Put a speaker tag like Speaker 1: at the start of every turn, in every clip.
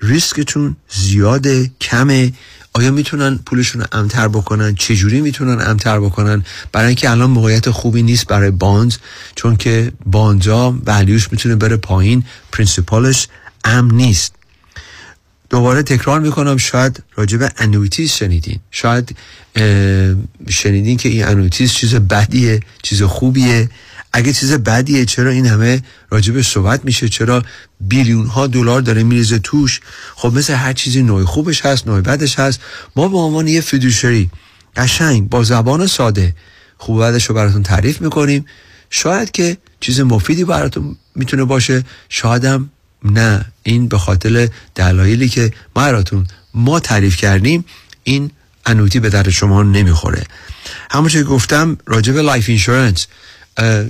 Speaker 1: ریسکتون زیاده کمه. آیا می‌تونن پولشون رو امن‌تر بکنن؟ چجوری می‌تونن امن‌تر بکنن؟ برای اینکه الان موقعیت خوبی نیست برای bonds چون که bonds ا value ش می‌تونه بره پایین. principal ش امن نیست. دوباره تکرار می‌کنم شاید راجب annuities شنیدین. شاید شنیدین که این annuities چیز بدیه چیز خوبیه. اگه چیز بدیه چرا این همه راجب صحبت میشه؟ چرا billion ها دلار داره میریزه توش؟ خب مثل هر چیزی نوع خوبش هست نوع بدش هست. ما به عنوان یه fiduciary قشنگ با زبان ساده خوب بدش رو براتون تعریف می‌کنیم. شاید که چیز مفیدی براتون می‌تونه باشه. شایدم نه. این به خاطر دلایلی که ما براتون ما تعریف کردیم این annuity به درد شما نمی‌خوره. همونطور که گفتم راجب life insurance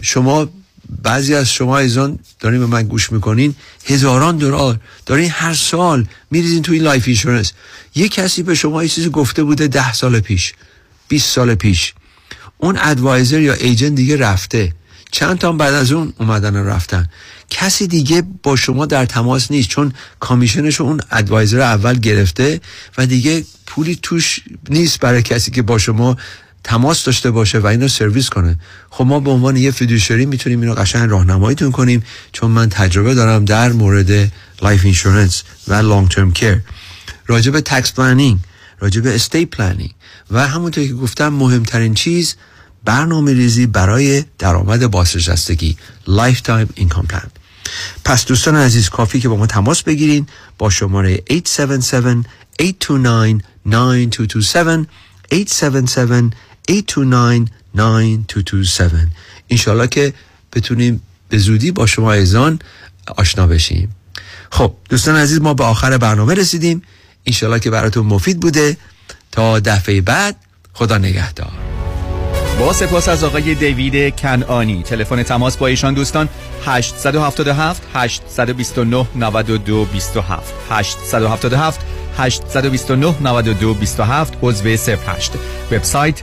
Speaker 1: شما بعضی از شما عزیزان دارین به من گوش می‌کنین هزاران دلار. دارین هر سال میریزین تو این life insurance. یه کسی به شما یه چیزی گفته بوده ده سال پیش 20 سال پیش. اون advisor یا agent دیگه رفته. چند تا بعد از اون اومدن و رفتن. کسی دیگه با شما در تماس نیست چون commission ش اون advisor اول گرفته و دیگه پولی توش نیست برای کسی که با شما تماس داشته باشه و اینو سرویس کنه. خب ما به عنوان یه fiduciary می‌تونیم اینو قشنگ راهنماییتون کنیم چون من تجربه دارم در مورد life insurance و long term care راجع به tax planning راجع به estate planning و همونطور که گفتم مهمترین چیز برنامه ریزی برای درآمد بازنشستگی lifetime income plan پس دوستان عزیز کافیه که با ما تماس بگیرین با شماره 877 829 9227 877 829 انشالله که بتونیم به زودی با شما ایزان آشنا بشیم. خب دوستان عزیز ما به آخر برنامه رسیدیم. انشالله که براتون مفید بوده. تا دفعه بعد خدا نگهدار.
Speaker 2: با سپاس از آقای دیوید کنانی تلفن تماس با ایشان دوستان 877 829 92 27 877 829 92 27 عضو 08 وبسایت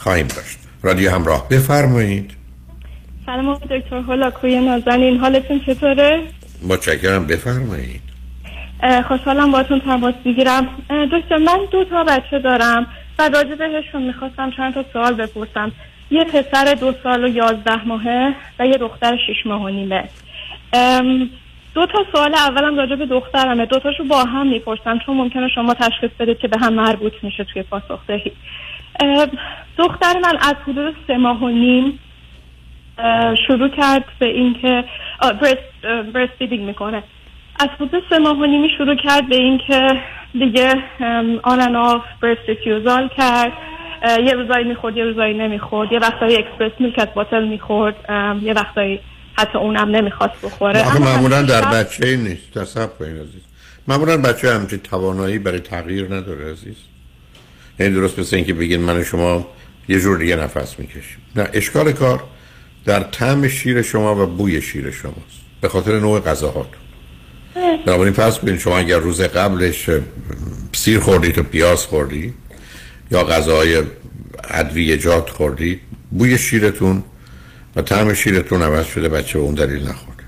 Speaker 3: خواهیم داشت. رادیو همراه. بفرمایید.
Speaker 4: سلام دکتر هولاکوی نازنین. حالتون چطوره؟
Speaker 3: متشکرم. بفرمایید.
Speaker 4: خوشحالم باتون تماس بگیرم دکتر من دو تا بچه دارم و راجع بهشون می‌خواستم چند تا سوال بپرسم. یه پسر دو سال و یازده ماهه و یه دختر شش ماه و نیمه. دو تا سوال اولم راجع به دخترمه. دو تاشو با هم می‌پرسم چون ممکنه شما تشخیص بدید که به هم مربوط میشه توی پاسخدهی اه، دختر من از حدود سه ماه و نیم شروع کرد به اینکه breastfeeding می‌کنه. از حدود سه ماه و نیمی شروع کرد به اینکه دیگه on off breast refusal کرد. یه روزایی می‌خورد یه روزایی نمی‌خورد. یه وقتایی expressed milk از bottle می‌خورد. یه وقتایی حتی اونم نمی‌خواست بخوره.
Speaker 3: آخه
Speaker 4: اما
Speaker 3: معمولا در بچه نیست. تصب کنید عزیز. معمولا بچه همچین توانایی برای تغییر نداره عزیز. یعنی درست مثل اینکه بگین من و شما یه جور دیگه نفس می‌کشیم. نه اشکال کار در طعم شیر شما و بوی شیر شماست. به خاطر نوع غذاهاتون. بنابراین فرض کنید شما اگر روز قبلش سیر خوردید و پیاز خوردید یا غذاهای ادویجات خوردید بوی شیرتون و طعم شیرتون عوض شده بچه به اون دلیل نخورده.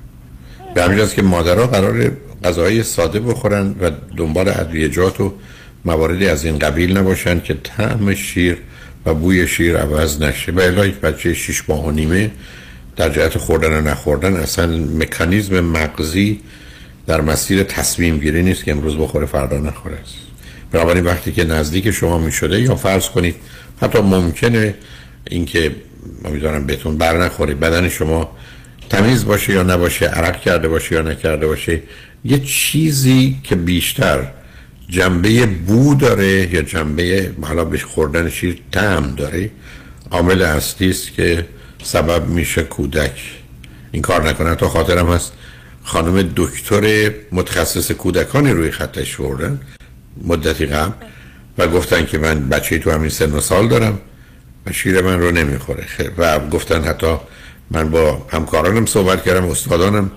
Speaker 3: به همین که مادرها قرار غذاهای ساده بخورن و دنبال ادویجات و مواردی از این قبیل نباشن که طعم شیر و بوی شیر عوض نشه. و یک بچه شیش ماه و نیمه در جهت خوردن و نخوردن اصلا مکانیزم مغزی در مسیر تصمیم گیری نیست که امروز بخوره فردا نخوره. است بنابراین وقتی که نزدیک شما می شده یا فرض کنید حتی ممکنه اینکه امیدوارم بهتون بر نخوره بدن شما تمیز باشه یا نباشه عرق کرده باشه یا نکرده باشه یه چیزی که بیشتر جنبه بو داره یا جنبه حالا به خوردن شیر طعم داره؟ عامل اصلی است که سبب میشه کودک. این کار نکنه تا خاطرم هست. خانم دکتر متخصص کودکانی روی خطش بردن مدتی قبل و گفتن که من بچه تو همین سن و سال دارم و شیر من رو نمی‌خوره. و گفتن حتی من با همکارانم صحبت کردم استادانم.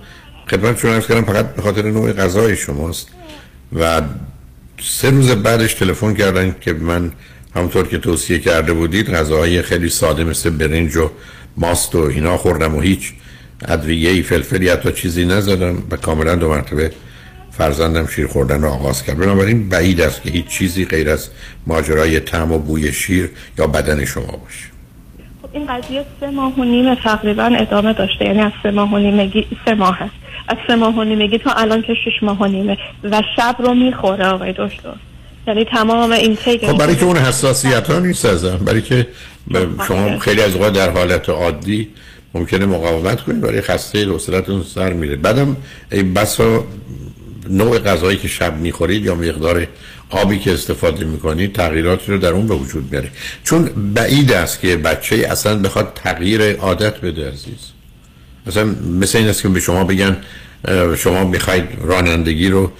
Speaker 3: خدمتشون عرض کردم فقط به خاطر نوع غذای شماست و سه روز بعدش تلفن کردن که من همونطور که توصیه کرده بودید غذاهای خیلی ساده مثل برنج و ماست و اینا خوردم و هیچ ادویه فلفلی حتی چیزی نزدم و کاملا دو مرتبه فرزندم شیر خوردن رو آغاز کرد. بنابراین بعید است که هیچ چیزی غیر از ماجرای طعم و بوی شیر یا بدن شما باشه.
Speaker 4: خب این قضیه سه ماه و نیم تقریبا ادامه داشته. یعنی از سه ماه و نیمگی سه ماه هست از سه ماه و نیمگی تا الان که شش ماه و نیمه و شب رو می‌خوره آقای دکتر. یعنی تمام این تیک
Speaker 3: خب برای که اون حساسیت ها نیست ازم برای که به شما خیلی از اوقات در حالت عادی ممکنه مقاومت کنید برای خسته حوصلتون سر میره. بعدم ای بسا نوع غذایی که شب می‌خورید یا مقدار آبی که استفاده می‌کنید تغییراتی رو در اون به وجود میاره. چون بعید است که بچه اصلا بخواد تغییر عادت بده عزیز. مثلا مثل این است که به شما بگن شما می‌خواید رانندگی رو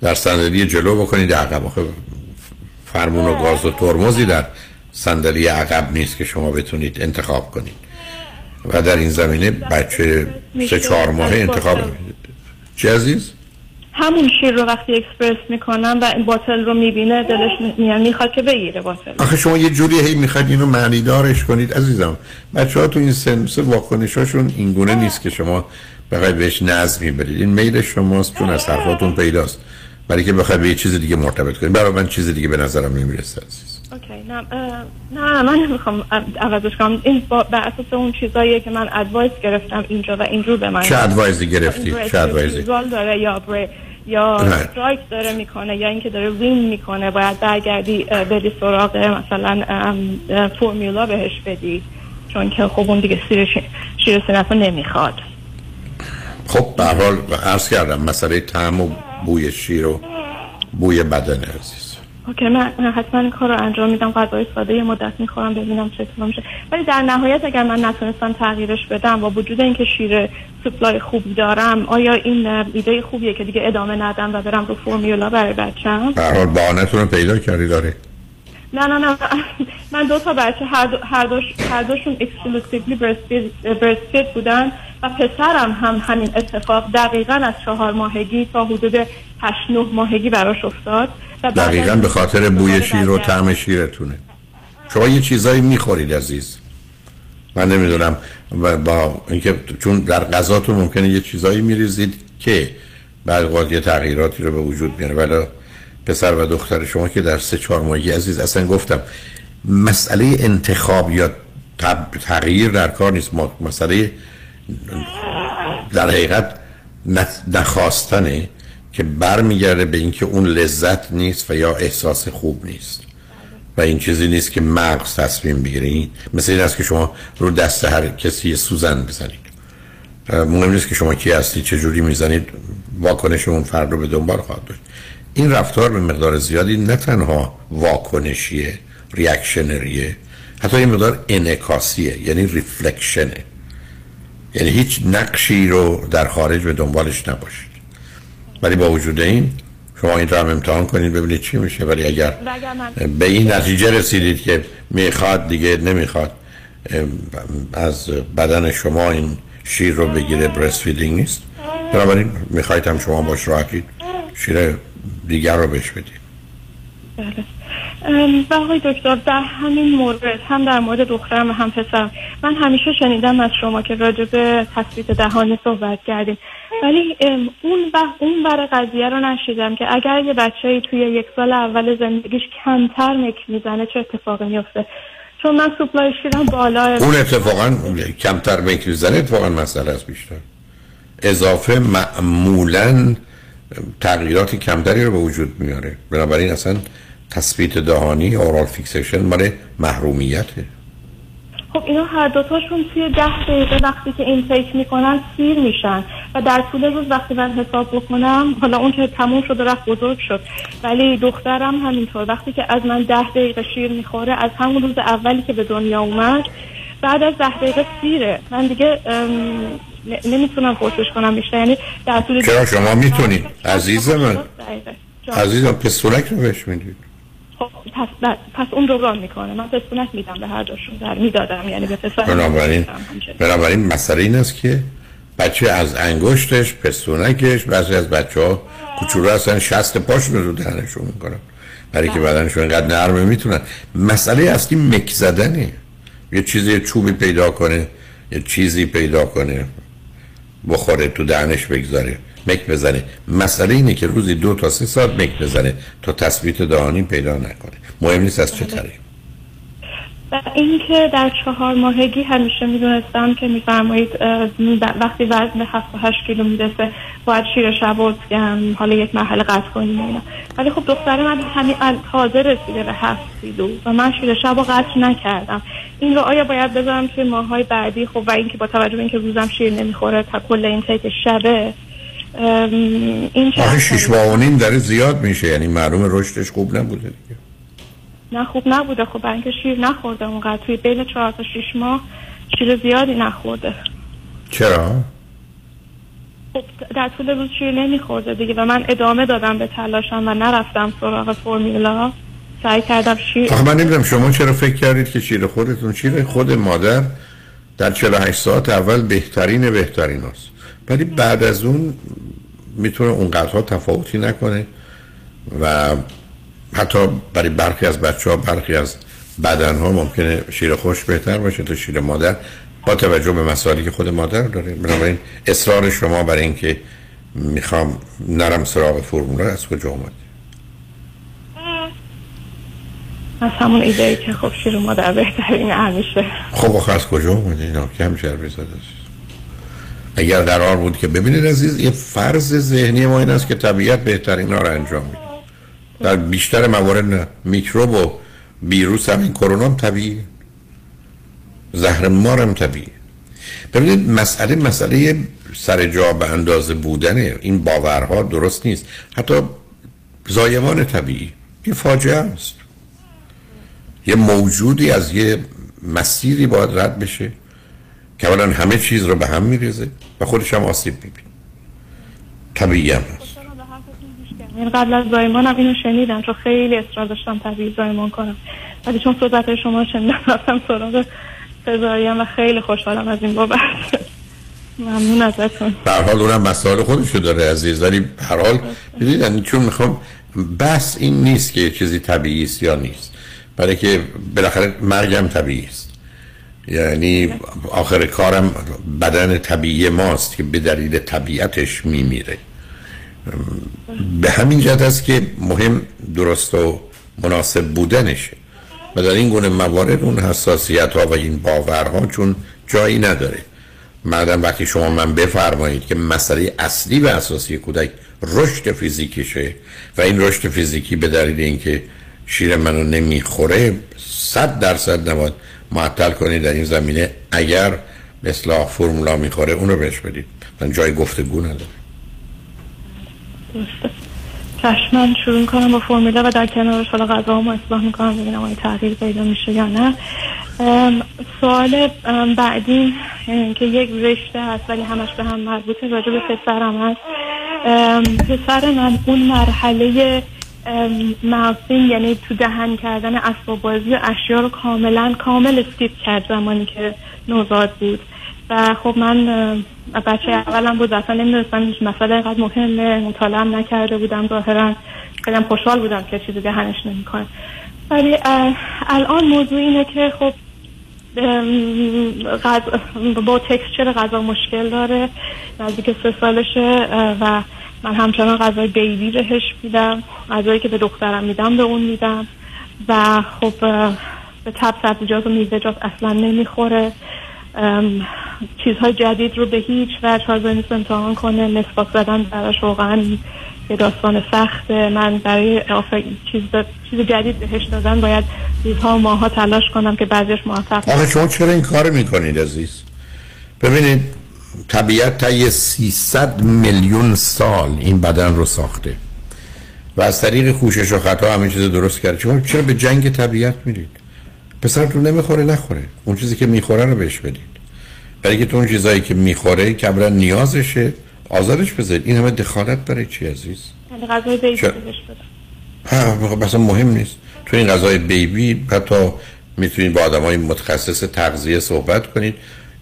Speaker 3: در صندلی جلو بکنید عقب. آخه فرمون و گاز و ترمزی در صندلی عقب نیست که شما بتونید انتخاب کنید. و در این زمینه بچه سه چهار ماهه انتخاب. چی عزیز؟
Speaker 4: همون شیر رو وقتی اکسپرس می‌کنم و این باتل رو می‌بینه دلش میاد می‌خواد که بگیره باتل.
Speaker 3: آخه شما یه جوری هی می‌خواید اینو معنی دارش کنید عزیزم. بچه ها تو این سن سه واکنشاشون این گونه نیست که شما بخواید بهش نظمی بدید. این میل شماست چون از حرفاتون پیداست. برای که بخواید به یه چیز دیگه مرتبط کنید. برای من چیز دیگه به نظرم نمی‌رسه عزیز
Speaker 4: نه نه من نمی‌خوام عوضش کنم. این با بر اساس اون چیزاییه که من advice گرفتم اینجا و اینجور به من
Speaker 3: چه advice ی گرفتید چه advice
Speaker 4: ی refusal داره یا بر یا. strike داره می‌کنه یا اینکه داره wean می‌کنه. باید برگردی بری سراغ مثلا formula بهش بدی. چون که خب اون دیگه شیر شیر رو نمی‌خواد.
Speaker 3: خب به حال عرض کردم مسئله طعم و بوی شیر و بوی بدن عزیز.
Speaker 4: اوکی من حتما این کار رو انجام میدم غذای ساده یه مدت می‌خورم ببینم اتفاقی میشه ولی در نهایت اگر من نتونستم تغییرش بدم با وجود اینکه شیر سپلای خوبی دارم آیا این ایده خوبیه که دیگه ادامه ندم و برم رو فرمولا برای بچم
Speaker 3: به هر حال بهانه‌تون رو پیدا کردی داره.
Speaker 4: نه نه نه من دو تا بچه هر, دو هر, دوش هر دوشون اکسکلوسیولی برستفید بودن و پسرم هم همین اتفاق دقیقا از چهار ماهگی تا حدود هشت نه ماهگی براش افتاد و
Speaker 3: دقیقا به خاطر بوی شیر و. طعم شیرتونه. شما یه چیزایی می‌خورید عزیز. من نمی‌دونم و با اینکه چون در غذاتون ممکنه یه چیزایی میریزید که بعد یه تغییراتی رو به وجود میاره ولی پسر و دختر شما که در سه چهار ماهگی عزیز اصلا گفتم مسئله انتخاب یا تغییر در کار نیست. مسئله در حقیقت نخواستنه که برمیگرده به اینکه اون لذت نیست و یا احساس خوب نیست و این چیزی نیست که مغز تصمیم بگیره. این مثل این است که شما رو دست هر کسی سوزن بزنید. مهم نیست که شما کی هستی چه جوری می‌زنید واکنش اون فرد رو به دنبال خواهد داشت. این رفتار به مقدار زیادی نه تنها واکنشیه ریاکشنریه حتی یه مقدار انعکاسیه یعنی ریفلکشنه یعنی هیچ نقشی رو در خارج به دنبالش نباشید. ولی با وجود این شما این رو هم امتحان کنید ببینید چی میشه. ولی اگر به این نتیجه رسیدید که می‌خواد دیگه نمی‌خواد از بدن شما این شیر رو بگیره breastfeeding نیست. بنابراین می‌خواید هم شما باش راحتید شیر دیگر رو بهش بدید
Speaker 4: بله. و آقای دکتر در همین مورد هم در مورد دخترم و هم پسرم من همیشه شنیدم از شما که راجع به تثبیت دهانی صحبت کردیم ولی اون و اون بر قضیه رو نشنیدم که اگر یه بچه توی یک سال اول زندگیش کمتر مک می‌زنه چه اتفاقی میفته چون من supply شیرم بالا
Speaker 3: اون اتفاقا کمتر مک می‌زنه اتفاقا مسئله است بیشتر. اضافه معمولا تغییرات کمتری رو به وجود میاره. بنابراین اصلا تثبیت دهانی oral fixation مال محرومیته.
Speaker 4: خب اینا هر دوتاشون توی ده دقیقه وقتی که این تیک می‌کنن سیر میشن و در طول روز وقتی من حساب بکنم حالا اون که تموم شد رفت بزرگ شد. ولی دخترم همینطور وقتی که از من ده دقیقه شیر می‌خوره از همون روز اولی که به دنیا اومد بعد از ده دقیقه سیره. من دیگه نمی‌تونم پرسش کنم بیشتر. یعنی در طول
Speaker 3: چرا شما می‌تونید؟ عزیز من. عزیزم پستونک رو بهش می‌دید.
Speaker 4: خب پس, پس اون جبران می‌کنه. من پستونک میدم به هر جاشون. در می‌دادم. یعنی به پسر
Speaker 3: بنابراین. بنابراین مسئله این است که بچه از انگشتش پستونکش بعضی از بچه ها کوچولو هستن شست پاشون رو دهنشون می‌کنن. برای که بدنشون اینقدر نرمه می‌تونن. مسئله اصلی مک زدنه. یه چیزی چوبی پیدا کنه یه چیزی پیدا کنه. بخوره تو دهنش بگذاره مک بزنه. مسئله اینه که روزی دو تا سه ساعت مک بزنه تا تثبیت دهانی پیدا نکنه. مهم نیست از چه طریق
Speaker 4: و اینکه در چهار ماهگی همیشه می‌دونستم که میفرمایید وقتی وزن به 7 8 کیلو می‌رسه باید شیر شب و حالا یک مرحله قطع کنیم و اینا. ولی خب دختر من همین تازه رسیده به 7 کیلو و من شیر شب رو قطع نکردم. این رو آیا باید بذارم توی ماهای بعدی؟ خب و اینکه با توجه به اینکه روزم شیر نمی‌خوره تا کل این تیک شبه این
Speaker 3: شیش ماه و نیم داره زیاد میشه یعنی معلوم رشدش خوب نبوده دیگه.
Speaker 4: نه خوب نبوده. خب برای اینکه شیر نخورده اونقدر. توی بین چهار تا شیش ماه شیر زیادی نخورده.
Speaker 3: چرا؟
Speaker 4: خب در طول روز شیر نمیخورده دیگه و من ادامه دادم به تلاشم و نرفتم سراغ فرمیولا سعی کردم شیر
Speaker 3: آخه من نمی‌دونم شما چرا فکر کردید که شیر خودتون شیر خود مادر در 48 ساعت اول بهترین بهترین هست ولی بعد از اون می‌تونه اونقدرها تفاوتی نکنه و حتی برای برخی از بچه ها برخی از بدن ها ممکنه شیر خوش بهتر باشه تا شیر مادر با توجه به مسائلی که خود مادر داره. بنابراین اصرار شما برای اینکه می‌خوام نرم سراغ فرمولا از کجا اومد؟
Speaker 4: از همون ایده ای که خب شیر مادر بهترین همیشه
Speaker 3: خب آخه از کجا اومده اینا زده است اگر قرار بود که ببینید عزیز یه فرض ذهنی ما این است که طبیعت بهترین ها رو انجام میده. در بیشتر موارد نه میکروب و ویروس همین کرونا هم طبیعی زهر مار هم طبیعی ببینید مسئله مسئله سر جا به اندازه بودنه. این باورها درست نیست. حتی زایمان طبیعی یه فاجعه است. یه موجودی از یه مسیری باید رد بشه که همه چیز رو به هم میریزه و خودش هم آسیب می‌بینه. طبیعی هم
Speaker 4: این قبل از زایمانم اینو شنیدم چون خیلی اصرار داشتم طبیعی زایمان کنم. ولی چون صحبت شما شنیدم رفتم سراغ سزارین و خیلی خوشحالم از این بابت. ممنون ازتون.
Speaker 3: هر حال اونم مسائل خودشو داره عزیز. ولی هر حال بدید یعنی چون می‌خوام بس این نیست که چیزی طبیعی است یا نیست. برای که بالاخره مرگم طبیعی است. یعنی آخر کارم بدن طبیعی ماست که به دلیل طبیعتش میمیره. به همین جهت است که مهم درست و مناسب بودنشه و در این گونه موارد اون حساسیت ها و این باورها چون جایی نداره. مردم وقتی شما من بفرمایید که مسئله اصلی و اساسی کودک رشد فیزیکیشه و این رشد فیزیکی به دلیل اینکه شیر منو نمی‌خوره صد درصد نباید معطل کنید در این زمینه. اگر مثل فرمولا می‌خوره اونو بهش بدید. من جای گفتگو نداره
Speaker 4: چشمن شروع کنم با فرمولا و در کنارش حالا غذا هم اصلاح می‌کنم ببینم آیا تغییر پیدا میشه یا نه. سوال بعدی که یک رشته هست ولی همش به هم مربوطه راجع به پسرم هست. پسر من اون مرحله ماوسینگ یعنی تو دهن کردن اسباب بازی اشیا رو کاملا کامل استیپ کرد زمانی که نوزاد بود. خب من بچه اولم بود اصلا نمی‌دونستم هیچ مسئله اینقدر مهمه مطالعه نکرده بودم ظاهرا خیلی خوشحال بودم که چیزی دهنش نمی‌کنه. ولی الان موضوع اینه که خب با تکسچر غذا مشکل داره نزدیک سه سالشه و من همچنان غذای بیبی بهش میدم غذایی که به دخترم میدم به اون میدم. و خب به تب سبزیجات و میوه‌جات اصلا نمی‌خوره. چیزهای جدید رو به هیچ وجه حاضر نیست امتحان کنه مسواک زدن براش واقعا یه داستان سخته من برای چیز, چیز جدید بهش دادن باید روزها و ماها تلاش کنم که بعضیش موفق
Speaker 3: آخه شما چرا این کار می‌کنید عزیز؟ ببینید طبیعت تا یه 300 میلیون سال این بدن رو ساخته و از طریق خوشش و خطا همه چیز درست کرد چرا به جنگ طبیعت میرید؟ پسرتون نمی‌خوره نخوره. اون چیزی که می‌خوره رو بهش بدید برای که تو اون چیزایی که می‌خوره کبرا نیازشه. آزادش بذارید این همه دخالت برای چی عزیز؟
Speaker 4: غذای بیبی
Speaker 3: بدم. مثلا مهم نیست. تو این غذای بیبی حتی می‌تونید با آدم های متخصص تغذیه صحبت کنید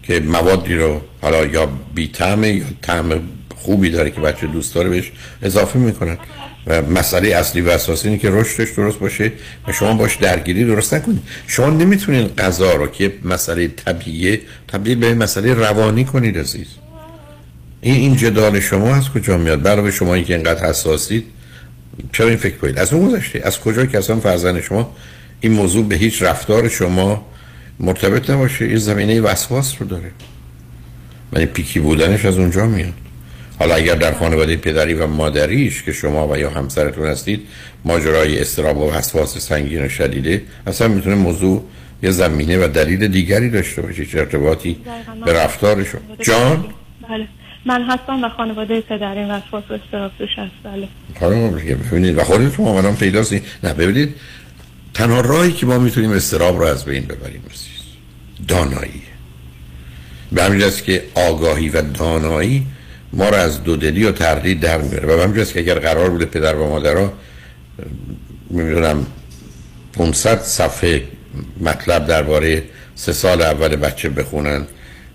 Speaker 3: که موادی رو حالا یا بی یا طعم خوبی داره که بچه دوست داره بهش اضافه می‌کنن. و مسئله اصلی و اساسی اینه که رشدش درست باشه و شما باش درگیری درست نکنید. شما نمی‌تونید غذا رو که مسئله طبیعیه تبدیل به مسئله روانی کنید عزیز. این این جدال شما از کجا میاد؟ برای شما که اینقدر حساسید چرا این فکر کنید؟ از اون گذشته. از کجا که اصلا فرزند شما این موضوع به هیچ رفتار شما مرتبط نباشه؟ این زمینه وسواس رو داره. ولی پیکی بودنش از اونجا میاد. حالا اگر در خانواده پدری و مادریش که شما و یا همسرتون هستید ماجرای استراب و وسواس سنگین و شدیده اصلا می‌تونه موضوع یه زمینه و دلیل دیگری داشته باشه چه ارتباطی به رفتارشون جان؟
Speaker 4: بله. من هستم و خانواده پدری وسواس و استراب توش هست. بله.
Speaker 3: حالا ببینید و خودتون آمدان پیداست. نه ببینید تنها راهی که ما می‌تونیم استراب رو از بین ببریم دانایی. به همین که آگاهی و دانایی ما رو از دودلی و تردید در میاره و همینجاست که اگر قرار بوده پدر و مادرها می‌دونم 500 صفحه مطلب درباره سه سال اول بچه بخونن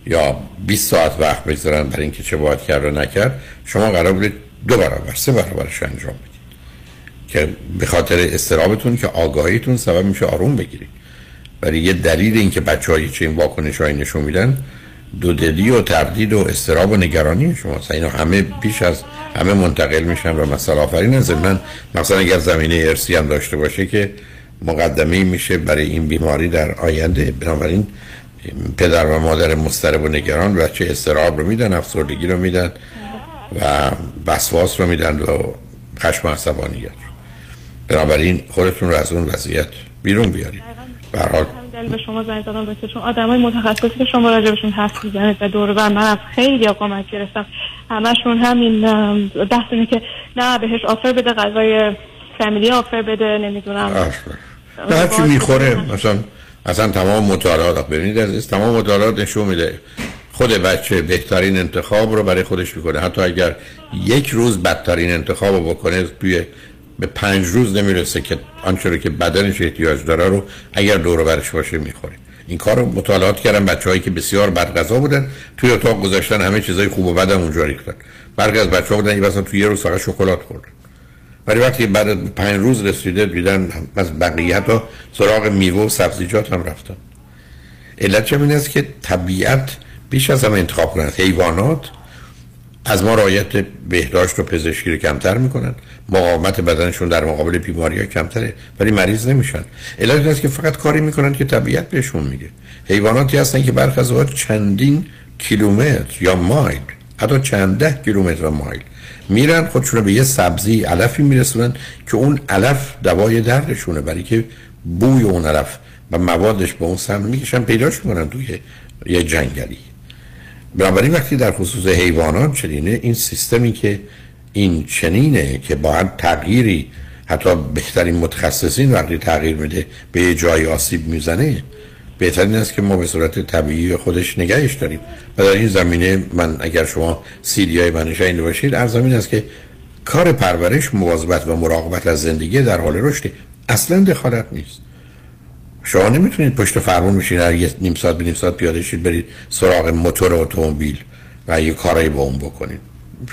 Speaker 3: یا 20 ساعت وقت بگذارن برای اینکه چه باید کرد و نکرد شما قرار بوده دو برابر سه برابرش انجام بدید. که به خاطر استرابتون که آگاهیتون سبب میشه آروم بگیرید. ولی یه دلیل اینکه بچه های چه این واکنش نشون میدن دو دلی و تردید و استراب و نگرانی شما. اینا همه بیش از همه منتقل میشن و مسئله آفرین من مثلا اگر زمینه ارسی هم داشته باشه که مقدمه میشه برای این بیماری در آینده. بنابراین پدر و مادر مسترب و نگران بچه استراب رو میدن افسردگی رو میدن و وسواس رو میدن و خشم و عصبانیت بنابراین خودتون رو از اون وضعیت بیرون بیارید. برحال
Speaker 4: دل به شما زنگ زدم بسید چون آدم های متخصصی که شما راجبشون حرف می‌زنید و دور بر من از خیلی کمک گرفتم. همشون همین بحث اینه که نه بهش آفر بده غذای فامیلی آفر بده نمی‌دونم.
Speaker 3: نه هرچی می‌خوره مثلا اصلا تمام مطالعات ببینید از تمام مطالعات نشون میده. خود بچه بهترین انتخاب رو برای خودش می‌کنه. حتی اگر یک روز بدترین انتخاب رو بکنه توی به پنج روز نمی‌رسه که آنچه رو که بدنش احتیاج داره رو اگر دور برش باشه می‌خوره. این کار رو مطالعات کردن بچه‌هایی که بسیار بد غذا بودن توی اتاق گذاشتن همه چیزای خوب و بدم اونجا ریختن. برخی از بچه‌ها بودن مثلا توی یه روز فقط شکلات خوردن. ولی وقتی بعد پنج روز رسیده دیدن از بقیه حتی سراغ میوه و سبزیجات هم رفتن. علت این است که طبیعت بیش از همه انتخاب کنند حیوانات از ما رایت بهداشت و پزشکی رو کمتر می‌کنن. مقاومت بدنشون در مقابل بیماری ها کمتره ولی مریض نمیشن. علت است که فقط کاری می‌کنن که طبیعت بهشون میگه. حیواناتی هستن که برخ از چندین کیلومتر یا مایل حتی چند ده کیلومتر مایل میرن خودشون به یه سبزی علفی میرسونن که اون علف دوای دردشونه برای که بوی اون علف و موادش به اون سمت می‌کشن پیداش می‌کنن توی یه جنگلی. بنابراین وقتی در خصوص حیوانات چنینه این سیستمی که این چنینه که باید تغییری حتی بهترین متخصصین وقتی تغییر میده به یه جای آسیب می‌زنه بهترین است که ما به صورت طبیعی خودش نگهش داریم. و در این زمینه من اگر شما سیدی های من شاید باشید از زمین است که کار پرورش مواظبت و مراقبت از زندگی در حال رشد اصلا دخالت نیست. شما نمی‌تونید پشت فرمون میشین هر یه نیم ساعت به نیم ساعت پیاده شید برید سراغ موتور اتومبیل و یه کارایی با اون بکنید.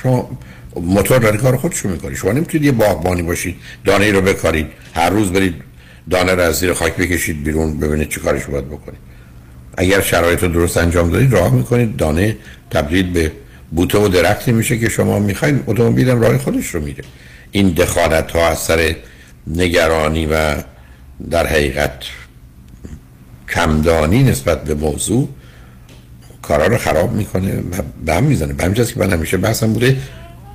Speaker 3: شما موتور داره کار خودشو می‌کنه شما نمی‌تونید یه باغبانی باشید دانه رو بکارید هر روز برید دانه رو از زیر خاک بکشید بیرون ببینید چه کارش باید بکنید. اگر شرایط رو درست انجام دادید راه می‌کنید دانه تبدیل به بوته و درختی میشه که شما می‌خواید اتومبیل هم راه خودش رو میره این دخالت ها از سر نگرانی و در حقیقت کمدانی نسبت به موضوع کارا رو خراب می‌کنه و به هم می‌زنه. به همین که من همیشه بحثم بوده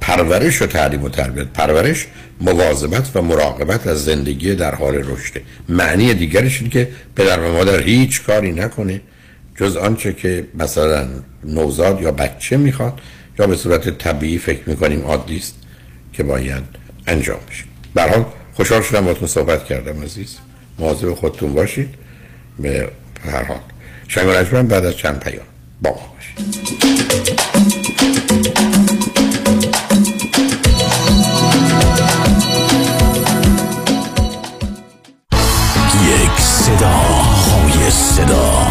Speaker 3: پرورش و تعلیم و تربیت. پرورش مواظبت و مراقبت از زندگی در حال رشده. معنی دیگرش اینه که پدر و مادر هیچ کاری نکنه جز آنچه که مثلا نوزاد یا بچه می‌خواد یا به صورت طبیعی فکر می‌کنیم عادی است که باید انجام بشه. در حال خوشحال شدم باتون صحبت کردم عزیز. مواظب خودتون باشید. به هر حال. شنگ بعد از چند پیام. با ما باشید.
Speaker 5: صداهای صدا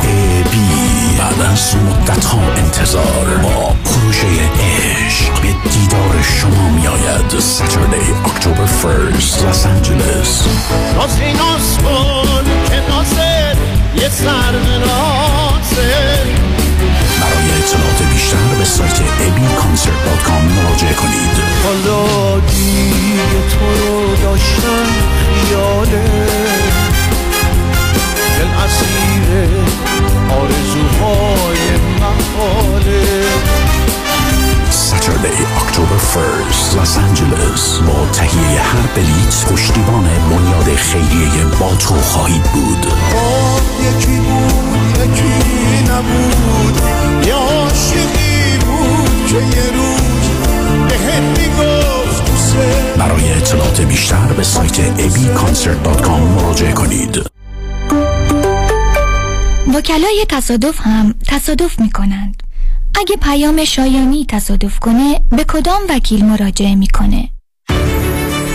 Speaker 5: بی بعد از مدت ها انتظار. با پروژه عشق به دیدار شما می آید Saturday October 1st Los Angeles. یه سر برای اطلاعات بیشتر به سایت abconcert.com مراجعه کنید. حالا دیگه تو رو داشتن خیاله. دل اسیر آرزوهای محاله. Saturday, October 1st, Los Angeles هر بلیت پشتیبان بنیاد خیریه با تو خواهید بود یکی بود یکی نبود یه عاشقی بود که یه روز به می‌گفت برای اطلاعات بیشتر به سایت abconcert.com مراجعه کنید
Speaker 6: وکلای تصادف هم تصادف می کنند. اگه پیام شایانی تصادف کنه به کدام وکیل مراجعه می‌کنه؟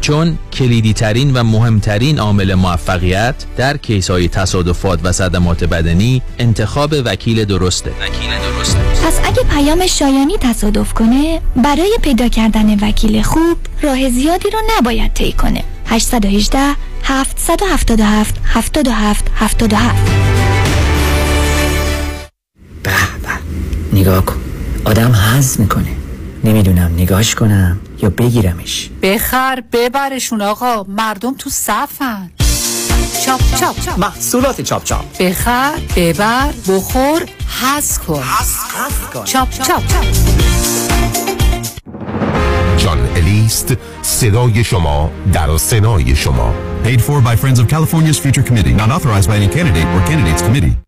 Speaker 7: چون کلیدی ترین و مهمترین عامل موفقیت در کیس های تصادفات و صدمات بدنی انتخاب وکیل درسته. وکیل
Speaker 6: درسته. پس اگه پیام شایانی تصادف کنه برای پیدا کردن وکیل خوب راه زیادی رو نباید طی کنه. 818 777 77 77
Speaker 8: به به نگاه کن. آدم حز می‌کنه. نمی‌دونم نگاش کنم یا بگیرمش.
Speaker 9: بخر ببرشون آقا مردم تو صفن. چاپ چاپ
Speaker 8: محصولات چاپ چاپ.
Speaker 9: بخر ببر بخور حز کن.
Speaker 8: کن
Speaker 9: چاپ چاپ.
Speaker 10: جان الیست صدای شما در سنای شما.
Speaker 11: Paid for by Friends of California's Future Committee. Not authorized by any candidate or candidates committee.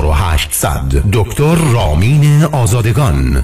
Speaker 10: 4800 دکتر رامین آزادگان.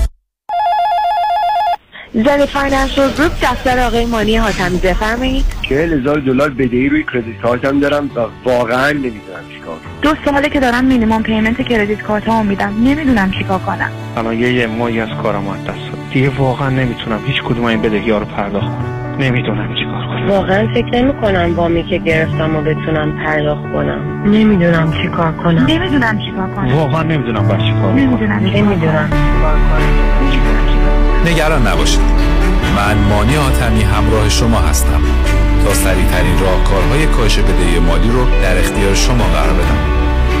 Speaker 12: زنی Financial Group دفتر آقای مانی حاتمی بفرمایید.
Speaker 13: چهل هزار دلار بدهی روی credit کارتم دارم و واقعا نمی‌دونم چیکار
Speaker 12: دو ساله که دارم مینیمم پیمنت کردیت کارتمو میدم. نمی‌دونم چیکار کنم.
Speaker 13: الان یه یه ماهی از کارم از دست. دیگه واقعا نمی‌تونم هیچ کدوم این بدهی ها رو پرداخت کنم. نمی‌دونم چیکار کنم.
Speaker 12: واقعا فکر نمی کنم وامی که گرفتم و بتونم پرداخت کنم. نمی‌دونم چیکار کنم. نمی‌دونم چیکار کنم.
Speaker 13: واقعا نمی‌دونم باید چیکار کنم.
Speaker 12: نمی‌دونم نمی‌دونم چیکار کنم.
Speaker 14: نگران نباشید. من مانی آتمی همراه شما هستم تا سریع ترین راهکارهای کاهش بدهی مالی رو در اختیار شما قرار بدم.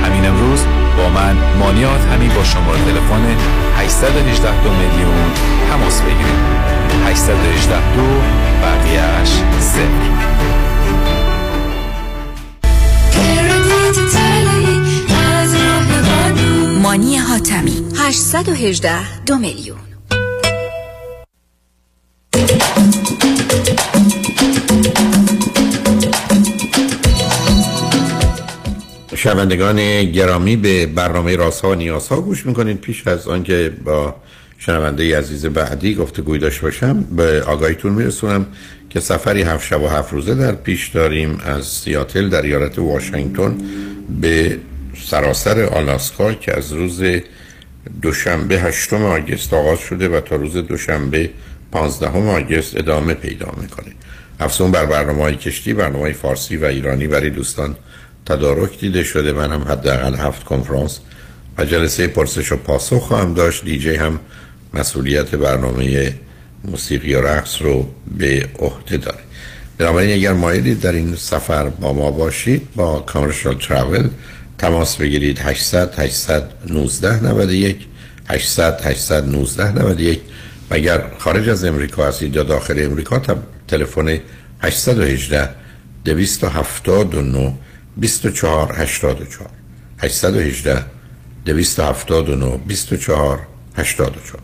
Speaker 14: همین امروز با من مانی آتمی با شماره تلفن 818 دو میلیون تماس بگیرید. 818 دو بقیهش صفر.
Speaker 15: مانی حاتمی 818 دو میلیون.
Speaker 3: شنوندگان گرامی به برنامه رازها و نیازها گوش می‌کنید. پیش از آنکه با شنونده عزیز بعدی گفتگوی داشته باشم به آگاهیتون میرسونم که سفری هفت شب و هفت روزه در پیش داریم از سیاتل در ایالت واشنگتن به سراسر آلاسکا که از روز دوشنبه هشتم آگست آغاز شده و تا روز دوشنبه 15 آگست ادامه پیدا می‌کنه. افزون بر برنامه های کشتی برنامه های فارسی و ایرانی برای دوستان تدارک دیده شده من هم حداقل هفت کنفرانس. و جلسه پرسش و پاسخ خواهم داشت. دیجی هم مسئولیت برنامه موسیقی و رقص رو به عهده داره. بنابراین اگر مایلید در این سفر با ما باشید با کامرشال تراول تماس بگیرید 800 819 91 800 819 91 و اگر خارج از امریکا هستید یا داخل امریکا تلفن 818 279 24 84 818 279 24 84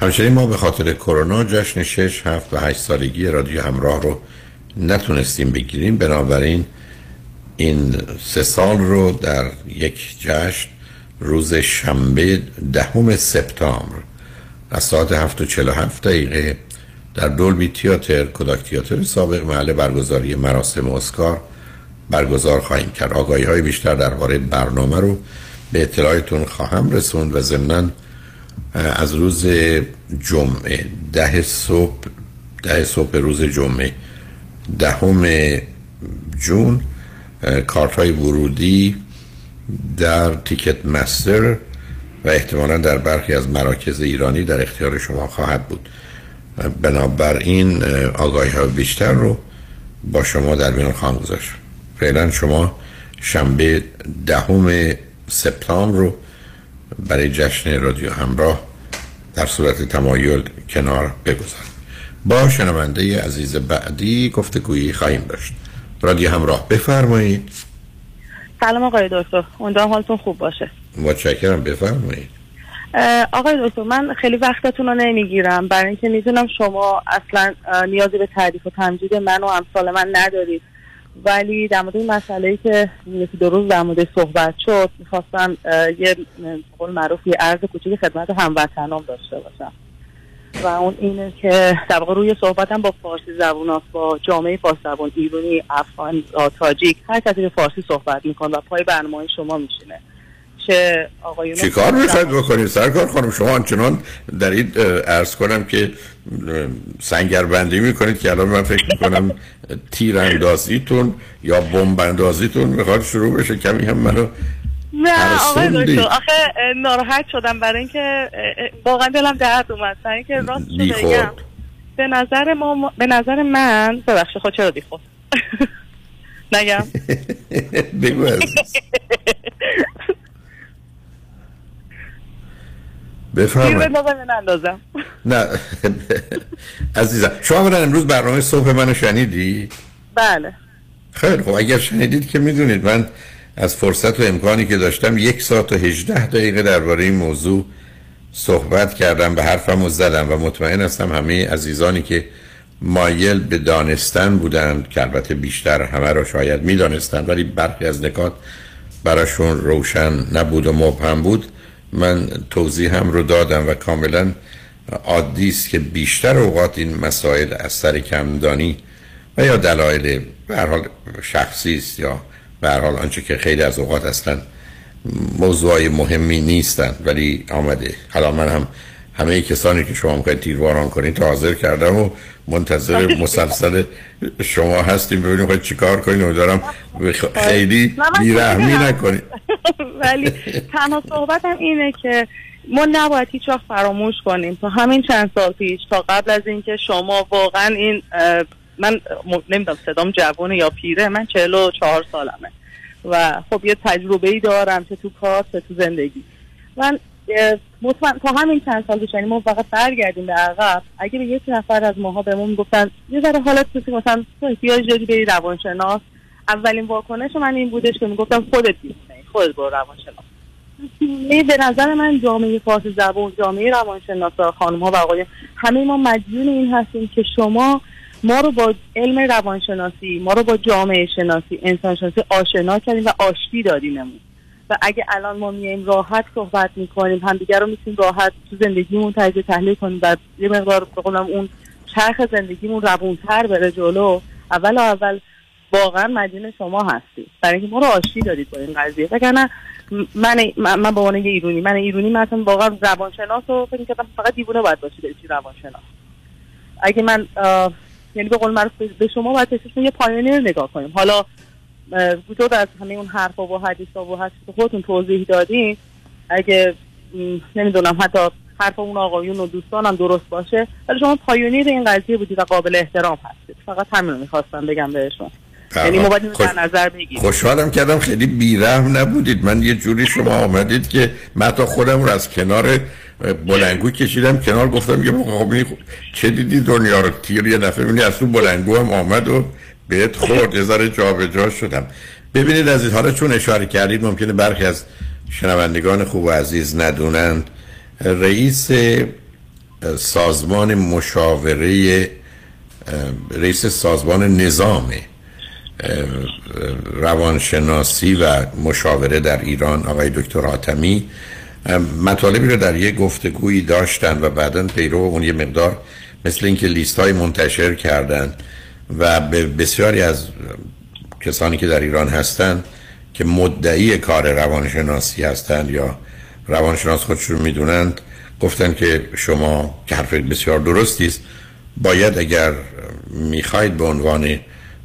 Speaker 3: همچنین ما به خاطر کرونا جشن 6 7 و 8 سالگی رادیو همراه رو نتونستیم بگیریم. بنابراین این سه سال رو در یک جشن روز شنبه دهم سپتامبر از ساعت 7 و 47 دقیقه در دولبی تیاتر کداک تیاتر سابق محل برگزاری مراسم اسکار برگزار خواهیم کرد. آگاهی های بیشتر درباره برنامه رو به اطلاعتون خواهم رسوند و ضمناً از روز جمعه ده صبح ده صبح روز جمعه دهم جون کارت های ورودی در تیکت مستر و احتمالا در برخی از مراکز ایرانی در اختیار شما خواهد بود. بنابراین آگاهی ها بیشتر رو با شما در میان خواهم گذاشت. فعلا شما شنبه دهم سپتامبر رو برای جشن رادیو همراه در صورت تمایل کنار بگذاریم با شنونده عزیز بعدی گفتگویی خواهیم داشت. رادیو همراه بفرمایید.
Speaker 16: سلام آقای دکتر. امیدوارم حالتون خوب باشه.
Speaker 3: متشکرم. بفرمایید.
Speaker 16: آقای دکتر من خیلی وقتتون رو نمی‌گیرم. برای اینکه می‌دونم شما اصلا نیازی به تعریف و تمجید من و امثال من ندارید. ولی در مورد این مسئله که یکی دو روز در مورد صحبت شد می‌خواستم یه قول معروف یه عرض کوچیک خدمت هموطنام داشته باشم. و اون اینه که در روی صحبتم با فارسی زبون با جامعه فارسی زبون ایرانی افغان تاجیک هر کسی که فارسی صحبت می‌کنه و پای برنامه شما میشینه. چه آقایون
Speaker 3: چی کار می‌خواید بکنید؟ سرکار خانم شما آنچنان دارید اه، عرض کنم که سنگربندی می‌کنید که الان من فکر می‌کنم تیر اندازیتون یا بمب اندازیتون می‌خواد شروع بشه. کمی هم منو
Speaker 16: نه آقای. دکتر آخه ناراحت شدم برای اینکه واقعا دلم درد اومد. برای اینکه راست بگم. به نظر ما به نظر من ببخشید خود چرا بی خود نگم.
Speaker 3: بگو بفرمایید.
Speaker 16: بندازم یا نندازم
Speaker 3: نه. عزیزم شما اولا امروز برنامه صبح منو شنیدی؟
Speaker 16: بله.
Speaker 3: خیلی خب اگر شنیدید که می‌دونید من از فرصت و امکانی که داشتم یک ساعت و هجده دقیقه درباره این موضوع صحبت کردم به حرفم و زدم و مطمئن هستم همه عزیزانی که مایل به دانستن بودند که البته بیشتر همه را شاید می‌دانستند ولی برخی از نکات براشون روشن نبود و مبهم بود. من توضیح هم رو دادم و کاملا عادی است که بیشتر اوقات این مسائل از سر کمدانی و یا دلایل به حال شخصی است یا به حال آنچه که خیلی از اوقات اصلا موضوعای مهمی نیستند ولی آمده. حالا من هم همه کسانی که شما می‌خواید تیرواران کنید تا حاضر کردم و منتظر مسلسل شما هستیم ببینیم خواهید چیکار کنید. امیدوارم بخ- خیلی
Speaker 16: نه، من
Speaker 3: بیرحمی. نکنید.
Speaker 16: ولی تنها صحبتم اینه که ما نباید هیچ وقت فراموش کنیم. تا همین چند سال پیش تا قبل از اینکه شما واقعا این من نمی‌دونم صدام جوونه یا پیره من چهل و چهار سالمه. و خب یه تجربه ای دارم چه تو کار چه تو زندگی. من مطمئن تا همین چند سال پیش یعنی ما فقط برگردیم به عقب اگه به یک نفر از ماها بهمون می‌گفتن یه ذره حالت تو مثلا تو احتیاج داری بری روانشناس. اولین واکنش من این بودش که می‌گفتم خودت بیرونه خودت برو روانشناس. می به نظر من جامعه فارسی زبان جامعه روانشناسا خانم ها و آقایان همه ما مدیون این هستیم که شما ما رو با علم روانشناسی ما رو با جامعه شناسی انسان شناسی آشنا کردیم و آشتی دادیممون و اگه الان ما میایم راحت صحبت می‌کنیم همدیگه رو می‌تونیم راحت تو زندگیمون تجزیه تحلیل کنیم و یه مقدار بقولم اون چرخ زندگیمون روونتر بره جلو. اول و اول واقعا مدیون شما هستی برای اینکه ما رو آشتی دادید با این قضیه. وگرنه من من, به عنوان یه ایرونی من ایرونی مثلا واقعا روانشناس رو فکر می‌کردم فقط دیوونه باید باشی بری روانشناس. اگه من یعنی به قول به- شما باید یه پایونیر نگاه کنیم. حالا جدا از همه اون حرفا و حدیثا و حدیث که خودتون توضیح دادین اگه نمی‌دونم حتی حرف اون آقایون و دوستانم درست باشه ولی شما پایونیر این قضیه بودید و قابل احترام هستید. فقط همین رو می‌خواستم بگم بهشون. یعنی ما باید
Speaker 3: خوش-
Speaker 16: نظر بگیریم.
Speaker 3: خوشحالم کردم خیلی بیرحم نبودید. من یه جوری شما آمدید که من تا خودم رو از کنار بلنگو کشیدم. کنار گفتم که خب چه دیدی دنیا رو؟ تیر یه دفعه از تو بلنگو هم آمد و بهت خورد یه ذره جابجا شدم. ببینید عزیز حالا چون اشاره کردید ممکنه برخی از شنوندگان خوب و عزیز ندونند. رئیس سازمان مشاوره رئیس سازمان نظام روانشناسی و مشاوره در ایران آقای دکتر اه، مطالبی رو در یک گفتگویی داشتن و بعدا پیرو اون یه مقدار مثل اینکه لیست های منتشر کردن. و به بسیاری از کسانی که در ایران هستند که مدعی کار روانشناسی هستند یا روانشناس خودشون می‌دونند گفتن که شما که حرف بسیار درستی است باید اگر می‌خواید به عنوان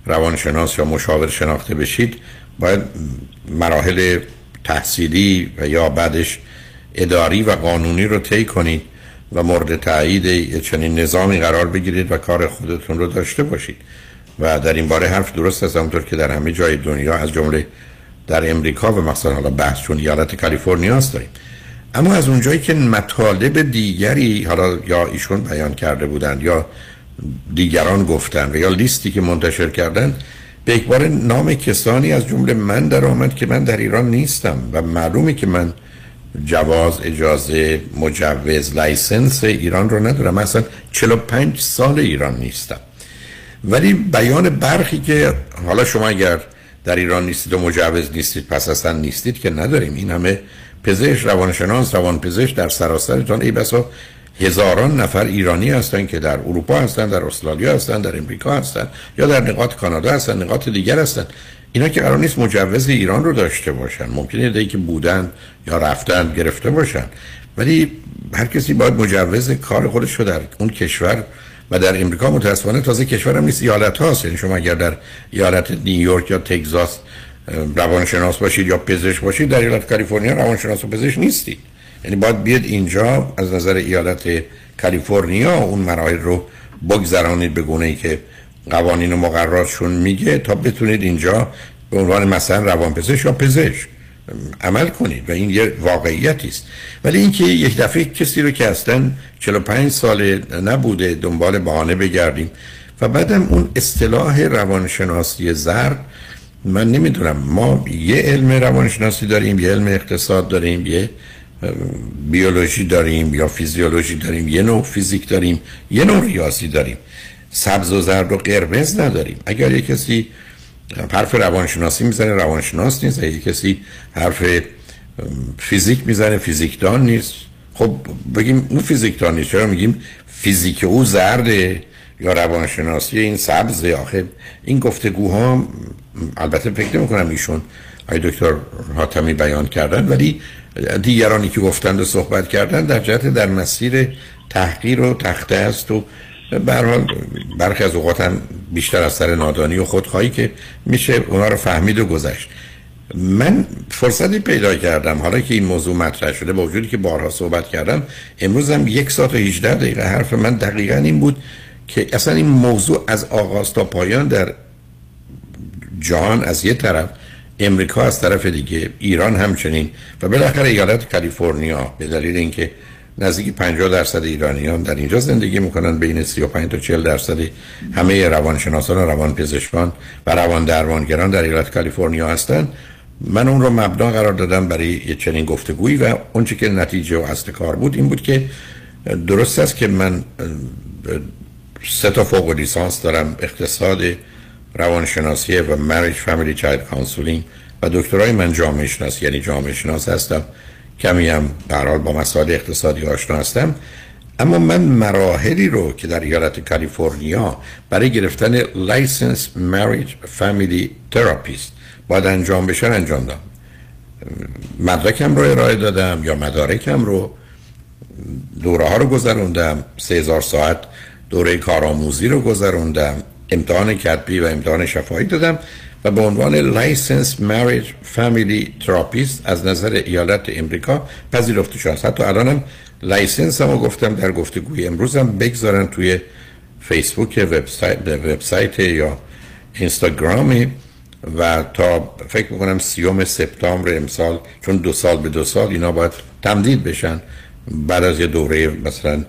Speaker 3: روانشناس یا مشاور شناخته بشید باید مراحل تحصیلی و یا بعدش اداری و قانونی رو طی کنید. و مورد تایید چنین نظامی قرار بگیرید و کار خودتون رو داشته باشید. و در این باره حرف درست است همونطور که در همه جای دنیا از جمله در امریکا و مثلا حالا بحث چون ایالت کالیفرنیا داریم. اما از اونجایی که مطالب دیگری حالا یا ایشون بیان کرده بودند یا دیگران گفتن و یا لیستی که منتشر کردن به یک بار نام کسانی از جمله من در آمد که من در ایران نیستم و معلومه که من جواز اجازه مجوز license ایران رو ندارم. اصلا 45 سال ایران نیستم. ولی بیان برخی که حالا شما اگر در ایران نیستید و مجوز نیستید پس اصلا نیستید که نداریم. این همه پزشک روانشناس روانپزشک در سراسرتان ای بسا هزاران نفر ایرانی هستند که در اروپا هستند در استرالیا هستند در امریکا هستند یا در نقاط کانادا هستند نقاط دیگر هستند اینا که قرار نیست مجوز ایران رو داشته باشن. ممکنه دیگه که بودن یا رفتن گرفته باشن. ولی هر کسی باید مجوز کار خودش رو در اون کشور و در امریکا متاسفانه تازه کشورم نیست. ایالت هاست. یعنی شما اگر در ایالت نیویورک یا تگزاس روانشناس باشید یا پزشک باشید در ایالت کالیفرنیا روانشناس و پزشک نیستید. یعنی باید بیاد اینجا از نظر ایالت کالیفرنیا اون مراحل رو بگذرانید به گونه ای که قوانین و مقرراتشون میگه تا بتونید اینجا به عنوان مثلا روانپزشک یا پزشک عمل کنید و این یه واقعیتی است. ولی اینکه یک دفعه کسی رو که اصلا 45 سال نبوده دنبال بهانه بگردیم و بعدم اون اصطلاح روانشناسی زرد من نمی‌دونم ما یه علم روانشناسی داریم یه علم اقتصاد داریم یه بیولوژی داریم یا فیزیولوژی داریم یه نوع فیزیک داریم یه نوع ریاضی داریم. سبز و زرد و قرمز نداریم. اگر یه کسی حرف روانشناسی می‌زنه روانشناس نیست. اگر کسی حرف فیزیک می‌زنه فیزیکدان نیست. خب بگیم اون فیزیکدان نیست. چرا میگیم فیزیک او زرده یا روانشناسی این سبزه؟ آخه این گفتگوها البته فکر نمی کنم ایشون آی دکتر حاتمی بیان کردن ولی دیگرانی که گفتند و صحبت کردن در جهت در مسیر تحقیر و تخته است و به حال برخی از اوقات هم بیشتر از سر نادانی و خودخواهی که میشه اونا رو فهمید و گذشت. من فرصتی پیدا کردم حالا که این موضوع مطرح شده با وجودی که بارها صحبت کردم امروز هم یک ساعت و 18 دقیقه حرف من دقیقا این بود که اصلا این موضوع از آغاز تا پایان در جهان از یه طرف امریکا از طرف دیگه ایران همچنین و بالاخره ایالت کالیفرنیا به دلیل اینکه نزدیک 50 درصد ایرانیان در اینجا زندگی می‌کنن بین 35 تا 40 درصد همه روانشناسان و روانپزشکان و روان درمانگران در ایالت کالیفرنیا هستند. من اون رو مبنا قرار دادم برای یه چنین گفتگویی و اون که نتیجه و اصل کار بود این بود که درست است که من سه تا فوق لیسانس دارم اقتصاد روانشناسی و marriage family child counseling و دکترای من جامعه شناسی یعنی جامعه شناس هستم. کمی هم به با مسائل اقتصادی آشنا هستم. اما من مراحلی رو که در ایالت کالیفرنیا برای گرفتن license marriage family therapist باید انجام بشن انجام دادم. مدرکم رو ارائه دادم یا مدارکم رو. دوره ها رو گذروندم. سه هزار ساعت دوره کارآموزی رو گذروندم. امتحان کتبی و امتحان شفاهی دادم. و به عنوان license marriage family therapist از نظر ایالت امریکا پذیرفته شد حتی الانم license هم گفتم در گفتگوی امروزم بگذارن توی فیسبوک وبسایت یا اینستاگرامی و تا فکر می‌کنم سیوم سپتامبر امسال چون دو سال به دو سال اینا باید تمدید بشن بعد از یه دوره مثلا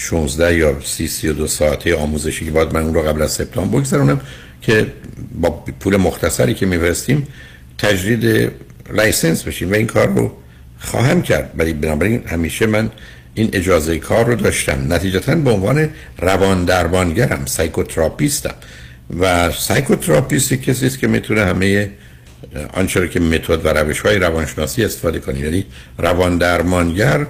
Speaker 3: 16 یا 30 32 ساعته آموزشی که باید من اون رو قبل از سپتامبر بگذرونم که با پول مختصری که میفرستیم تجدید license بشیم و این کار رو خواهم کرد. ولی بنابراین همیشه من این اجازه کار رو داشتم. نتیجتا به عنوان روان درمانگرم psychotherapist م. و psychotherapist کسی است که می‌تونه همه آنچه که متد و روش های روانشناسی استفاده کنه. یعنی روان درمانگر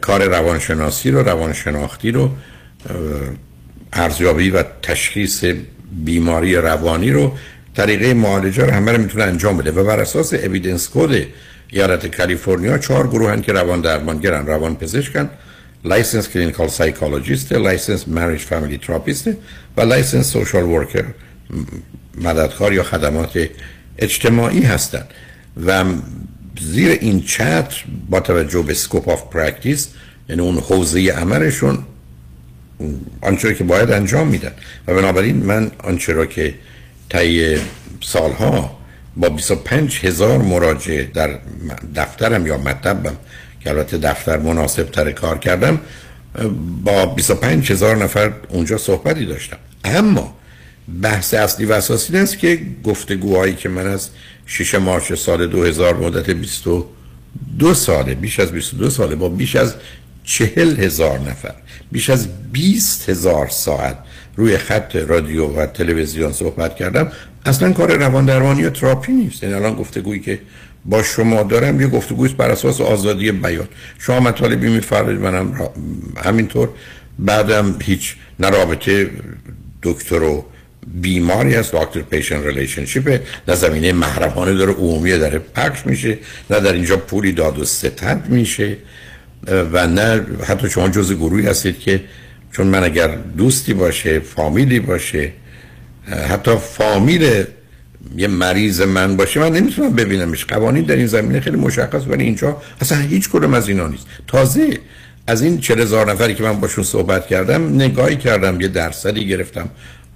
Speaker 3: کار روانشناسی رو روانشناختی رو ارزیابی و تشخیص بیماری روانی رو طریقه معالجه رو همه رو می‌تونه انجام بده. و بر اساس evidence code ایالت کالیفرنیا چهار گروه هن که روان درمانگرن روان پزشکن license clinical psychologist license marriage family therapist و license social worker مددکار یا خدمات اجتماعی هستند و زیر این چتر با توجه به scope of practice یعنی اون حوزه عملشون آنچه که باید انجام میدن. و بنابراین من آنچه را که طی سالها با 25 هزار مراجعه در دفترم یا مطبم که البته دفتر مناسب تر کار کردم با 25 هزار نفر اونجا صحبتی داشتم. اما بحث اصلی و اساسی است که گفتگوهایی که من از 6 مارچ سال 2000 مدت 20 دو ساله بیش از 22 ساله با بیش از چهل هزار نفر بیش از 20 هزار ساعت روی خط رادیو و تلویزیون صحبت کردم اصلا کار روان درمانی و تراپی نیست. این الان گفتگویی که با شما دارم یه گفتگویی بر اساس آزادی بیان. شما مطالبی میفرمایید منم را... همینطور. بعدم هیچ نه رابطه دکتر و بیماری از doctor patient relationship نه زمینه محرمانه داره عمومی داره پخش میشه نه در اینجا پولی داد و ستد میشه و نه حتی شما جز گروهی هستید که چون من اگر دوستی باشه فامیلی باشه حتی فامیل یه مریض من باشه من نمی‌تونم ببینمش. قوانین در این زمینه خیلی مشخص ولی اینجا اصلا هیچ کدوم از اینا نیست. تازه از این چل هزار نفری که من باشون صحبت کردم نگاهی کردم یه درصدی گرفتم.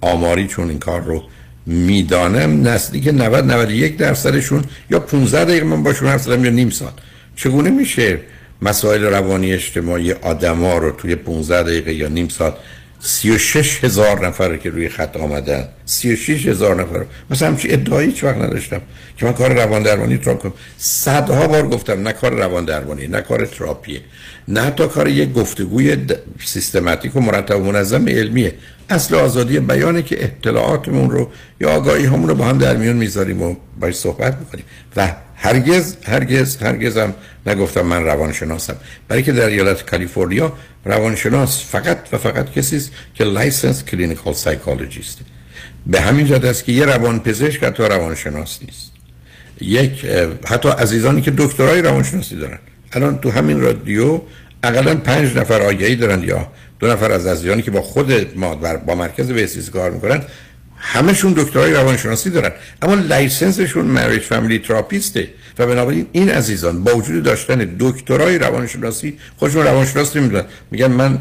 Speaker 3: آماری چون این کار رو می‌دانم. نزدیک 90 91 درصدشون یا 15 دقیقه من باشون حرف زدم یا نیم ساعت. چگونه میشه مسائل روانی اجتماعی آدما رو توی 15 دقیقه یا نیم ساعت 36 هزار نفر که روی خط آمدن 36 هزار نفر مثلا همچی ادعایی هیچ وقت نداشتم که من کار روان درمانی تراپ کنم. صدها بار گفتم نه کار روان درمانی نه کار تراپیه نه حتی کار یک گفتگوی سیستماتیک و مرتب و منظم علمیه. اصل آزادی بیانه که اطلاعاتمون رو یا آگاهیهامون رو با هم در میون می‌ذاریم و باش صحبت می‌کنیم. و هرگز هرگز هرگز هم نگفتم من روانشناسم. برای که در ایالت کالیفرنیا روانشناس فقط و فقط کسی است که license clinical psychologist به همین جهت است که یه روانپزشک حتی روانشناس نیست. یک حتی عزیزانی که دکترای روانشناسی دارن. الان تو همین رادیو اقلا پنج نفر آگهی دارن یا دو نفر از عزیزانی که با خود ما با مرکز ویسیز کار می‌کنن همشون دکترای روانشناسی دارن. اما license شون marriage family therapist ه و بنابراین این عزیزان با وجود داشتن دکترای روانشناسی خودشون روانشناس نمی‌دونن میگن من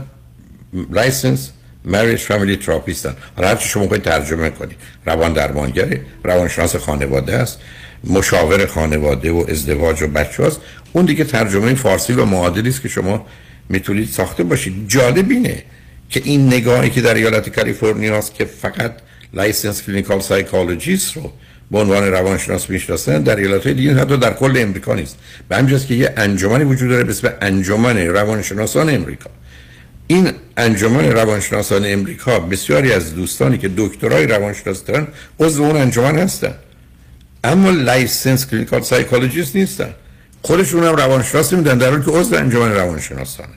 Speaker 3: license marriage family therapist ن حالا هرچی شما باید ترجمه کنید. روان درمانگره روانشناس خانواده است. مشاور خانواده و ازدواج و بچه هست. اون دیگه ترجمه فارسی و معادلی است که شما می‌تونید ساخته باشید. جالب اینه که این نگاهی که در ایالت کالیفرنیا است که فقط license clinical psychologist رو به عنوان روانشناس می‌شناسن در ایالت دیگه حتی در کل امریکا نیست. به همین که یه انجمنی وجود داره به اسم انجمن روانشناسان امریکا. این انجمن روانشناسان امریکا بسیاری از دوستانی که دکترای روانشناس دارن عضو اون انجمن هستن. اما license clinical psychologist نیستن. خودشون هم روانشناس میدن در حالی که عضو انجمن روانشناسانه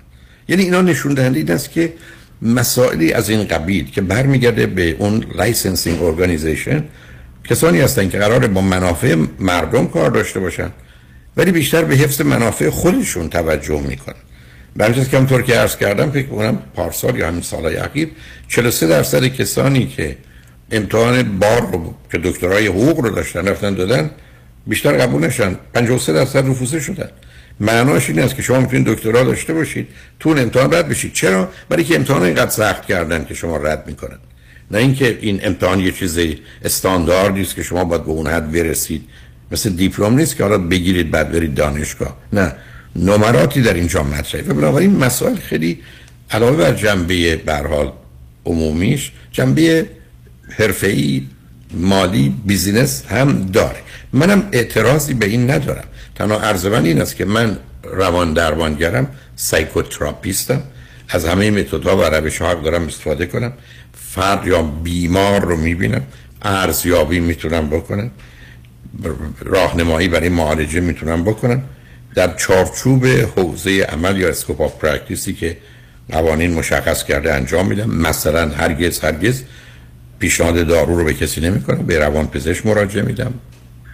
Speaker 3: یعنی اینا نشون دهنده این است که مسائلی از این قبیل که برمیگرده به اون licensing organization کسانی هستن که قرار با منافع مردم کار داشته باشن ولی بیشتر به حفظ منافع خودشون توجه می‌کنن. برای که همونطور که عرض کردم فکر کنم پارسال یا همین سالهای اخیر 43 درصد کسانی که امتحان بار رو که دکترای حقوق رو داشتن رفتن دادن بیشتر قبول نشن 53 درصد رفوزه شدن. معناش این است که شما می‌تونید دکترا داشته باشید تو امتحان رد بشید. چرا؟ برای که امتحان اینقدر سخت کردن که شما رد می‌کنن. نه اینکه این امتحان یه چیز استانداردی است که شما باید به اون حد برسید. مثل دیپلم نیست که حالا بگیرید بعد برید دانشگاه. نه. نمراتی در اینجا مطرحه. و بنابراین مسائل خیلی علاوه بر جنبه به حال عمومیش جنبه حرفه‌ای مالی بیزینس هم داره. منم اعتراضی به این ندارم. تنها عرض من این است که من روان درمانگرم psychotherapist م. از همه متدها و روش ها دارم استفاده کنم. فرد یا بیمار رو می‌بینم. ارزیابی می‌تونم بکنم. راهنمایی برای معالجه می‌تونم بکنم. در چارچوب حوزه عمل یا scope of practice ی که قوانین مشخص کرده انجام میدم. مثلا هرگز هرگز پیشنهاد دارو رو به کسی نمی‌کنم به روان پزشک مراجعه میدم.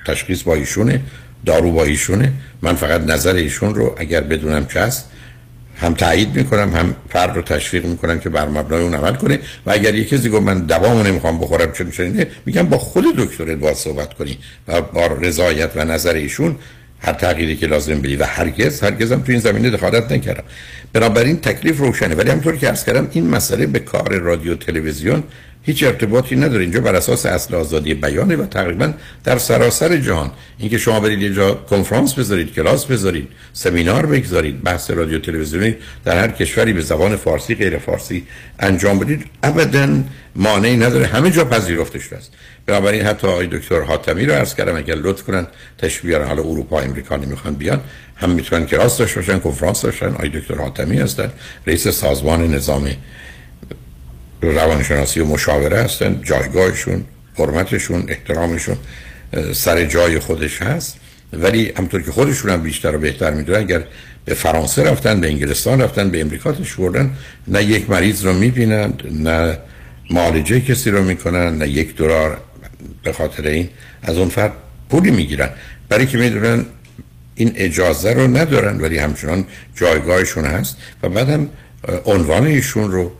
Speaker 3: تشخیص با ایشونه دارو با ایشونه. من فقط نظر ایشون رو اگر بدونم چه هست هم تایید می‌کنم هم فرد رو تشویق می‌کنم که بر مبنای اون عمل کنه. و اگر یکی کسی گفت من دوامو نمی‌خوام بخورم چون چنینه میگم با خود دکترت باید صحبت کنی و با رضایت و نظر ایشون هر تغییری که لازم بدی. و هرگز هرگز هم تو این زمینه دخالت نکردم. بنابراین تکلیف روشنه. ولی همونطور که عرض کردم این مسئله به کار رادیو تلویزیون هیچ ارتباطی نداره. اینجا بر اساس اصل آزادی بیانه و تقریبا در سراسر جهان. اینکه شما برید یه جا کنفرانس بذارید کلاس بذارید سمینار بگذارید بحث رادیو تلویزیونی در هر کشوری به زبان فارسی غیر فارسی انجام بدید ابدا مانعی نداره. همه جا پذیرفته شده است. بنابراین حتی آقای دکتر حاتمی رو عرض کردم اگر لطف کنن بیارن حالا اروپا امریکا نمی‌خوان بیان هم می‌تونن کلاس داشته باشن کنفرانس داشتن آقای دکتر حاتمی هستن رئیس سازمان نظام روانشناسی و مشاوره هستن جایگاهشون حرمتشون احترامشون سر جای خودش هست. ولی همطور که خودشون هم بیشتر و بهتر می‌دونن اگر به فرانسه رفتن به انگلستان رفتن به امریکا تشریف بردن نه یک مریض رو می‌بینن نه معالجه کسی رو می‌کنن نه یک دلار به خاطر این از اون فرد پولی می‌گیرن. برای که می‌دونن این اجازه رو ندارن ولی همچنان جایگاهشون هست و بعدم عنوان ایشون رو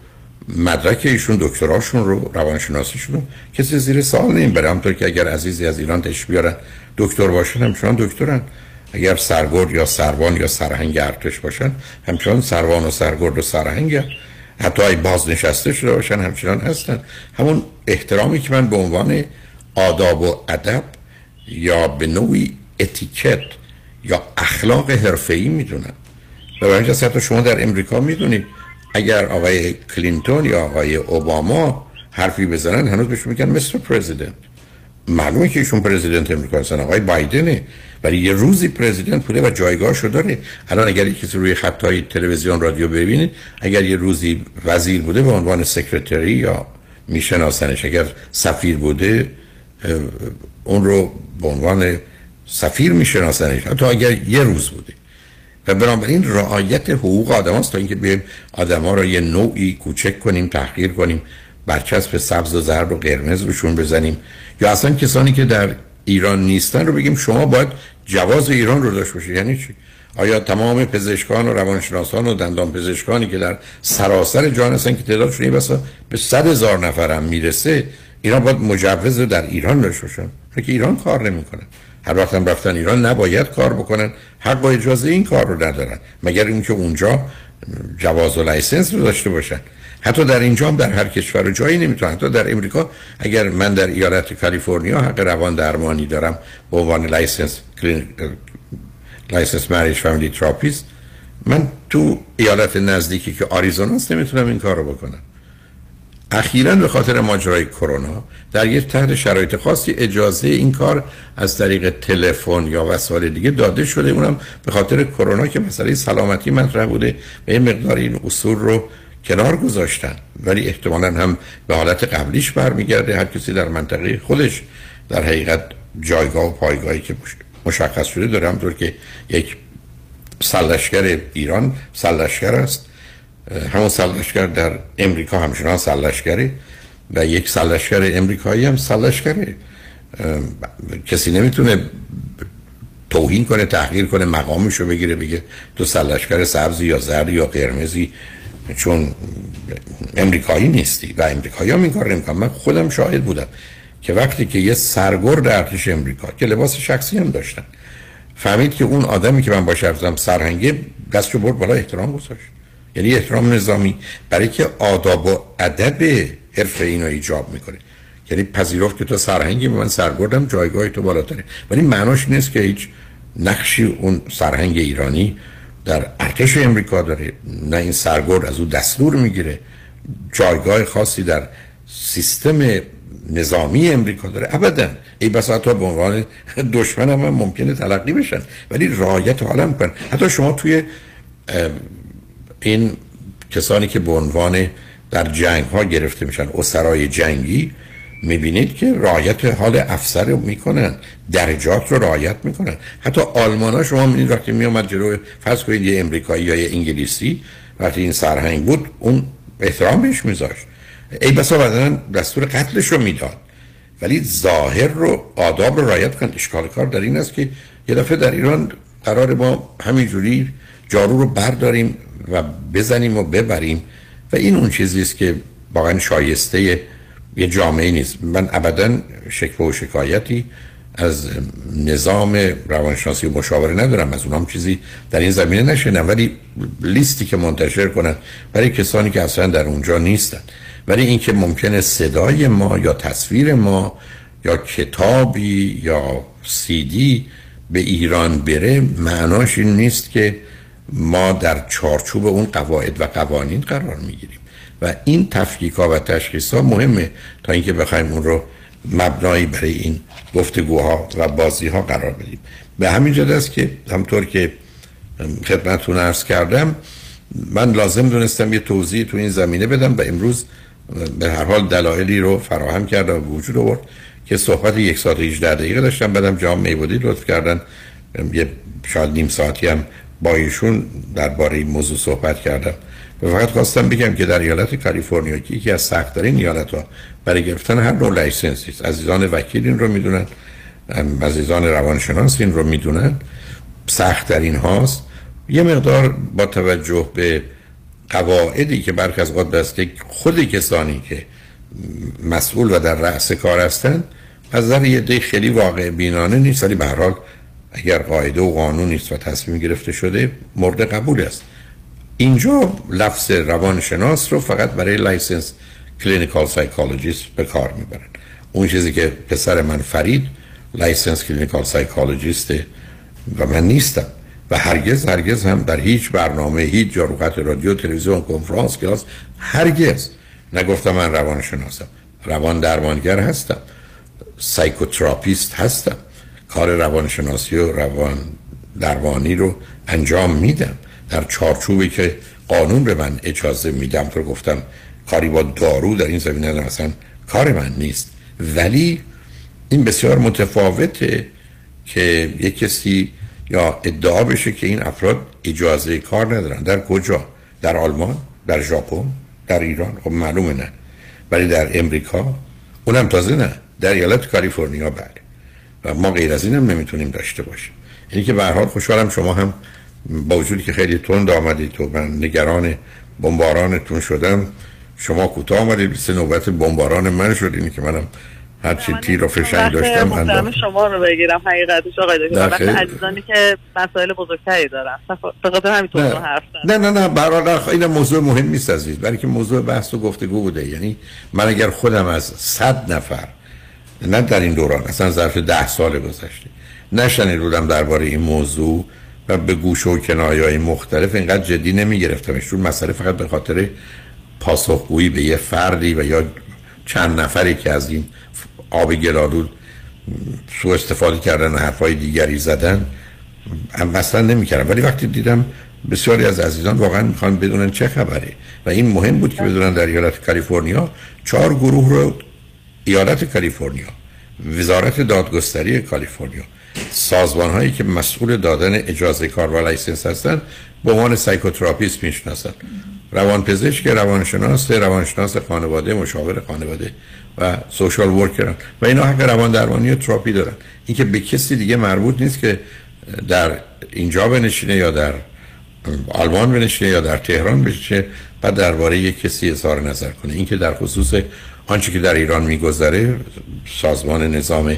Speaker 3: مدرک ایشون دکتراشون رو روانشناسیشون رو. کسی زیر سوال نمی‌بره همطور که اگر عزیزی از ایران تشریف بیارن دکتر باشن همچنان دکترن. اگر سرگرد یا سروان یا سرهنگ ارتش باشن همچنان سروان و سرگرد و سرهنگ. حتی ای بازنشسته شده باشن همچنان هستن. همون احترامی که من به عنوان آداب و ادب یا به نوعی اتیکت یا اخلاق حرفه‌ای می‌دونم. و حتی شما در امریکا می‌دونید اگر آقای کلینتون یا آقای اوباما حرفی بزنن هنوز بهش میگن مستر پرزیدنت معلومه که ایشون پرزیدنت امریکا هستن آقای بایدنه. ولی یه روزی پرزیدنت بوده و جایگاهشو داره. الان اگر کسی روی خطای تلویزیون رادیو ببینید اگر یه روزی وزیر بوده به عنوان سکرتری یا میشناسنش. اگر سفیر بوده اون رو به عنوان سفیر میشناسنش. حتی اگر یه روز بوده. و بنابراین رعایت حقوق آدم هاست تا اینکه بیایم آدم ها رو یه نوعی کوچک کنیم تحقیر کنیم برچسب سبز و زرد و قرمز روشون بزنیم. یا اصلا کسانی که در ایران نیستن رو بگیم شما باید جواز ایران رو داشت باشید یعنی چی؟ آیا تمام پزشکان و روانشناسان و دندان پزشکانی که در سراسر جهان هستن که تعدادشون این به صد هزار نفر هم می‌رسه ایران باید مجوز در ایران داشته باشن. که ایران کار نمی‌کنه. هر وقت هم رفتن ایران نباید کار بکنن. حق و اجازه این کار رو ندارن. مگر اینکه اونجا جواز و license رو داشته باشن. حتی در اینجا هم در هر کشور و جایی نمی‌تونن. حتی در امریکا اگر من در ایالت کالیفرنیا حق روان درمانی دارم به عنوان license licensed marriage family therapist من تو ایالت نزدیکی که آریزونا است نمی‌تونم این کار رو بکنم. اخیرا به خاطر ماجرای کرونا در یک تحت شرایط خاصی اجازه این کار از طریق تلفن یا وسایل دیگه داده شده. اونم به خاطر کرونا که مسئله سلامتی مطرح بوده و این مقدار این اصول رو کنار گذاشتن. ولی احتمالا هم به حالت قبلیش برمیگرده. هر کسی در منطقه خودش در حقیقت جایگاه و پایگاهی که مشخص شده داره همطور که یک سلشگر ایران سلشگر است. همون سلشگر در امریکا همچنان سلشگره و یک سلشگر امریکایی هم سلشگره کسی نمی‌تونه توهین کنه تحقیر کنه مقامش رو بگیره بگه تو سلشگر سبزی یا زرد یا قرمزی چون امریکایی نیستی و امریکایی هم این کار نمی‌کنن. من خودم شاهد بودم که وقتی که یه سرگرد ارتش امریکا که لباس شخصی هم داشتن فهمید که اون آدمی که من باش رفتم سرهنگه دستشو برد بالا احترام گذاشت. یعنی احترام نظامی برای که آداب و ادب حرف اینو ایجاب می‌کنه. یعنی پذیرفت که تو سرهنگی من سرگردم جایگاه تو بالاتره. ولی معناش نیست که هیچ نقشی اون سرهنگ ایرانی در ارتش امریکا داره. نه این سرگرد از او دستور می‌گیره. جایگاه خاصی در سیستم نظامی امریکا داره. ابدا. ای بس حتی به عنوان دشمن هم, هم ممکنه تلقی بشن. ولی رعایت حالا کن حتی شما توی این کسانی که به عنوان در جنگ ها گرفته میشن اسرای جنگی می‌بینید که رعایت حال افسر می‌کنن درجات رو رعایت می‌کنن. حتی آلمان ها شما می‌بینید وقتی میامد جلو فرض کنید یه امریکایی یا یه انگلیسی وقتی این سرهنگ بود اون احترام بهش میذاشت. ای بسا بدن دستور قتلش رو می‌داد. ولی ظاهر رو آداب رو رعایت کن اشکال کار در این است که یه دفعه در ایران قرار ما همینجوری جارو رو برداریم. و بزنیم و ببریم. و این اون چیزی است که واقعا شایسته یه جامعه نیست. من ابدا شکوه و شکایتی از نظام روانشناسی و مشاوره ندارم از اونام چیزی در این زمینه نشنم ولی لیستی که منتشر کنن برای کسانی که اصلا در اونجا نیستن. ولی اینکه ممکنه صدای ما یا تصویر ما یا کتابی یا سیدی به ایران بره معناش این نیست که ما در چارچوب اون قواعد و قوانین قرار می‌گیریم. و این تفکیک و تشخیص ها مهمه تا اینکه بخوایم اون رو مبنایی برای این گفتگوها و بازی ها قرار بدیم. به همین جد است که همطور که خدمتتون عرض کردم من لازم دونستم یه توضیح تو این زمینه بدم و امروز به هر حال دلایلی رو فراهم کردم و وجود آورد که صحبت یک ساعت و 18 دقیقه داشتم. بعدم جام میبودی لطف کردن. یه شاید نیم ساعتی هم با ایشون درباره این موضوع صحبت کردم. و فقط خواستم بگم که در ایالت کالیفرنیا که یکی از سختترین ایالت ها برای گرفتن هر نوع license ی است. عزیزان وکیل این رو می‌دونن عزیزان روانشناس این رو می‌دونن. سختترین هاست. یه مقدار با توجه به قواعدی که برخی از دست خود کسانی که مسئول و در رأس کار هستند از نظر یه خیلی واقع بینانه نیست. ولی به اگر قاعده و قانون نیست و تصمیم گرفته شده مورد قبول است. اینجا لفظ روانشناس رو فقط برای licensed clinical psychologist به کار می‌برن. اون چیزی که پسر من فرید licensed clinical psychologist و من نیستم. و هرگز هرگز هم در هیچ برنامه هیچ جا رادیو تلویزیون کنفرانس کلاس هرگز. نگفتم من روانشناسم. روان درمانگر هستم. psychotherapist هستم. کار روانشناسی و روان درمانی رو انجام میدم. در چارچوبی که قانون به من اجازه میده گفتم کاری با دارو در این زمینه مثلا کار من نیست. ولی این بسیار متفاوته که یک کسی یا ادعا بشه که این افراد اجازه کار ندارن. در کجا؟ در آلمان؟ در ژاپن؟ در ایران؟ خب معلومه نه. ولی در امریکا؟ اونم تازه نه. در ایالت کالیفرنیا بله. و ما غیر از اینم نمی‌تونیم داشته باشیم. اینی که به حال خوشحالم شما هم با وجودی که خیلی تند آمدید تو من نگران بمبارانتون شدم شما کوتاه آمدید بیست نوبت بمباران من شد. اینی که منم هر چی تیر و فشنگ داشتم
Speaker 16: من شما رو بگیرم حقیقتش آقای دکتر. عزیزانی که مسائل بزرگتری دارن. به خاطر همین حرف
Speaker 3: نه نه نه برادر این موضوع مهم نیست عزیز. برای که موضوع بحث و گفتگو بوده. یعنی من اگر خودم از صد نفر نه در این دوران اصلا ظرف ده سال گذشته. نشنید بودم درباره این موضوع و به گوش و کنایه های مختلف اینقدر جدی نمی گرفتمش چون مسئله فقط به خاطر پاسخگویی به یه فردی و یا چند نفری که از این آب گل‌آلود سو استفاده کردن حرفای دیگری زدن مثلا نمی‌کردم. ولی وقتی دیدم بسیاری از عزیزان واقعا می‌خوان بدونن چه خبره. و این مهم بود که بدونن در ایالت کالیفرنیا چهار گروه رو ایالت کالیفرنیا وزارت دادگستری کالیفرنیا. سازمان هایی که مسئول دادن اجازه کار و license هستند به عنوان psychotherapist می‌شناسند. روانپزشک روانشناس روانشناس خانواده مشاور خانواده و social worker ن و اینا حق روان درمانی و تراپی دارن. اینکه به کسی دیگه مربوط نیست که در اینجا بنشینه یا در آلمان بنشینه یا در تهران بشه بعد درباره یک کسی اظهار نظر کنه. اینکه در خصوص آنچه که در ایران میگذره سازمان نظام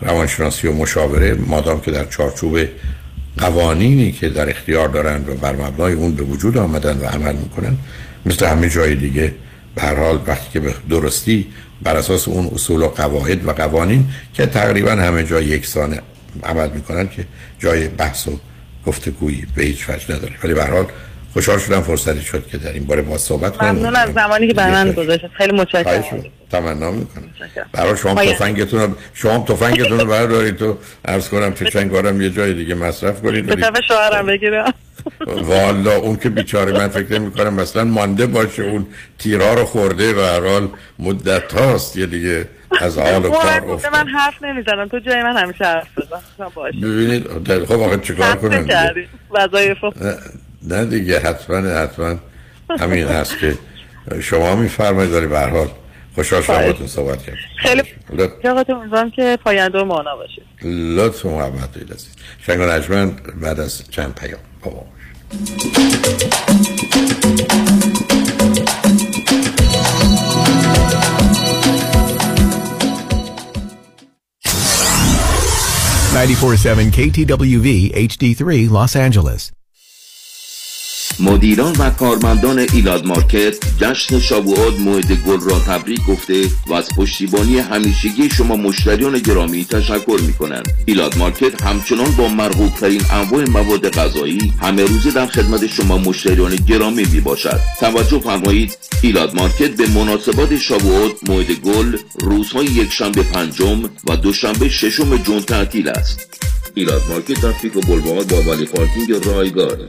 Speaker 3: روانشناسی و مشاوره مادام که در چارچوب قوانینی که در اختیار دارن و بر مبنای اون به وجود آمدن و عمل می‌کنن مثل همه جای دیگه به حال وقتی که به درستی بر اساس اون اصول و قواعد و قوانین که تقریبا همه جای یکسان عمل می‌کنن که جای بحث و گفتگویی به هیچ وجه نداره. ولی به حال خوشحال شدم فرصتی شد که در این باره با صحبت کنم.
Speaker 16: ممنون از زمانی که برای من گذاشت خیلی متشکرم.
Speaker 3: تمنا می‌کنم. برای شما تفنگتون رو شما تفنگتون رو بردارید تو عرض کنم چنگ بارم یه جای دیگه مصرف کنید.
Speaker 16: به طرف شوهرم بگیرم.
Speaker 3: والا اون که بیچاره من فکر نمی کنم مثلا مانده باشه اون تیرها رو خورده و هر حال مدت هاست یه دیگه از حال و کار
Speaker 16: افته من حرف نمی‌زنم. تو جای من همیشه حرف بزن.
Speaker 3: ببینید خب آقا چیکار کنم؟
Speaker 16: وظایف
Speaker 3: نه دیگه حتما حتما. همین هست که شما میفرمایید داری به هر حال خوشحال شدم باهاتون صحبت کردم.
Speaker 16: خیلی جاقت امیدوارم که پاینده و مانا باشید.
Speaker 3: لطف محبت دارید عزیز. شنگ نجمن بعد از چند پیام
Speaker 17: Ninety-four seven KTWV HD3 Los Angeles.
Speaker 18: مدیران و کارمندان ایلاد مارکت جشن شابوات موعد گل را تبریک گفته و از پشتیبانی همیشگی شما مشتریان گرامی تشکر می کنند ایلاد مارکت همچنان با مرغوب ترین انواع مواد غذایی همه روزه در خدمت شما مشتریان گرامی می باشد توجه فرمایید ایلاد مارکت به مناسبت شابوات موعد گل روزهای یکشنبه پنجم و دوشنبه ششم جون تعطیل است. ایلاد مارکت در پیک و بلوار با ولی پارکینگ رایگان.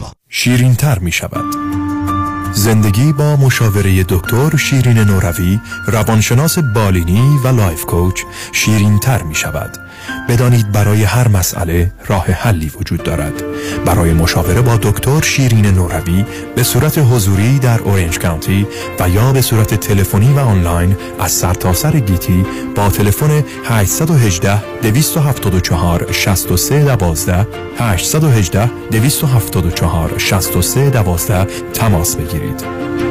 Speaker 19: شیرین تر می شود زندگی با مشاوره دکتر شیرین نوروی روانشناس بالینی و life coach شیرین تر می شود بدانید برای هر مسئله راه حلی وجود دارد. برای مشاوره با دکتر شیرین نوروی به صورت حضوری در اورنج کانتی و یا به صورت تلفنی و آنلاین از سرتاسر گیتی با تلفن 818 274 63 12 818 274 63 12 تماس بگیرید.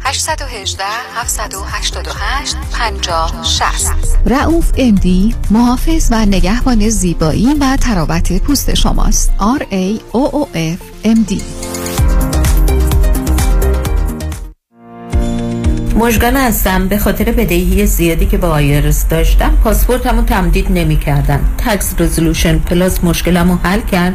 Speaker 20: 818 788 50 60 رعوف امدی محافظ و نگهبان زیبایی و تراوت پوست شماست. R A O O F M D
Speaker 21: مشگان هستم. به خاطر بدهی زیادی که با آیرس داشتم پاسپورتمو تمدید نمی کردن تکس رزولوشن پلاس مشکلمو حل کرد.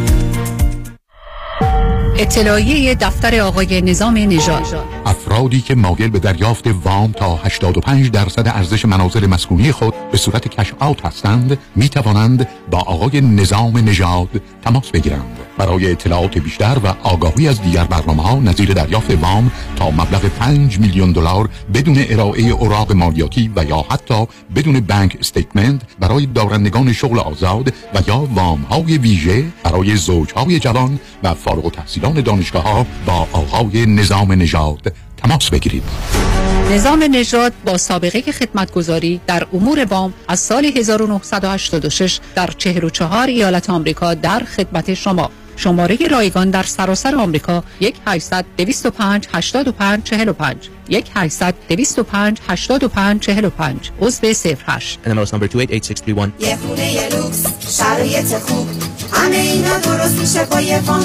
Speaker 9: اطلاعیه دفتر آقای نظام نژاد.
Speaker 10: افرادی که مایل به دریافت وام تا 85 درصد ارزش منازل مسکونی خود به صورت کش آوت هستند می توانند با آقای نظام نژاد تماس بگیرند. برای اطلاعات بیشتر و آگاهی از دیگر برنامه ها نظیر دریافت وام تا مبلغ 5 میلیون دلار بدون ارائه اوراق مالیاتی و یا حتی بدون بانک استیتمنت برای دارندگان شغل آزاد و یا وام های ویژه برای زوج های جوان و فارغ التحصیلان دانشگاه ها با آقای نظام نژاد تماس بگیرید.
Speaker 9: نظام نژاد با سابقه خدمتگذاری در امور بام از سال 1986 در 44 ایالت آمریکا در خدمت شما. شماره رایگان در سراسر آمریکا 1 800 205 85 45 1 800 205 85 45 عضو 08
Speaker 22: NMLS number 288631
Speaker 21: یه خونه یه لوکس شرایط خوب. همه اینا درست میشه با یه فام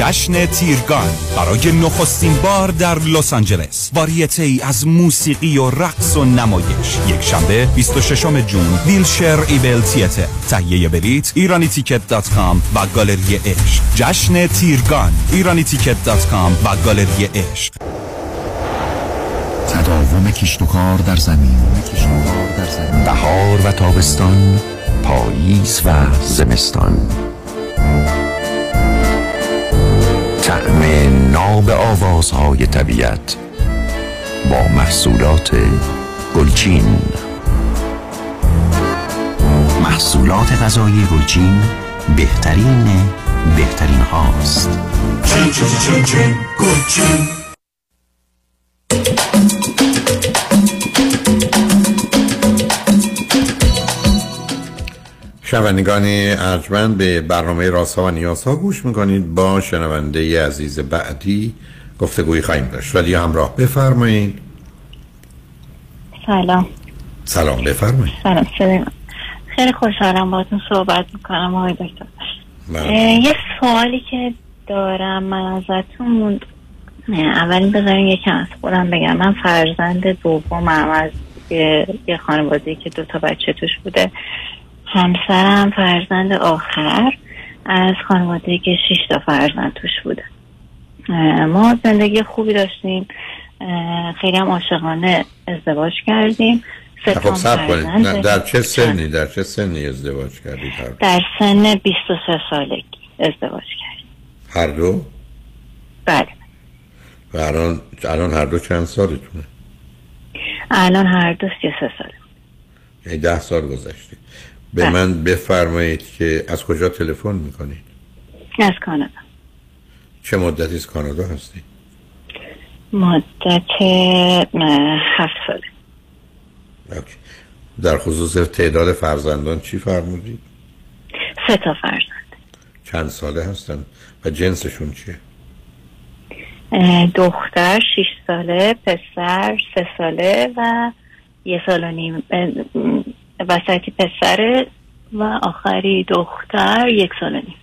Speaker 10: جشن تیرگان برای نخستین بار در لس آنجلس. واریته ای از موسیقی و رقص و نمایش. یک شنبه 26 June Wilshire Ebell Theatre تهیه بلیت Irani Ticket dot com و گالری عشق. جشن تیرگان Irani Ticket dot com و گالری عشق.
Speaker 23: تداوم کشت و کار در زمین. بهار و تابستان پاییز و زمستان. طعم ناب آوازهای طبیعت با محصولات گلچین. محصولات غذایی گلچین بهترین بهترین هاست.
Speaker 21: چین چین چین چین گلچین.
Speaker 3: شنوندگان ارجمند به برنامه راسا و نیاسا گوش می‌کنید. با شنونده عزیز بعدی گفتگوی خواهیم داشت. ولی همراه بفرمایید.
Speaker 24: سلام.
Speaker 3: سلام بفرمایید.
Speaker 24: سلام سلام. خیلی خوشحالم باهاتون صحبت می‌کنم آقای دکتر.
Speaker 3: بله.
Speaker 24: یه سوالی که دارم من ازتون اولین بذارین یکم از خودم بگم. من فرزند دومم از یه, خانواده که دو تا بچه توش بوده. همسرم فرزند آخر از خانواده که شش تا فرزند توش بوده. ما زندگی خوبی داشتیم. خیلی هم عاشقانه ازدواج کردیم.
Speaker 3: خب صبر کنید. در چه سنی؟ در چه سنی ازدواج کردید؟
Speaker 24: در سن 23 سالگی ازدواج کردیم.
Speaker 3: هر دو؟
Speaker 24: بله.
Speaker 3: و الان الان هر دو چند سالتونه؟
Speaker 24: الان هر دو 33 ساله.
Speaker 3: یعنی ده سال گذشته. به
Speaker 24: بله.
Speaker 3: من بفرمایید که از کجا تلفن می‌کنید؟
Speaker 24: از کانادا.
Speaker 3: چه مدتی از کانادا هستید؟
Speaker 24: مدت هفت ساله.
Speaker 3: اوکی. در خصوص تعداد فرزندان چی فرمودید؟
Speaker 24: سه تا فرزند.
Speaker 3: چند ساله هستن و جنسشون چیه؟
Speaker 24: دختر 6 ساله پسر سه ساله و یه سال و نیم وسطی پسر و آخری دختر یک سال نیم.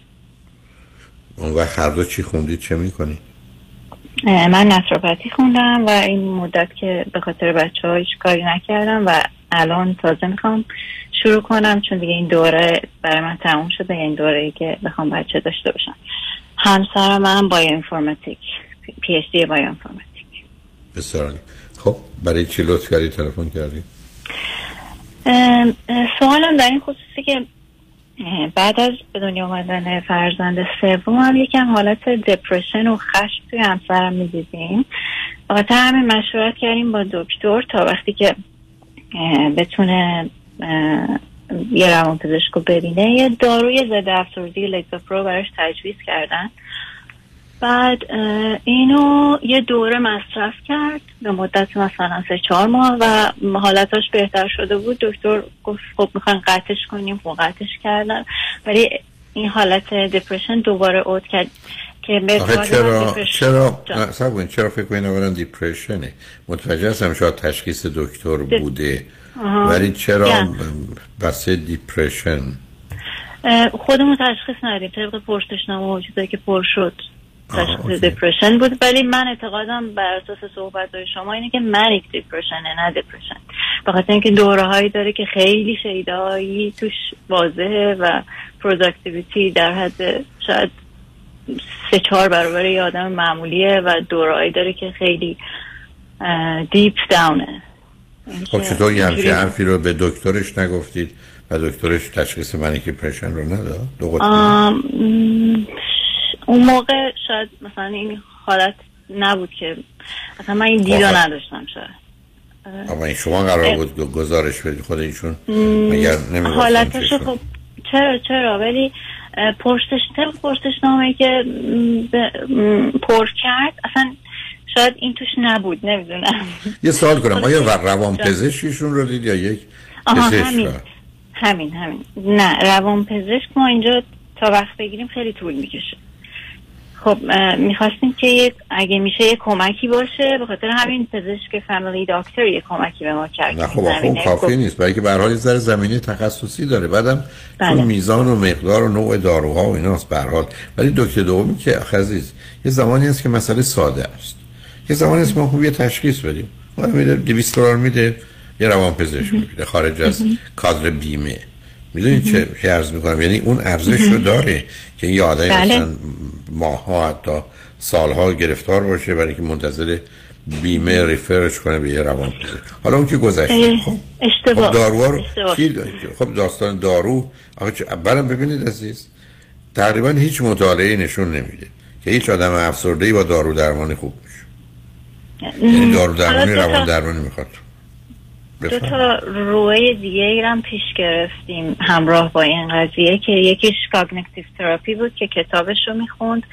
Speaker 3: اون وقت هر دو چی خوندید چه می‌کنید
Speaker 24: اه، من نتروپاتی خوندم و این مدت که به خاطر بچه ها هیچ کاری نکردم و الان تازه می‌خوام شروع کنم چون دیگه این دوره برای من تموم شده این دوره ای که بخوام بچه داشته باشم. همسر من بایو انفورماتیک پی اچ دی بایو انفورماتیک
Speaker 3: بسیار. خب برای چی لطف کردید تلفن
Speaker 24: اه، سوالم در این خصوصی که بعد از به دنیا آمدن فرزند سوم هم یکم حالت دپرشن و خشم توی همسرم می‌دیدیم. بخاطر همین مشورت کردیم با دکتر تا وقتی که بتونه یه روان پزشک رو ببینه. یه داروی ضد افسردگی لگزاپرو براش تجویز کردن. بعد اینو یه دوره مصرف کرد به مدت مثلا سه چهار ماه و حالتاش بهتر شده بود دکتر گفت خب می‌خواین قطعش کنیم خب قطعش کردن ولی این حالت دپرشن دوباره اوت کرد که به
Speaker 3: چرا چرا کنید. چرا فکر کنید اولا دیپرشنه متوجه هستم شاید تشخیص دکتر بوده. ولی چرا. بسه depression
Speaker 24: اه، خودمون تشخیص ندیم طبق پرسشنامه و چیزایی که پر شد تشخیص depression بود. ولی من اعتقادم بر اساس صحبت شما اینه که manic depression ه نه depression به خاطر اینکه دوره هایی داره که خیلی شیدایی توش واضحه و productivity در حد شاید سه چهار برابر یه آدم معمولیه و دورهایی داره که خیلی دیپ داونه
Speaker 3: خب چطور یه همچین
Speaker 24: اینجوری-
Speaker 3: حرفی رو به دکترش نگفتید و دکترش تشخیص منی که پرشن رو نداد؟ دو
Speaker 24: اون موقع شاید مثلا این حالت نبود که مثلا من این دیدو. نداشتم شاید.
Speaker 3: اما این شما قرار. بود گزارش بدید خود ایشون مگر
Speaker 24: حالتش خب چرا چرا؟ ولی پرسش طبق پرسشنامه که م، ب- م، پر کرد اصلا شاید این توش نبود نمی‌دونم.
Speaker 3: یه سوال کنم آیا روان پزشکیشون رو دید یا یک
Speaker 24: پزشک؟ همین. همین همین. نه روان پزشک ما اینجا تا وقت بگیریم خیلی طول می‌کشه. خب می‌خواستیم که اگه میشه یه کمکی باشه به خاطر همین پزشک فامیلی داکتر یه کمکی به ما کرد.
Speaker 3: نه خب خب کافی نیست. برای که به حال ذره زمینه تخصصی داره. بعدم بله. میزان و مقدار و نوع داروها و ایناست به حال. ولی دکتر دومی که عزیز یه زمانی هست که مسئله ساده است. یه زمانی هست ما خوب یه تشخیص بدیم. ما میده 200 دلار میده یه روان پزشک میده خارج از کادر بیمه. می‌دونید چه چه عرض می‌کنم؟ یعنی اون ارزش رو داره که یه آدمی بله. مثلا ماها حتی سالها گرفتار باشه برای که منتظر بیمه refer ش کنه به یه روان حالا اون که گذشته. خب
Speaker 24: اشتباه.
Speaker 3: خب دارو رو خب داستان دارو. آقا چه برم ببینید عزیز تقریبا هیچ مطالعه نشون نمیده که هیچ آدم افسرده با دارو درمانی خوب میشه یعنی دارو درمانی روان درمانی می‌خواد.
Speaker 24: دو تا روی دیگه هم پیش گرفتیم همراه با این قضیه که یکیش cognitive therapy بود که کتابش رو می‌خوند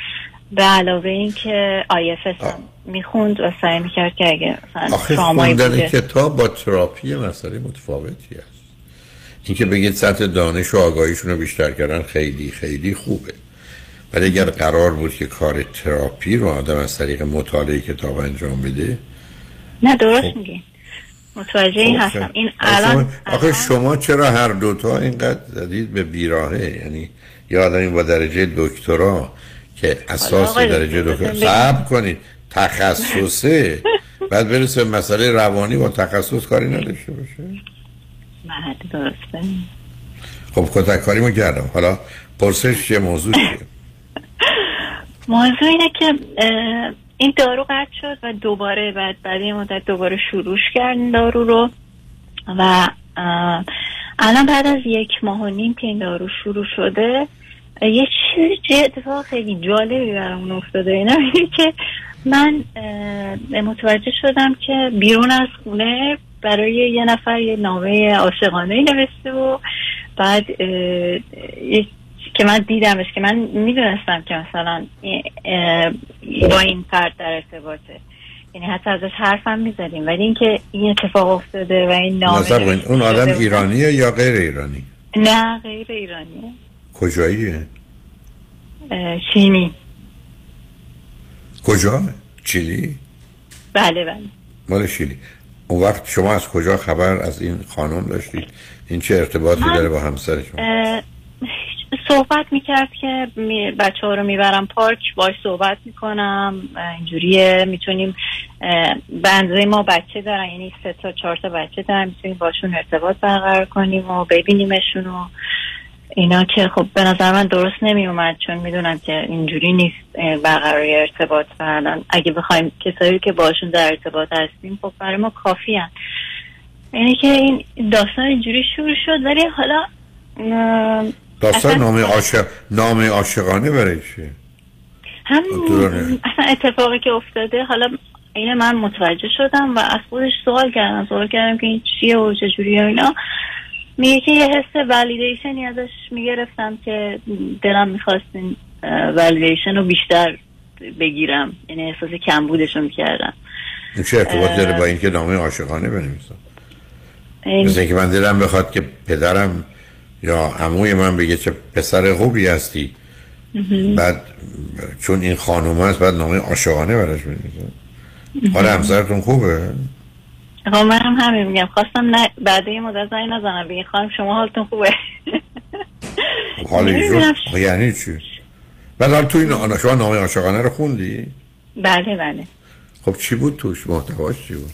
Speaker 24: به علاوه این که هم می‌خوند و سعی می‌کرد که اگه
Speaker 3: آخه خوندن کتاب با تراپی مسئله متفاوتی است. اینکه بگید سطح دانش و آگاهیشون رو بیشتر کردن خیلی خیلی خوبه. ولی اگر قرار بود که کار تراپی رو آدم از طریق مطالعه کتاب انجام بده
Speaker 24: نه درست خب. میگی. متوجه این خب، هستم. این الان
Speaker 3: آخه شما چرا هر دوتا اینقدر زدید به بیراهه؟ یعنی یه آدمی با درجه دکترا که اساس درجه دکترا صبر کنید. تخصصه. بعد برسه به مسئله روانی با تخصص کاری نداشته باشه.
Speaker 24: بله درسته
Speaker 3: خب کتک کاری ما کردم. حالا پرسش چه موضوع چیه
Speaker 24: موضوع اینه که این دارو قطع شد و دوباره بعد بعد یه مدت دوباره شروعش کردن دارو رو. و الان بعد از یک ماه و نیم که این دارو شروع شده یه چیزی اتفاق خیلی جالبی برامون افتاده. اینا که من متوجه شدم که بیرون از خونه برای یه نفر یه نامه عاشقانه نوشته و بعد که من دیدمش که من می‌دونستم که مثلا با این فرد در ارتباطه. یعنی حتی ازش حرفم می‌زدیم. ولی اینکه این اتفاق افتاده و این نامه
Speaker 3: اون آدم ایرانیه یا غیر ایرانی؟
Speaker 24: نه غیر ایرانیه
Speaker 3: کجاییه؟
Speaker 24: چینی.
Speaker 3: کجا؟ چیلی؟
Speaker 24: بله بله.
Speaker 3: مال شیلی اون وقت شما از کجا خبر از این خانم داشتید؟ این چه ارتباطی داره با همسر شما؟
Speaker 24: صحبت می‌کرد که بچه ها رو می‌برم پارک باش صحبت می‌کنم اینجوریه می‌تونیم بنده ما بچه دارن یعنی سه تا چهار تا بچه دارن می‌تونیم باشون ارتباط برقرار کنیم و ببینیمشون و اینا که خب به نظر من درست نمی اومد چون می‌دونم که اینجوری نیست برقرار ارتباط و اگه بخوایم کسایی که باشون در ارتباط هستیم خب برای ما کافی هن. یعنی که این داستان اینجوری شروع شد ولی حالا
Speaker 3: داستان نام عاشق نام عاشقانه برای چیه
Speaker 24: هم اصلا اتفاقی که افتاده. حالا این من متوجه شدم و از خودش سوال کردم. سوال کردم که این چیه و چجوریه اینا. میگه که یه حس ولیدیشنی ازش می‌گرفتم که دلم می‌خواست این ولیدیشن رو بیشتر بگیرم. یعنی احساس کمبودش رو می‌کردم.
Speaker 3: این چه ارتباط داره با اینکه نامه عاشقانه بنویسم؟ مثل اینکه من دلم بخواد که پدرم یا عموی من بگه چه پسر خوبی هستی. بعد چون این خانوم هست بعد نامه عاشقانه براش بنویسم حالا همسرتون خوبه؟
Speaker 24: خب من هم همین میگم. خواستم نه بعد یه مدت زنگ نزنم. بگی خانم شما حالتون خوبه؟
Speaker 3: حال ایجور یعنی چی؟ بعد تو این شما نامه عاشقانه رو خوندی؟
Speaker 24: بله بله.
Speaker 3: خب چی بود توش؟ محتواش چی بود؟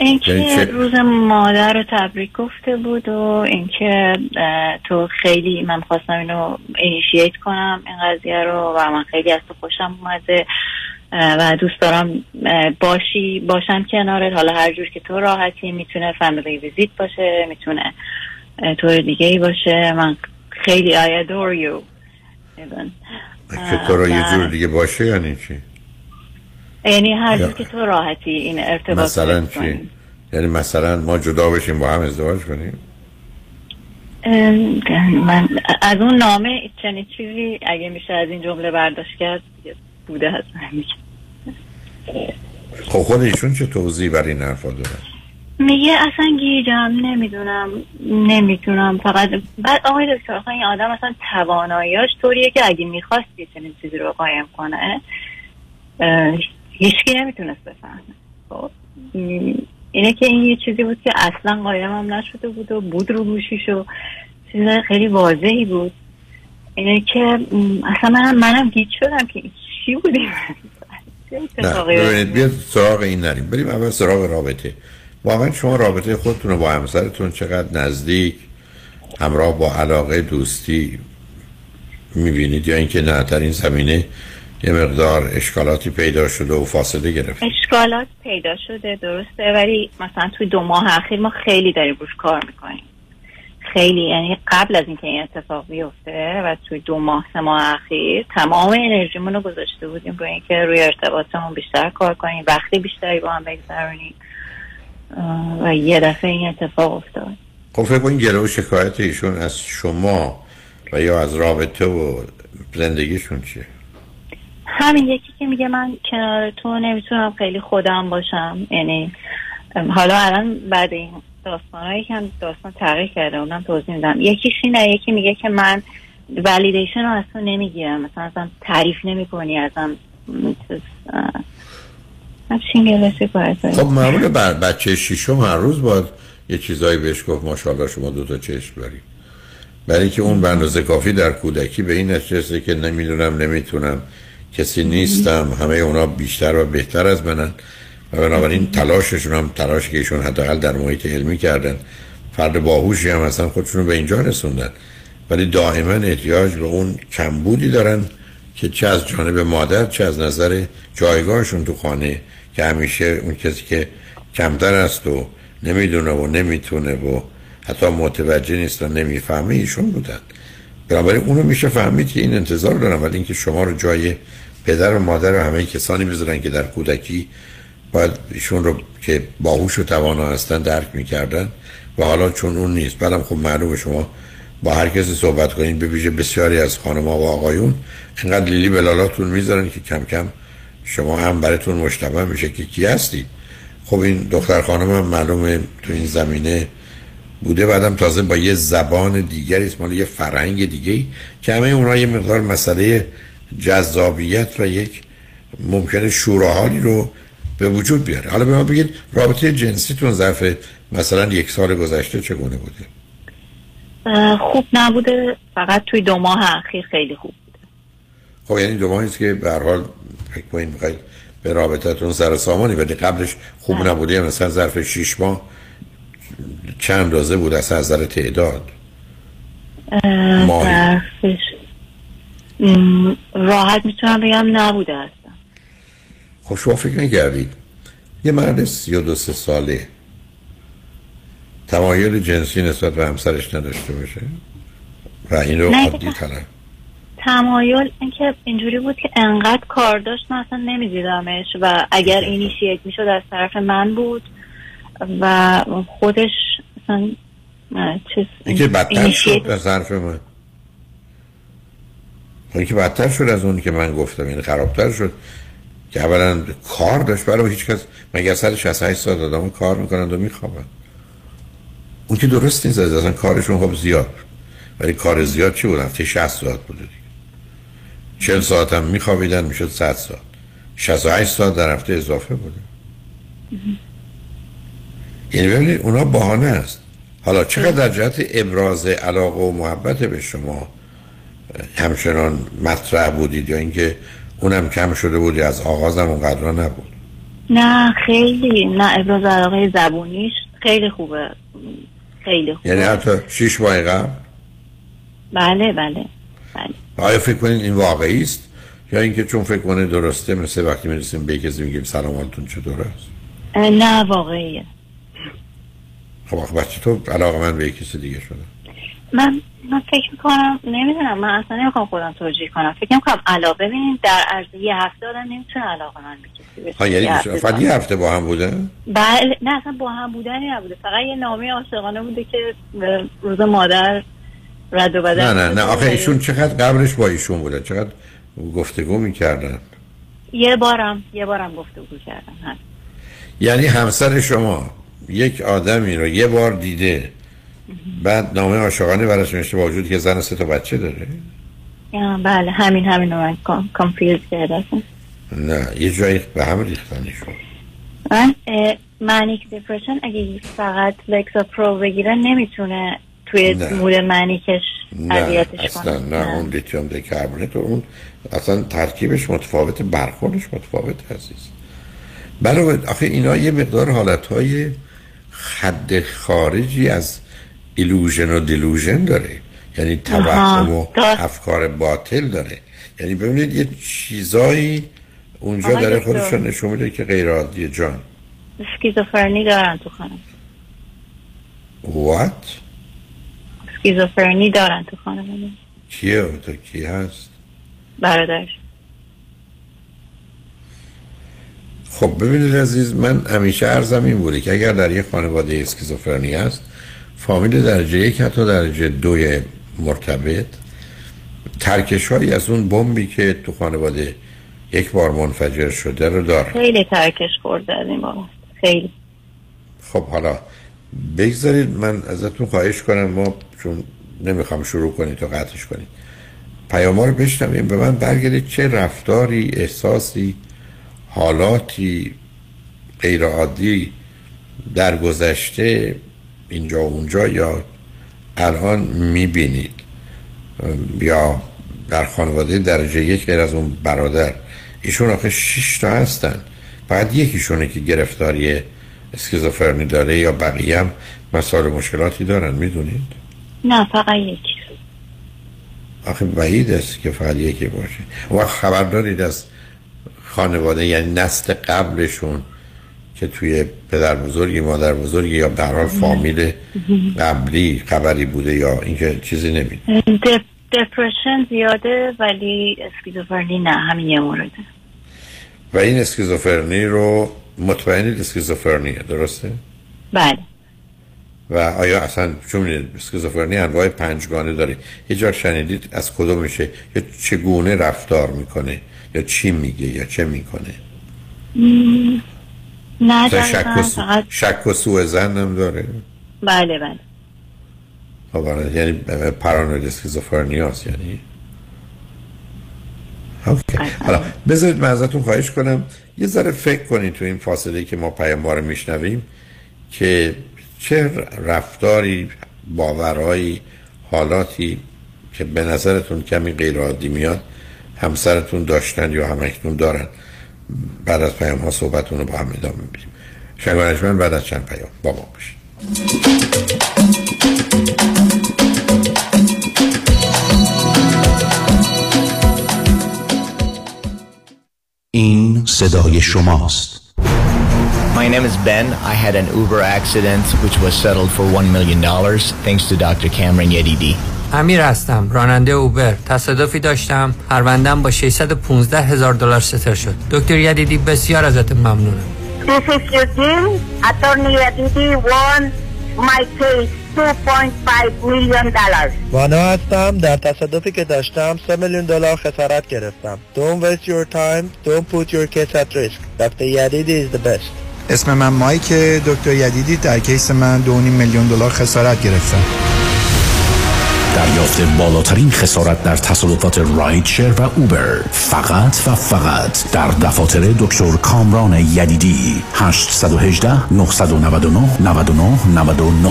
Speaker 24: اینکه یعنی روز مادر رو تبریک گفته بود و اینکه تو خیلی من خواستم اینو اینیشییت کنم این قضیه رو و من خیلی از تو خوشم اومده و دوست دارم باشی باشم کنارت. حالا هر جور که تو راحتی می‌تونه فامیلی ویزیت باشه می‌تونه طور دیگه ای باشه. من خیلی I adore you.
Speaker 3: که تو را یه جور دیگه باشه یعنی چی؟
Speaker 24: یعنی هر جور که تو راحتی این ارتباط
Speaker 3: مثلا چی؟ یعنی مثلا ما جدا بشیم با هم ازدواج کنیم؟
Speaker 24: من از اون نامه چنین چیزی اگه میشه از این جمله برداشت کرد بوده هست.
Speaker 3: خب خود ایشون چه توضیح بر این حرفا دارن
Speaker 24: میگه اصلا گیجم نمی‌دونم نمی‌دونم فقط بعد آقای دکتر این آدم اصلا تواناییاش طوریه که اگه می‌خواستی چنین چیزی رو قایم کنه هیچکی نمی‌تونست بفهمه. خب اینه که این یه چیزی بود که اصلا قایم هم نشده بود و بود رو گوشیش و چیز خیلی واضحی بود. اینه که اصلا منم منم گیج شدم که چی بودیم
Speaker 3: نه ببینید بیاد سراغ این نریم. بریم اول سراغ رابطه. واقعا شما رابطه خودتون رو با همسرتون چقدر نزدیک همراه با علاقه دوستی می‌بینید یا اینکه نه در این زمینه یه مقدار اشکالاتی پیدا شده و فاصله گرفت.
Speaker 24: اشکالات پیدا شده درسته ولی مثلا توی دو ماه اخیر ما خیلی داریم روش کار می‌کنیم. خیلی یعنی قبل از اینکه این اتفاق بیفته و توی دو ماه سه ماه اخیر تمام انرژیمون رو گذاشته بودیم روی اینکه روی ارتباطمون بیشتر کار کنیم وقتی بیشتری با هم بگذرونیم. و یه دفعه این اتفاق افتاد.
Speaker 3: خب فکر کنید گله و شکایت ایشون از شما و یا از رابطه و زندگیشون چیه؟
Speaker 24: همین یکی که میگه من کنار تو نمی‌تونم خیلی خودم باشم. یعنی حالا الان بعد این داستان که هم داستان تغییر کرده اونم توضیح میدم. یکیش اینه یکی میگه که من ولیدیشن رو اصلا نمی‌گیرم. مثلا ازم تعریف نمی کنی ازم
Speaker 3: خب معمول بر بچه شیشم هر روز باید یه چیزایی بهش گفت ماشاءالله شما دوتا چشم داری برای که اون به کافی در کودکی به این نتیجه که نمی‌دونم نمی‌تونم. کسی نیستم. همه اونا بیشتر و بهتر از منن. و بنابراین تلاششون هم تلاش که ایشون حداقل در محیط علمی کردن. فرد باهوشی هم اصلا خودشون به اینجا رسوندن. ولی دائما احتیاج به اون کمبودی دارن که چه از جانب مادر چه از نظر جایگاهشون تو خانه. که همیشه اون کسی که کمتر است و نمی‌دونه و نمی‌تونه و حتی متوجه نیست و نمی‌فهمه ایشون بودن. بنابراین اونو میشه فهمید که این انتظار دارن ولی اینکه شما رو جای پدر و مادر و همه کسانی بذارن که در کودکی باید ایشون رو که باهوش و توانا هستن درک می‌کردن و حالا چون اون نیست. بعدم خب معلومه شما با هر کسی صحبت کنید به ویژه بسیاری از خانم و آقایون اینقدر لیلی بلالاتون می‌ذارن که کم کم شما هم براتون مشتبه میشه که کی هستید خب این دختر خانم هم معلومه تو این زمینه بوده بعدم تازه با یه زبان دیگری اسم یه فرهنگ دیگه که همه اونها یه مقدار مسئله جذابیت و یک ممکنه شوراحالی رو به وجود بیاره. حالا به ما بگید رابطه جنسیتون ظرف مثلا یک سال گذشته چگونه بوده؟
Speaker 24: خوب نبوده فقط توی دو ماه اخیر خیلی خوب بوده.
Speaker 3: خب یعنی دو ماهی که به هر حال فکر کنید به رابطتون سر سامانی ولی قبلش خوب نه. نبوده مثلا ظرف شیش ماه چند اندازه بود از نظر تعداد
Speaker 24: ظرفش راحت می‌تونم بگم نبوده هستم.
Speaker 3: خب شما فکر نگردید یه مرد سی و دو سه ساله. تمایل جنسی نسبت به همسرش نداشته باشه؟ و این رو عادی تلن
Speaker 24: تمایل اینکه اینجوری بود که انقدر کار داشت من اصلا نمیدیدمش. و اگر اینیشیت می‌شد از طرف من بود. و خودش اصلا چیز
Speaker 3: اینکه بدتر شد از طرف من. اینکه بدتر شد از اون که من گفتم یعنی خرابتر شد. که اولا کار داشت برای هیچ کس مگه سر 68 سال آدم کار می‌کنند و میخوابند. اون که درست نیست از اصلا کارشون خب زیاد. ولی کار زیاد چی بود؟ هفته 60 ساعت بوده دیگه. 40 ساعت هم میخوابیدن می‌شد 100 ساعت. 68 ساعت در هفته اضافه بوده. یعنی ببینید اونا بهانه است. حالا چقدر در جهت ابراز علاقه و محبت به شما همچنان مطرح بودید یا اینکه اونم کم شده بودی از آغازم اونقدر نبود؟
Speaker 24: نه خیلی. نه ابراز علاقه زبونیش خیلی خوبه. خیلی خوبه.
Speaker 3: یعنی حتی شیش ماه قبل؟
Speaker 24: بله بله بله.
Speaker 3: آیا فکر کنید این واقعی است؟ یا اینکه چون فکر کنه درسته مثل وقتی می‌رسیم به کسی میگیم سلام حالتون چطور است؟
Speaker 24: نه واقعیه.
Speaker 3: خب آخه بچه تو علاقه من به کسی دیگه شده.
Speaker 24: من من فکر می‌کنم نمی‌دونم من اصلا نمی‌خوام خودم توجیه کنم. فکر می‌کنم علاقه ببینید در عرض یه هفته آدم نمی‌تونه علاقه من بکسی
Speaker 3: ها یعنی فقط یه هفته با هم بوده؟
Speaker 24: بله نه اصلا با هم بودنی نبوده. فقط یه نامه عاشقانه بوده که روز مادر رد و بدل
Speaker 3: نه نه نه. آخه ایشون چقدر قبلش با ایشون بوده؟ چقدر گفتگو می‌کردن؟
Speaker 24: یه بارم یه بارم گفتگو هست.
Speaker 3: یعنی همسر شما؟ یک آدمی رو یه بار دیده بعد نامه عاشقانه براش نوشته با وجود که زن سه تا بچه داره.
Speaker 24: بله همین همین رو من confuse کرده
Speaker 3: نه یه جایی به هم ریختنی شد.
Speaker 24: من manic depression اگه فقط Lexapro بگیره نمی‌تونه توی
Speaker 3: نه.
Speaker 24: mood manic
Speaker 3: ش
Speaker 24: نه
Speaker 3: اصلا
Speaker 24: کنه.
Speaker 3: نه اون لیتیوم دیکربونات اون اصلا ترکیبش متفاوت برخوردش متفاوت عزیز. برای آخه اینا یه مقدار حالتهای حد خارجی از ایلوژن و دیلوژن داره. یعنی توهم و افکار باطل داره. یعنی ببینید یه چیزایی اونجا داره
Speaker 24: دکتر.
Speaker 3: خودش رو نشون میده که غیر عادیه جان.
Speaker 24: اسکیزوفرنی دارن تو خانم
Speaker 3: وات
Speaker 24: اسکیزوفرنی دارن تو خانم
Speaker 3: کیه؟ تو کی هست؟
Speaker 24: برادرش.
Speaker 3: خب ببینید عزیز من همیشه عرضم این بوده که اگر در یک خانواده اسکیزوفرنی هست فامیل درجه یک حتی درجه دوی مرتبط ترکش هایی از اون بمبی که تو خانواده یک بار منفجر شده رو داره.
Speaker 24: خیلی ترکش خورده از این بابا. خیلی.
Speaker 3: خب حالا بگذارید من ازتون خواهش کنم ما چون نمی‌خوام شروع کنید تا قطعش کنید. پیام رو بشنویم. به من برگردید چه رفتاری احساسی حالاتی غیر عادی در گذشته اینجا و اونجا یا الان می‌بینید. یا در خانواده درجه یک غیر از اون برادر. ایشون آخه شش تا هستن. فقط یکیشونه که گرفتاری اسکیزوفرنی داره یا بقیه هم مسائل مشکلاتی دارن می‌دونید؟
Speaker 24: نه فقط یکی.
Speaker 3: آخه بعید است که فقط یکی باشه. و خبر دارید از خانواده یعنی نسل قبلشون که توی پدر بزرگی مادر بزرگی یا به هر حال فامیل قبلی خبری بوده یا اینکه چیزی نمید
Speaker 24: دپ- دپرشن زیاده ولی اسکیزوفرنی نه همین یه مورده.
Speaker 3: و این اسکیزوفرنی رو مطمئنید اسکیزوفرنیه درسته؟
Speaker 24: بله.
Speaker 3: و آیا اصلا چون اسکیزوفرنی انواع پنجگانه داره یه جا شنیدید از کدوم میشه یا چگونه رفتار می‌کنه؟ یا چی میگه یا چه می‌کنه؟
Speaker 24: نه
Speaker 3: مثلا شک و, سو...
Speaker 24: فقط
Speaker 3: شک و سوء زن هم داره.
Speaker 24: بله بله.
Speaker 3: خب آره، یعنی پارانوید اسکیزوفرنی هست یعنی؟ اوکی. حالا بذارید من ازتون خواهش کنم یه ذره فکر کنید تو این فاصله که ما پیام رو میشنویم که چه رفتاری باورهایی حالاتی که به نظرتون کمی غیر عادی میاد همسرتون داشتن یا همکنون دارن بعد از پیام ها صحبتون رو با هم ادامه میدیم شنگانشمن بعد از چند پیام با ما باشید
Speaker 25: این صدای شماست
Speaker 26: My name is Ben. I had an Uber accident which was settled for $1 million thanks to Dr. Cameron Yedidi.
Speaker 27: امیر هستم راننده اوبر. تصادفی داشتم. پروندم با 615 هزار دلار ستر شد. دکتر یدیدی بسیار ازت ممنونم.
Speaker 28: This is Eugene. Attorney Aditi won my case $2.5 million. dollars.
Speaker 29: وانا هستم. در تصادفی که داشتم 3 میلیون دلار خسارت گرفتم. Don't waste your time. Don't put your case at risk. Dr. Yadidi is the best.
Speaker 30: اسم من مایک دکتر یدیدی در کیس من 2.5 میلیون دلار خسارت گرفتم.
Speaker 25: دریافت بالاترین خسارت در تصادفات رایت شیر و اوبر فقط و فقط در دفاتر دکتر کامران یدیدی 818 999 99 99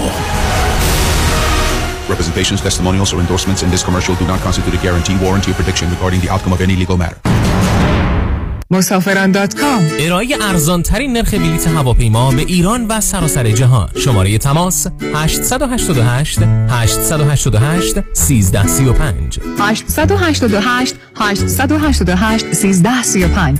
Speaker 31: Representations, testimonials, or endorsements in this commercial do not constitute a guarantee, warranty, or prediction regarding the outcome of any legal matter.
Speaker 32: مسافران دات کام. ارائه ارزان ترین نرخ بلیط هواپیما به ایران و سراسر جهان. شماره تماس 888 888 1335
Speaker 20: 888 888 1335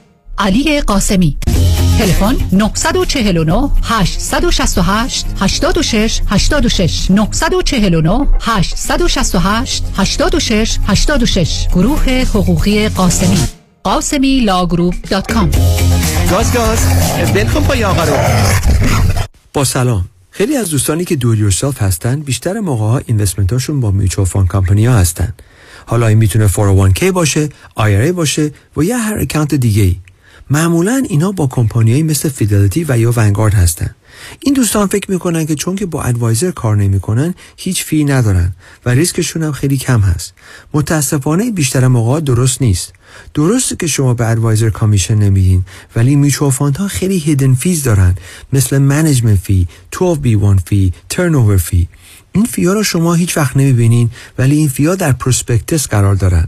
Speaker 9: علی قاسمی. تلفن 949 868 86 86 949 868 86 86 گروه حقوقی قاسمی. Ghasemi Law Group dot com
Speaker 1: گاز گاز. بلکن پای آقا رو. با سلام. خیلی از دوستانی که do it yourself هستن بیشتر موقع ها investment هاشون با mutual fund company ها هستن. حالا این می‌تونه 401k باشه IRA باشه و یا هر account دیگه ای معمولا اینا با کمپانیایی مثل Fidelity و یا Vanguard هستن. این دوستان فکر می‌کنن که چون که با advisor کار نمی‌کنن هیچ fee ندارن و ریسکشون هم خیلی کم هست. متاسفانه بیشتر موقع درست نیست. درسته که شما به advisor commission نمیدین ولی mutual fund ها خیلی hidden fees دارن. مثل management fee 12B1 fee turn fee این fee ا رو شما هیچ وقت نمی‌بینین ولی این fee ا در prospectus قرار دارن.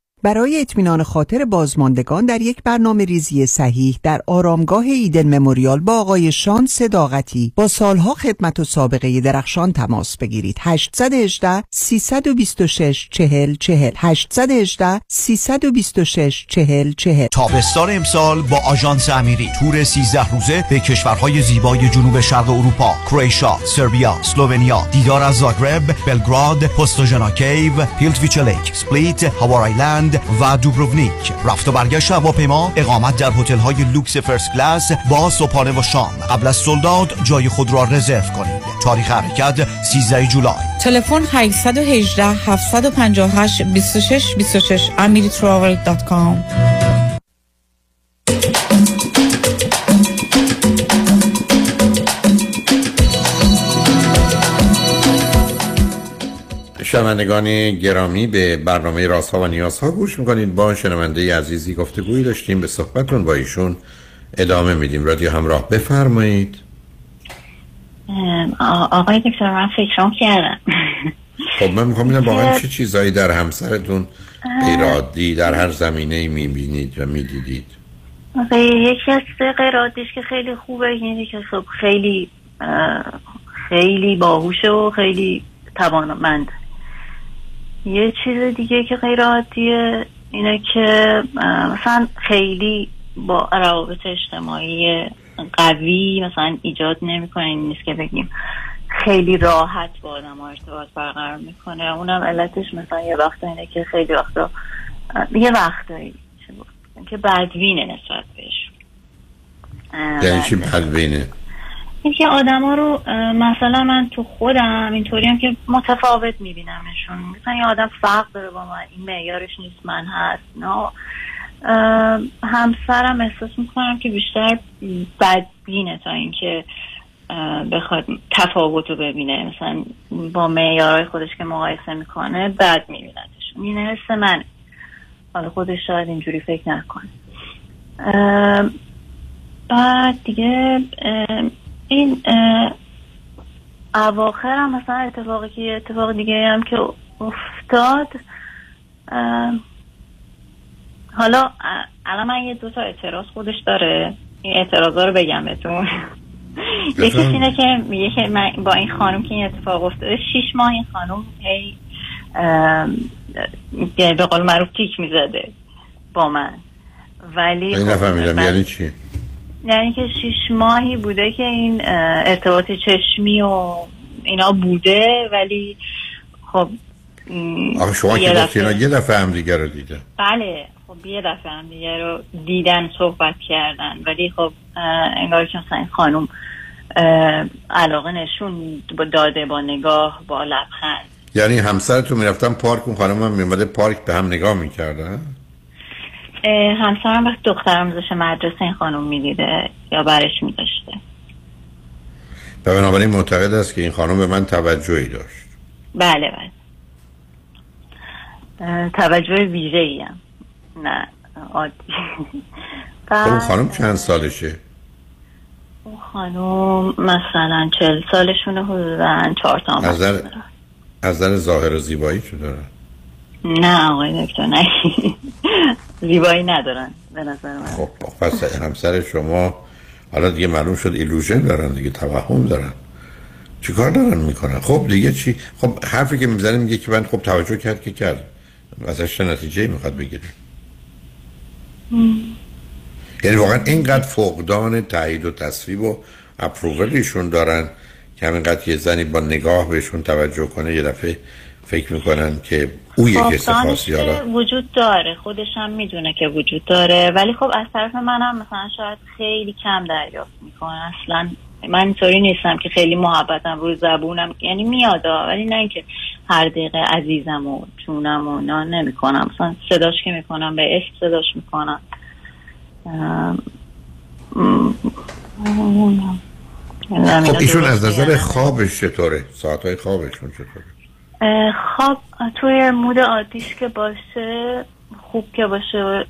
Speaker 33: برای اطمینان خاطر بازماندگان در یک برنامه ریزی صحیح در آرامگاه Eden Memorial با آقای شان صداقتی با سالها خدمت و سابقه درخشان تماس بگیرید. 818 326 40 40 818 326 40 40
Speaker 25: تابستان امسال با آژانس امیری. تور 13 روزه به کشورهای زیبای جنوب شرق اروپا کرواتیا سربیا اسلوونیا دیدار از زاگرب بلگراد Postojna Cave Plitvice Lake Split Hvar Island و دوبروونیک رفت و برگشت هواپیما اقامت در هتل های لوکس first class با صبحانه و شام. قبل از سولداد جای خود را رزرو کنید. تاریخ حرکت 13 جولای.
Speaker 34: تلفن 818 758 26 26
Speaker 3: شنوندگان گرامی به برنامه رازها و نیازها گوش می‌کنید. با شنونده عزیزی گفتگویی داشتیم به صحبتون با ایشون ادامه میدیم. رادیو همراه بفرمایید.
Speaker 24: آقای دکتر من فکرام کردم.
Speaker 3: خب من می‌خوام ببینم واقعا چه چیزایی در همسرتون غیرعادی در هر زمینه ای می‌بینید و می‌دیدید؟
Speaker 24: یکی از غیرعادیش که خیلی خوبه اینه که خب خیلی خیلی باهوشه و خیلی توانمند. یه چیز دیگه که غیر عادیه اینه که مثلا خیلی با روابط اجتماعی قوی مثلا ایجاد نمی‌کنه این نیست که بگیم خیلی راحت با آدم ها ارتباط برقرار می‌کنه. اونم علتش مثلا یه وقت اینه که خیلی وقتا یه وقتایی که بدبینه نسبت بهش.
Speaker 3: یعنی چی بدبینه؟
Speaker 24: اینکه آدما رو مثلا من تو خودم اینطوری هم که متفاوت میبینمشون. مثلا یه آدم فرق داره با من این معیارش نیست من هست نه. همسرم احساس می‌کنم که بیشتر بدبینه تا اینکه بخواد تفاوت رو ببینه. مثلا با معیارهای خودش که مقایسه می‌کنه بد میبیندش. این حس من حالا خودش شاید اینجوری فکر نکنه. بعد دیگه این اواخر هم مثلا اتفاقی که اتفاق دیگه هم که افتاد حالا الان من یه دوتا اعتراض خودش داره. این اعتراض رو بگم بهتون. یکیش اینه که میگه که من با این خانم که این اتفاق افتاده شیش ماه این خانم هی به قول معروف تیک می‌زده با من. ولی
Speaker 3: این نفهمیدم یعنی چی؟
Speaker 24: یعنی که شیش ماهی بوده که این ارتباط چشمی و اینا بوده ولی خب
Speaker 3: آخه شما که
Speaker 24: دفعه-
Speaker 3: یه دفعه هم دیگه رو دیده.
Speaker 24: بله خب یه دفعه هم دیگه رو دیدن صحبت کردن. ولی خب انگار که مثلا این خانم علاقه نشون داده با نگاه با لبخند.
Speaker 3: یعنی همسرتون می‌رفتن پارک اون خانم هم میمده پارک به هم نگاه می‌کردن؟
Speaker 24: همسرم وقت دخترم میذاشه مدرسه این خانم می‌دیده یا برش میداشته.
Speaker 3: و بنابراین معتقد است که این خانم به من توجهی داشت.
Speaker 24: بله بله. توجه ویژه ایم نه عادی.
Speaker 3: خب اون خانم چند سالشه؟
Speaker 24: اون خانم مثلا چل سالشونه حدودا چهار تا
Speaker 3: از نظر از نظر ظاهر و زیبایی چه دارن
Speaker 24: نه آقای دکتر نه. زیبایی ندارن به نظر من.
Speaker 3: خب پس همسر شما حالا دیگه معلوم شد ایلوژن دارن دیگه توهم دارن. چیکار دارن می‌کنن؟ خب دیگه چی؟ خب حرفی که می‌زنه میگه که من خب توجه کرد که کرد. ازش چه نتیجه می‌خواد بگیره؟ یعنی واقعا اینقدر فقدان تایید و تصویب و اپروولیشون دارن که همینقدر یه زنی با نگاه بهشون توجه کنه یه دفعه فکر می‌کنن که او یک
Speaker 24: خب، وجود داره. خودش هم می‌دونه که وجود داره. ولی خب از طرف منم مثلا شاید خیلی کم دریافت می‌کنه. اصلا من اینطوری نیستم که خیلی محبتم روی زبونم. یعنی میاد ولی نه اینکه هر دقیقه عزیزم و جونم و نه نمی‌کنم. مثلا صداش که می‌کنم به اسم صداش می‌کنم.
Speaker 3: خب ایشون از نظر خوابش چطوره؟ ساعتهای خوابشون چطوره؟
Speaker 24: خواب توی مود عادیش که باشه خوب که باشه.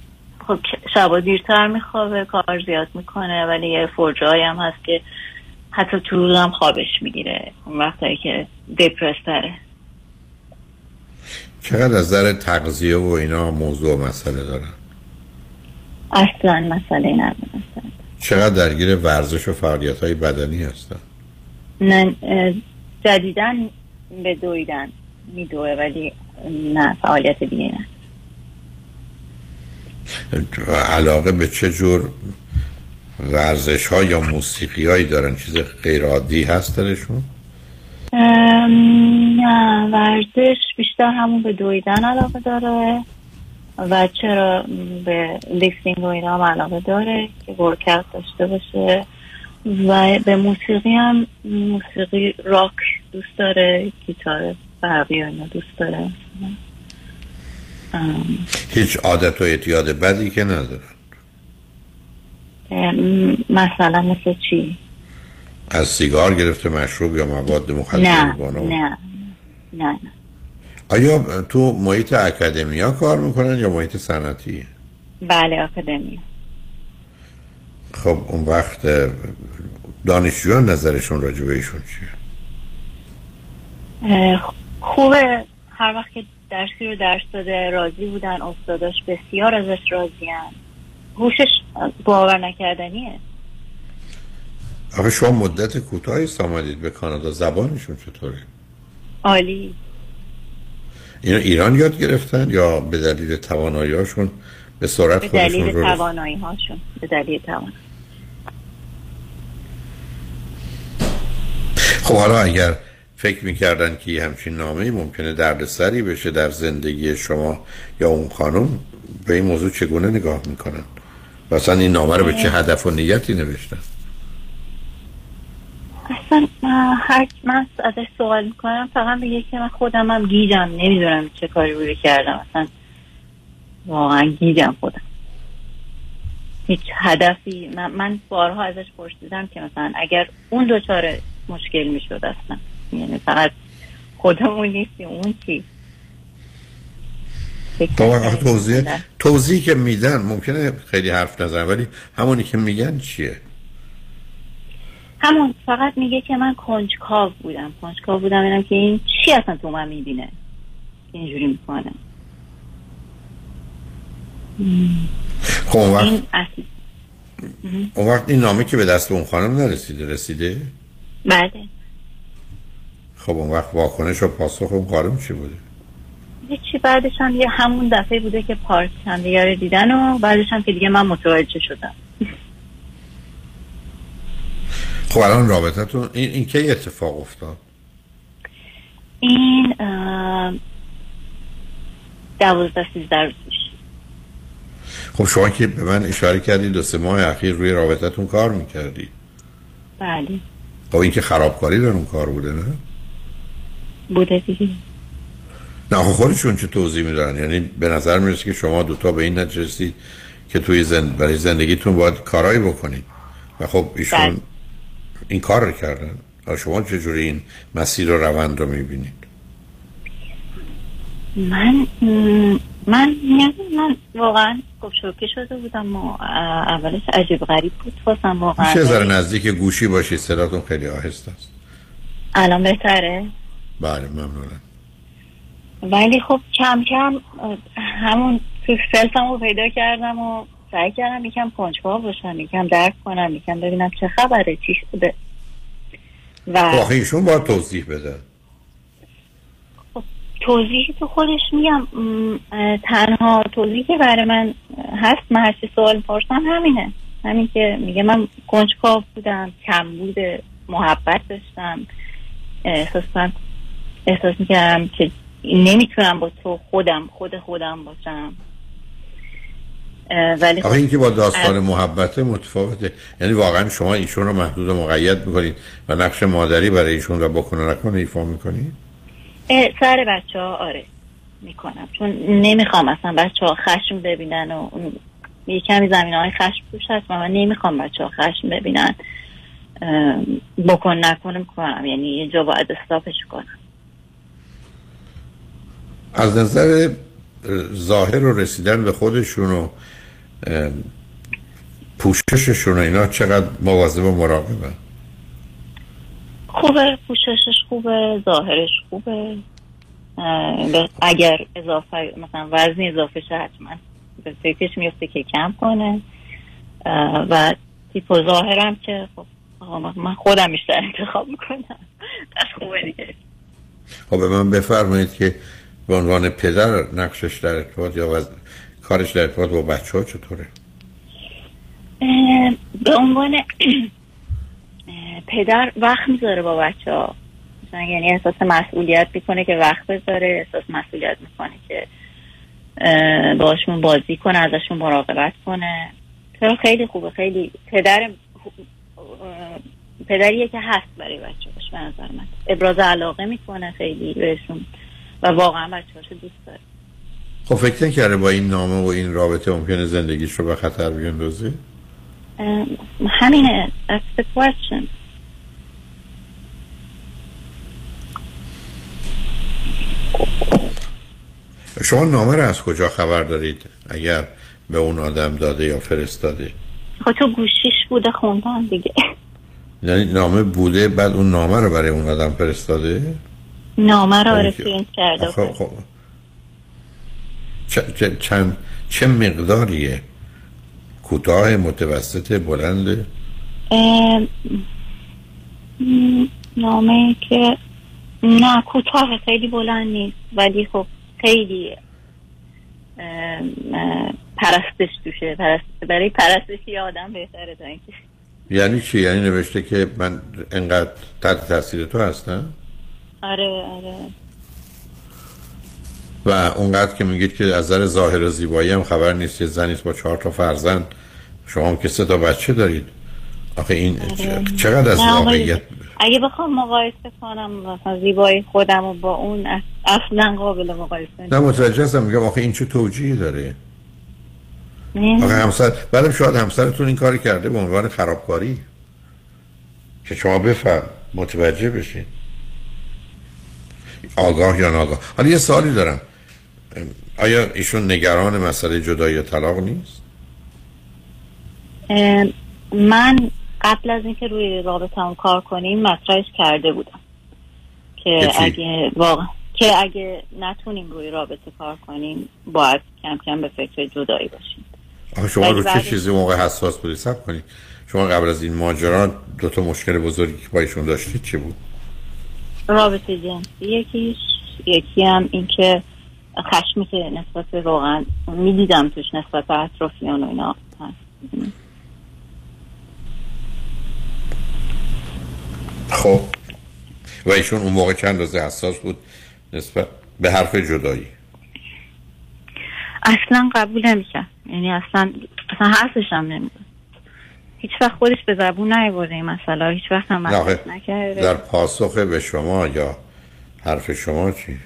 Speaker 24: خب شبا دیرتر میخوابه کار زیاد می‌کنه ولی یه فرجایی هم هست که حتی تو روزم خوابش می‌گیره. اون وقتایی که دپرس تره.
Speaker 3: چقدر از نظر تغذیه و اینا موضوع و مسئله دارن؟
Speaker 24: اصلا مسئله نداره
Speaker 3: چقدر درگیر ورزش و فعالیت های بدنی هستن؟
Speaker 24: نه جدیدن به دویدن. میدوه ولی نه فعالیت دیگه نه.
Speaker 3: علاقه به چه جور ورزش ها یا موسیقی هایی دارن؟ چیز غیر عادی هست درشون؟
Speaker 24: نه ورزش بیشتر همون به دویدن علاقه داره و چرا به لیفتینگ و اینا هم علاقه داره که ورکت داشته باشه. و به موسیقی هم موسیقی راک دوست داره گیتار برقی اینا دوست داره
Speaker 3: هیچ عادت و اعتیاد بدی که ندارن.
Speaker 24: مثلا مثل چی؟
Speaker 3: از سیگار گرفته مشروب یا مواد مخدر
Speaker 24: نه نه. نه نه.
Speaker 3: آیا تو محیط اکادمیا کار می‌کنن یا محیط صنعتی؟
Speaker 24: بله آکادمی
Speaker 3: خب اون وقت دانشجویان نظرشون راجع به ایشون چیه؟
Speaker 24: خوبه. هر وقت که درسی رو درس داده راضی بودن استاداش بسیار ازش راضیان هوشش باور نکردنیه.
Speaker 3: آخه شما مدت کوتاهی آمدید به کانادا. زبانشون چطوره؟
Speaker 24: عالی.
Speaker 3: اینا ایران یاد گرفتن یا به دلیل توانایی‌هاشون؟ به سرعت
Speaker 24: به دلیل
Speaker 3: رو
Speaker 24: توانایی هاشون به دلیل توان.
Speaker 3: خب حالا اگر فکر می‌کردن که همچین نامه ممکنه دردسری بشه در زندگی شما یا اون خانم. به این موضوع چگونه نگاه می‌کنن؟ مثلا این نامه رو به چه هدف و نیتی نوشتن؟
Speaker 24: اصلا هر من ازش سوال می‌کنم فقط میگه که من خودم هم گیجم. نمی‌دونم چه کاری بوده کردم. اصلا واقعا گیجم خودم. هیچ هدفی من, من بارها ازش پرسیدم که مثلا اگر اون دوچار مشکل می‌شد اصلا. یعنی فقط خودمون نیستیم اون چی؟
Speaker 3: توضیح توضیحی که میدن ممکنه خیلی حرف نزن ولی همونی که میگن چیه؟
Speaker 24: همون فقط میگه که من کنجکاو بودم. کنجکاو بودم اینم که این چی اصلا تو من می‌بینه؟ اینجوری می‌کنه.
Speaker 3: خب اون وقت
Speaker 24: این
Speaker 3: اون وقت این نامه که به دست اون خانم نرسیده رسیده؟
Speaker 24: بله.
Speaker 3: خب اون وقت واکنش و پاسخ اون خانم چی بوده؟
Speaker 24: هیچی بعدش هم یه همون دفعه بوده که پارک هم دیگه دیدن و بعدش هم که دیگه من متوجه شدم.
Speaker 3: خب الان رابطتون این, این کی اتفاق افتاد؟
Speaker 24: این دوازده سیزده روز
Speaker 3: خب شما که به من اشاره کردید دو سه ماه اخیر روی رابطتون کار می‌کردید.
Speaker 24: بله.
Speaker 3: خب این که خرابکاری در اون کار بوده نه؟
Speaker 24: بوده دیگه.
Speaker 3: نه خودشون چه توضیح میدن؟ یعنی به نظر می‌رسه که شما دوتا به این نتیجه رسید که توی زند... برای زندگیتون باید کارایی بکنید. و خب ایشون
Speaker 24: بله.
Speaker 3: این کار رو کردن. و شما چجوری این مسیر و روند رو می‌بینید؟
Speaker 24: من من میگم من واقعا شوکه شده بودم و اولش عجیب غریب بود واسم واقعا.
Speaker 3: میشه ذره نزدیک گوشی باشید. صداتون خیلی آهسته است.
Speaker 24: الان بهتره؟
Speaker 3: بله ممنونم.
Speaker 24: ولی خب کم کم همون تو سلفم رو پیدا کردم و سعی کردم یکم کنجکاو باشم یکم درک کنم یکم ببینم چه خبره چی شده. و
Speaker 3: خب آخه ایشون باید توضیح بده.
Speaker 24: توضیحی تو خودش میگم تنها توضیحی که برای من هست من هرچی سوال پرسم همینه. همین که میگه من کنجکاو بودم کم بوده محبت داشتم احساس احساس می‌کردم که نمی‌تونم با تو خودم خود خودم باشم. ولی
Speaker 3: آخه این که با داستان
Speaker 24: اه،
Speaker 3: محبت متفاوته. یعنی واقعا شما ایشون رو محدود و مقید می‌کنید و نقش مادری برای ایشون و بکنه نکنه ایفا می‌کنید
Speaker 24: سر بچه ها آره می‌کنم. چون نمی‌خوام اصلا بچه ها خشم ببینن و یه کمی زمین های خشم توش هست و من نمی‌خوام بچه ها خشم ببینن. بکن نکنه می‌کنم. یعنی یه جا باید استاپش کنم.
Speaker 3: از نظر ظاهر و رسیدن به خودشون و پوشششون و اینا چقدر مواظب و مراقبه
Speaker 24: خوبه پوششش خوبه ظاهرش خوبه. اگر اضافه مثلا وزنی اضافه شه حتما به فکرش میفته که کم کنه. و تیپ و ظاهرم که خب من خودم بیشتر انتخاب می‌کنم. پس خوبه دیگه.
Speaker 3: خب به من بفرمایید که به عنوان پدر نقشش در ارتباط یا وز... کارش در ارتباط با بچه ها چطوره
Speaker 24: به عنوان پدر وقت می‌ذاره با بچه ها یعنی احساس مسئولیت می‌کنه که وقت بذاره احساس مسئولیت می‌کنه که اه، باشون بازی کنه ازشون مراقبت کنه. چرا خیلی خوبه خیلی پدر پدریه که هست برای بچه به نظر من. ابراز علاقه می‌کنه خیلی بهشون. و واقعا بچه دوست داره.
Speaker 3: خب فکر نکرده با این نامه و این رابطه ممکنه زندگیش رو به خطر بیندازه؟
Speaker 24: همینه that's the question.
Speaker 3: شما نامه رو از کجا خبر دارید؟ اگر به اون آدم داده یا فرستاده.
Speaker 24: خب تو گوشیش بوده خوندن دیگه.
Speaker 3: یعنی نامه بوده بعد اون نامه رو برای اون آدم فرستاده؟
Speaker 24: نامه رو
Speaker 3: خب،
Speaker 24: آره
Speaker 3: که-
Speaker 24: پرینت کرده
Speaker 3: خب خب. چه, چند چه مقداریه؟ کوتاه متوسط
Speaker 24: م، نامه که نه کوتاه خیلی بلند نیست ولی خب خیلی پرستش توشه. پرست... برای پرستش یه آدم بهتره تا اینکه.
Speaker 3: یعنی چی؟ یعنی نوشته که من انقدر تحت تاثیر تو هستم؟
Speaker 24: آره آره.
Speaker 3: و اونقدر که میگید که از نظر ظاهر و زیبایی هم خبر نیست یه زنیست با چهار تا فرزند. شما هم که سه تا بچه دارید. آخه این
Speaker 24: آره.
Speaker 3: چقدر از واقعیت؟
Speaker 24: اگه بخوام مقایسه کنم مثلا زیبایی خودم و با اون اص- اصلا قابل مقایسه
Speaker 3: نه متوجه هستم. میگم آخه این چه توجیهی داره. آخه همسر بعدم شاید همسرتون این کاری کرده به عنوان خرابکاری. که شما بفهم متوجه بشین. آگاه یا ناگاه حالا یه سوالی دارم. آیا ایشون نگران مسئله جدایی و طلاق نیست؟
Speaker 24: من قبل از اینکه روی رابطه کار کنیم مطرحش کرده بودم.
Speaker 3: که؟
Speaker 24: اگه واقع که اگه نتونیم روی رابطه کار کنیم باید کم کم به فکر جدایی باشیم.
Speaker 3: آخه شما رو چه چیزی موقع حساس بودی؟ سب کنید شما قبل از این ماجرا دو تا مشکل بزرگی که با ایشون داشتید چی بود؟
Speaker 24: رابطه جنسی یکیش یکی هم اینکه خشمی که نسبت به واقعا می‌دیدم توش نسبت به اطرافیان و اینا.
Speaker 3: خب. و ایشون اون موقع چند روزه حساس بود نسبت به حرف جدایی؟
Speaker 24: اصلا قبول نمی‌کرد. یعنی اصلا اصلا حرفش هم نمی‌زد هیچ وقت خودش به زبون نیورده این مسئله. هیچ وقت هم نکرده.
Speaker 3: در پاسخ به شما یا حرف شما چی؟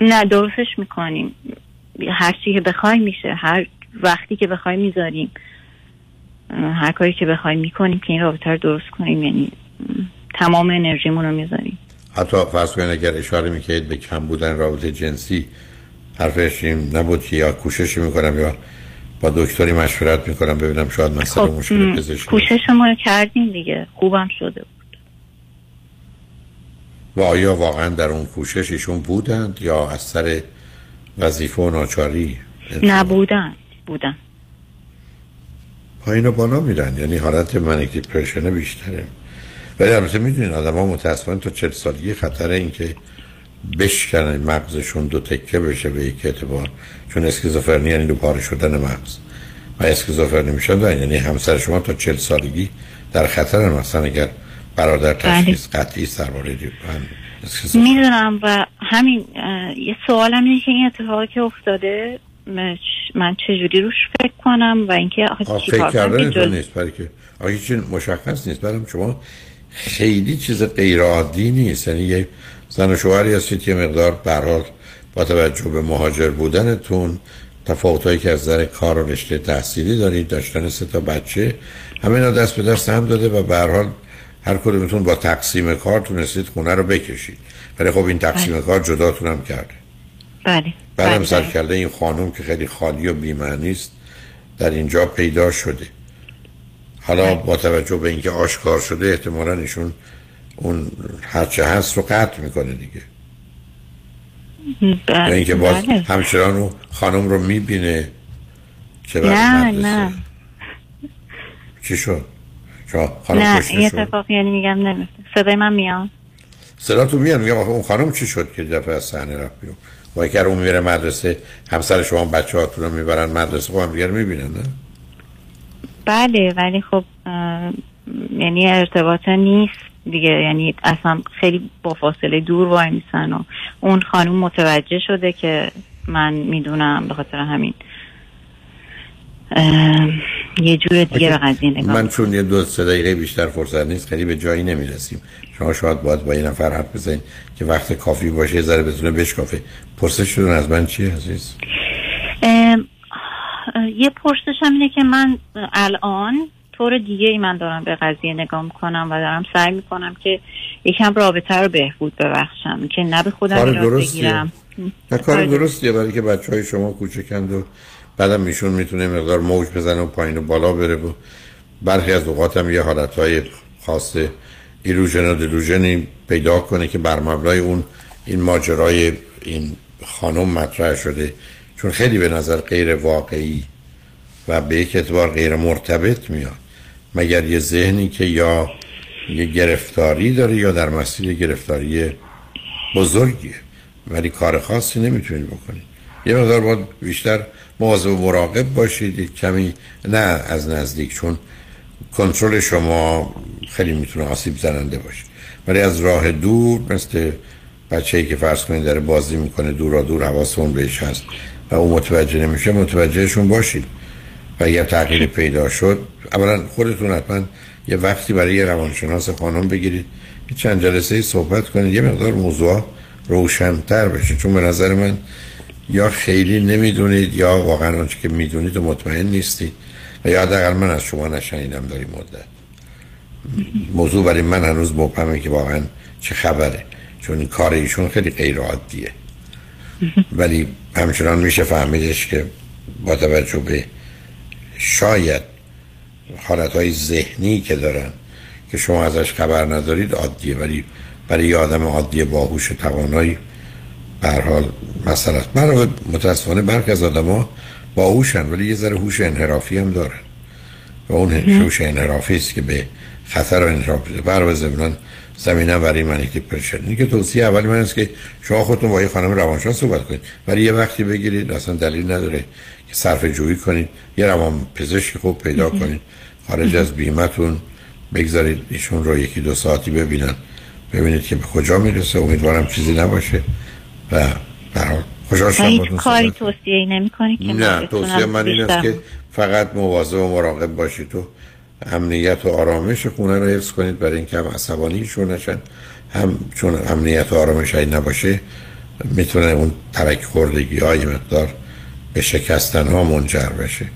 Speaker 24: نه درستش می‌کنیم. هر چی که بخوای میشه. هر وقتی که بخوای می‌ذاریم. هر کاری که بخوای می‌کنیم که این رابطه رو درست کنیم یعنی تمام انرژیمون رو می‌ذاریم.
Speaker 3: حتی فرض کنید اگر اشاره می‌کردید به کم بودن رابطه جنسی حرفش این نبود که یا کوشش می‌کنم یا با دکتری مشورت می‌کنم ببینم شاید مسئله
Speaker 24: خب
Speaker 3: مشکل پزشکی
Speaker 24: کوشش ما رو کردیم دیگه. خوبم شده بود.
Speaker 3: و آیا واقعا در اون کوشش ایشون بودند یا از سر وظیفه و ناچاری
Speaker 24: نبودن بودن.
Speaker 3: پایین و بالا میرن یعنی حالت منیک دیپرشن بیشتره. ولی البته می‌دونین آدم ها متاسفانه تا چل سالگی خطر این که بشکنن مغزشون دو تکه بشه به یک اعتبار. چون اسکیزوفرنی یعنی دو پاره شدن مغز. و اسکیزوفرنی میشن یعنی همسر شما تا چل سالگی در خطر مثلا اگر برادر تشخیص قطعی هم اسکیزوفرنی
Speaker 24: می‌دونم و همین یه سوالم اینه که این اتفاقی که افتاده من چجوری روش فکر کنم و اینکه
Speaker 3: فکر کردن
Speaker 24: جل...
Speaker 3: نیست برای که آخه مشخص نیست. برای شما خیلی چیز غیر عادی نیست. یعنی یه زن و شوهری هستید که مقدار به هر حال با توجه به مهاجر بودنتون تفاوتایی که از نظر کار و رشته تحصیلی دارید داشتن سه تا بچه همه اینا دست به دست هم داده و به هر کدومتون با تقسیم کار تونستید خونه رو بکشید. ولی خب این تقسیم کار جداتون هم کرده.
Speaker 24: بله.
Speaker 3: بعدم
Speaker 24: بله.
Speaker 3: سر کرده این خانم که خیلی خالی و بی‌معنی است در اینجا پیدا شده. حالا با توجه به اینکه آشکار شده احتمالا ایشون اون هرچه هست رو قطع می‌کنه دیگه.
Speaker 24: بله.
Speaker 3: اینکه باز
Speaker 24: بله.
Speaker 3: همچنان اون خانم رو می‌بینه که برای
Speaker 24: نه. نه.
Speaker 3: چی شد؟ شما خانم
Speaker 24: نه این اتفاق یعنی میگم نمیفته صدای من میاد؟
Speaker 3: صدا تو میاد میگم اون خانم چی شد که دفعه از صحنه رفت بیرون؟ و اگر اون میره مدرسه همسر شما بچه هاتون رو می‌برن مدرسه خب هم دیگر می‌بینن نه؟
Speaker 24: بله ولی خب یعنی ارتباط نیست. دیگه. یعنی اصلا خیلی با فاصله دور وای میسن و اون خانوم متوجه شده که من می‌دونم به خاطر همین. یه جور دیگه به قضیه نگاه
Speaker 3: من چون یه دو سه دقیقه بیشتر فرصت نیست خیلی به جایی نمی‌رسیم. شما شاید باید با یه نفر حرف بزنید که وقت کافی باشه یه ذره بتونه بشکافه. پرسش شدون از من چیه عزیز؟
Speaker 24: اه، یه پرسش هم اینه که من الان طور دیگه ای من دارم به قضیه نگاه می‌کنم و دارم سعی می‌کنم که یکم رابطه رو بهبود ببخشم که نه به خودم
Speaker 3: کار
Speaker 24: ایراد. بگیرم.
Speaker 3: نه کار درستیه برای که بچه های شما کوچکند و بعدم ایشون می‌تونه مقدار موج بزنه و پایین و بالا بره و برخی از اوقات هم یه حالت های خاص ایلوژن و دلوژنی پیدا کنه که بر مبنای اون این ماجرای این خانم مطرح شده. چون خیلی به نظر غیر واقعی و به یک اعتبار غیر مرتبط میاد. مگر یه ذهنی که یا یه گرفتاری داره یا در مسیر گرفتاری بزرگیه. ولی کار خاصی نمی‌تونید بکنید. یه مقدار باید بیشتر مواظب و مراقب باشید. کمی نه از نزدیک چون کنترل شما خیلی می‌تونه آسیب زننده باشه. ولی از راه دور مثل بچه‌ای که فرض کنید داره بازی می‌کنه دورا دور حواسمون بهش هست و اون متوجه نمیشه متوجهشون باشید. و اگر تغییر پیدا شد. اولا خودتون حتما یه وقتی برای یه روانشناس خانم بگیرید یه چند جلسه صحبت کنید یه مقدار موضوع روشنتر بشه. چون به نظر من یا خیلی نمی‌دونید یا واقعا آنچه که می‌دونید و مطمئن نیستید و یا حداقل من از شما نشنیدم در این مدت. موضوع برای من هنوز مبهمه که واقعا چه خبره چون این کار ایشون خیلی غیر عادیه ولی همچنان میشه فهمیدش که با توجه به شاید حالتهای ذهنی که دارن که شما ازش خبر ندارید عادیه ولی برای یه آدم عادی باهوش توانایی به حال مسئله است. من متاسفانه برخی از آدما باهوشن ولی یه ذره هوش انحرافی هم دارن. و اون هوش انحرافی است که به خطر انحراف بر زمینان زمینه برای منیک دیپرشن این که توصیه اولی من است که شما خودتون با یه خانم روانشناس صحبت کنید. ولی یه وقتی بگیرید اصلا دلیل نداره که صرف جویی کنید. یه روان پزشک خوب پیدا کنید. خارج از بیمتون بگذارید ایشون رو یکی دو ساعتی ببینن. ببینید که به کجا می‌رسه. امیدوارم چیزی نباشه. و برای خوشحال شدم
Speaker 24: کاری توصیه نمی کنی که
Speaker 3: نه
Speaker 24: من
Speaker 3: توصیه من این است که فقط مواظب و مراقب باشید و امنیت و آرامش خونه رو حفظ کنید. برای اینکه هم عصبانی شون نشن هم چون امنیت و آرامش این نباشه می‌تونه اون ترک خوردگی های مقدار به شکستن ها منجر بشه.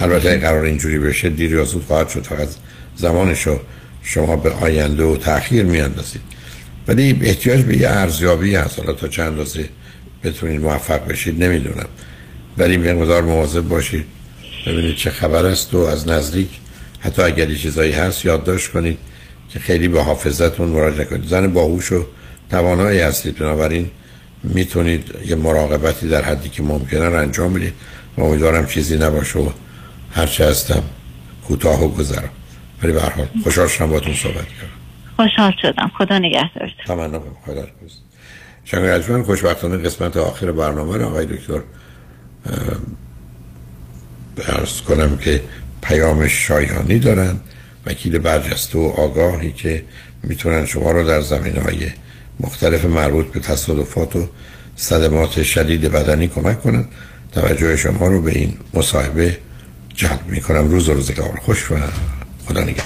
Speaker 3: البته اگه قرار اینجوری بشه دیر یا زود خواهد شد. فقط زمانشو شما به آینده و تاخیر میاندازید. ولی احتیاج به یه ارزیابی هست. حالا تا چند اندازه بتونید موفق بشید نمی‌دونم. ولی مقدار مواظب باشید. ببینید چه خبر است و از نزدیک حتی اگر یه چیزایی هست یادداشت کنید که خیلی به حافظتون مراجعه کنید زن باهوش و توانایی هستید. بنابراین می‌تونید یه مراقبتی در حدی که ممکنه رو انجام بدید. و امیدوارم چیزی نباشه و هرچه هستم کوتاه و گذرم. ولی به هر حال خوشحال شدم باهاتون صحبت کردم.
Speaker 24: خوشحال شدم. خدا نگهدارت
Speaker 3: تمنا خدا حافظ شنگ خوشبختانه قسمت آخر برنامه رو آقای دکتر ارز کنم که پیام شایانی دارن. وکیل برجسته و آگاهی که می‌تونن شما رو در زمین های مختلف مربوط به تصادفات و صدمات شدید بدنی کمک کنن. توجه شما رو به این مصاحبه جلب می‌کنم. روز و روزگار. خوش و خدا نگهدار.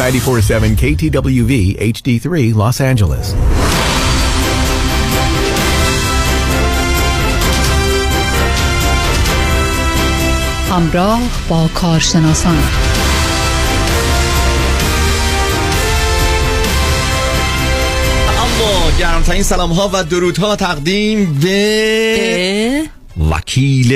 Speaker 19: 947 KTWV HD3 Los Angeles.
Speaker 9: همراه با کارشناسان
Speaker 35: اما گرمترین سلام ها و درود ها تقدیم به وکیل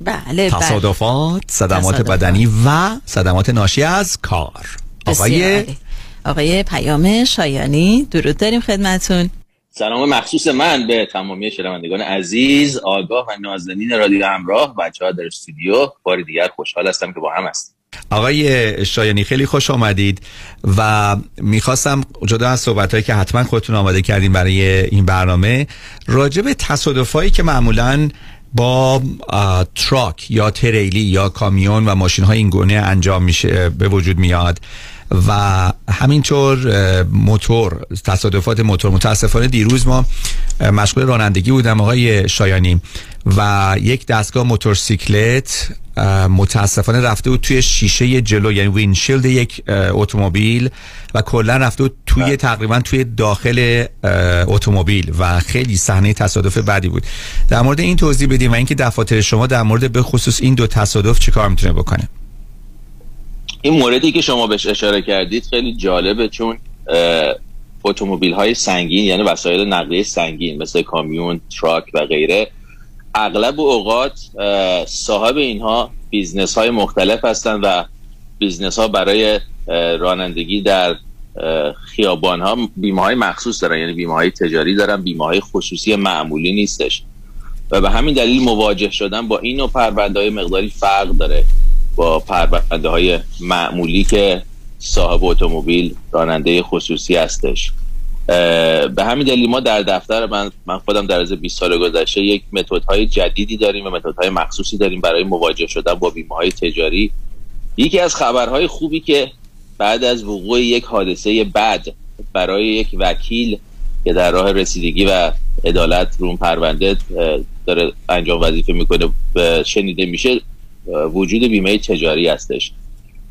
Speaker 36: بله
Speaker 35: تصادفات صدمات
Speaker 36: تصادفات.
Speaker 35: بدنی و صدمات ناشی از کار آقای
Speaker 36: عالی. آقای پیام شایانی درود داریم خدمتون.
Speaker 37: سلام مخصوص من به تمامی شنوندگان عزیز آگاه و نازنین رادیو همراه بچه ها در استودیو. بار دیگر خوشحال هستم که با هم هستیم.
Speaker 35: آقای شایانی خیلی خوش آمدید و می‌خواستم جدا از صحبت هایی که حتما خودتون آماده کردین برای این برنامه راجع به تصادفایی که معمولا با تراک یا تریلی یا کامیون و ماشین های این گونه انجام میشه به وجود میاد. و همینطور موتور تصادفات موتور. متاسفانه دیروز ما مشغول رانندگی بودم آقای شایانی و یک دستگاه موتورسیکلت متاسفانه رفته بود توی شیشه جلو یعنی windshield یک اتومبیل و کلا رفته بود توی تقریبا توی داخل اتومبیل و خیلی صحنه تصادف بدی بود. در مورد این توضیح بدیم و اینکه دفاتر شما در مورد به خصوص این دو تصادف چیکار می‌تونه بکنه.
Speaker 37: این موردی که شما بهش اشاره کردید خیلی جالبه چون اتومبیل های سنگین یعنی وسایل نقلیه سنگین مثل کامیون truck و غیره اغلب اوقات اه، صاحب اینها business های مختلف هستند و business ها برای رانندگی در خیابان ها بیمه های مخصوص دارن یعنی بیمه های تجاری دارن بیمه های خصوصی معمولی نیستش. و به همین دلیل مواجه شدن با این نوع پرونده ها یه مقداری فرق داره. با پرونده های معمولی که صاحب اتومبیل راننده خصوصی هستش. به همین دلیل ما در دفتر من من خودم در از 20 سال گذشته یک متدهای جدیدی داریم و متدهای مخصوصی داریم برای مواجه شدن با بیمه های تجاری. یکی از خبرهای خوبی که بعد از وقوع یک حادثه بد برای یک وکیل که در راه رسیدگی و عدالت رو اون پرونده داره انجام وظیفه می‌کنه شنیده میشه وجود بیمه تجاری هستش.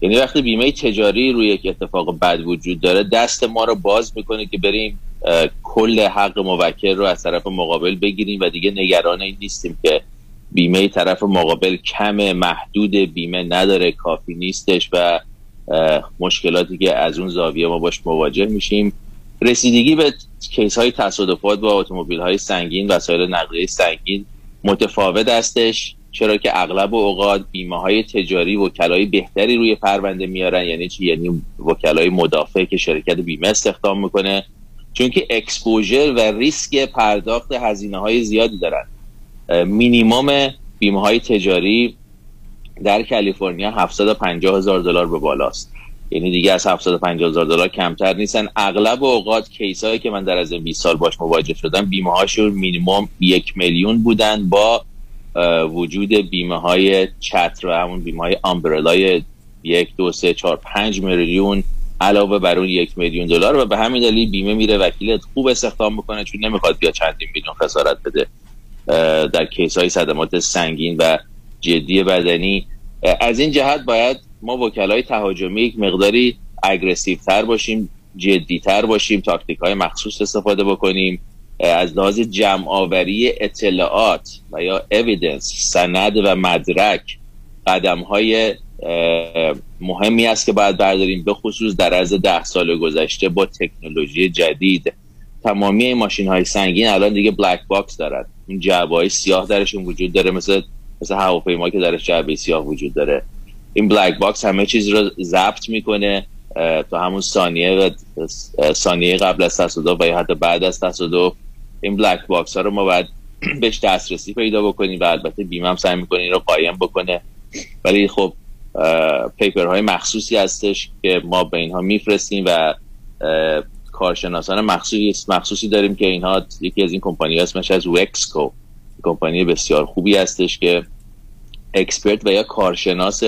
Speaker 37: یعنی وقتی بیمه تجاری روی یک اتفاق بد وجود داره دست ما رو باز می‌کنه که بریم کل حق موکل رو از طرف مقابل بگیریم و دیگه نگران این نیستیم که بیمه طرف مقابل کم محدود بیمه نداره کافی نیستش و مشکلاتی که از اون زاویه ما باش مواجه میشیم. رسیدگی به case های تصادفات با اتومبیل های سنگین وسایل نقلیه سنگین متفاوت هستش. چرا که اغلب اوقات بیمه های تجاری وکلای بهتری روی پرونده میارن یعنی چی؟ یعنی وکلای مدافع که شرکت بیمه استخدام می‌کنه. چون که exposure و ریسک پرداخت هزینه های زیادی دارن. مینیمم بیمه های تجاری در کالیفرنیا 750 هزار دلار به بالاست. یعنی دیگه از 750 هزار دلار کمتر نیستن. اغلب اوقات کیس هایی که من در از این 20 سال باش مواجه شدم بیمه هاشون مینیمم یک میلیون بودن با وجود بیمه های چتر و همون بیمه های آمبرلای یک دو سه چهار پنج میلیون علاوه بر اون یک میلیون دلار و به همین دلیل بیمه میره. وکیل خوب استخدام بکنه چون نمی‌خواد بیا چندین میلیون خسارت بده. در کیس های صدمات سنگین و جدی بدنی. از این جهت باید ما وکلای تهاجمی یک مقداری aggressive تر باشیم جدی تر باشیم تاکتیک های مخصوص استفاده بکنیم. از لحاظ جمع آوری اطلاعات و یا evidence سند و مدرک قدم های مهمی است که باید برداریم به خصوص در عرض ده سال گذشته با تکنولوژی جدید. تمامی ماشین های سنگین الان دیگه black box دارد این جعبه های سیاه درشون وجود داره مثل مثل هواپیما که درش جعبه سیاه وجود داره. این black box همه چیز رو ضبط می‌کنه. تا همون ثانیه ثانیه قبل از تصادف و یا حتی بعد از تصادف این black box ها رو ما باید بهش دسترسی پیدا بکنیم و البته بیمه هم سعی می‌کنه این رو قایم بکنه. ولی خب paper های مخصوصی هستش که ما به اینها میفرستیم و کارشناسان مخصوصی مخصوصی داریم که اینها یکی از این کمپانی اسمش از وکسکو کمپانی بسیار خوبی هستش که expert و یا کارشناس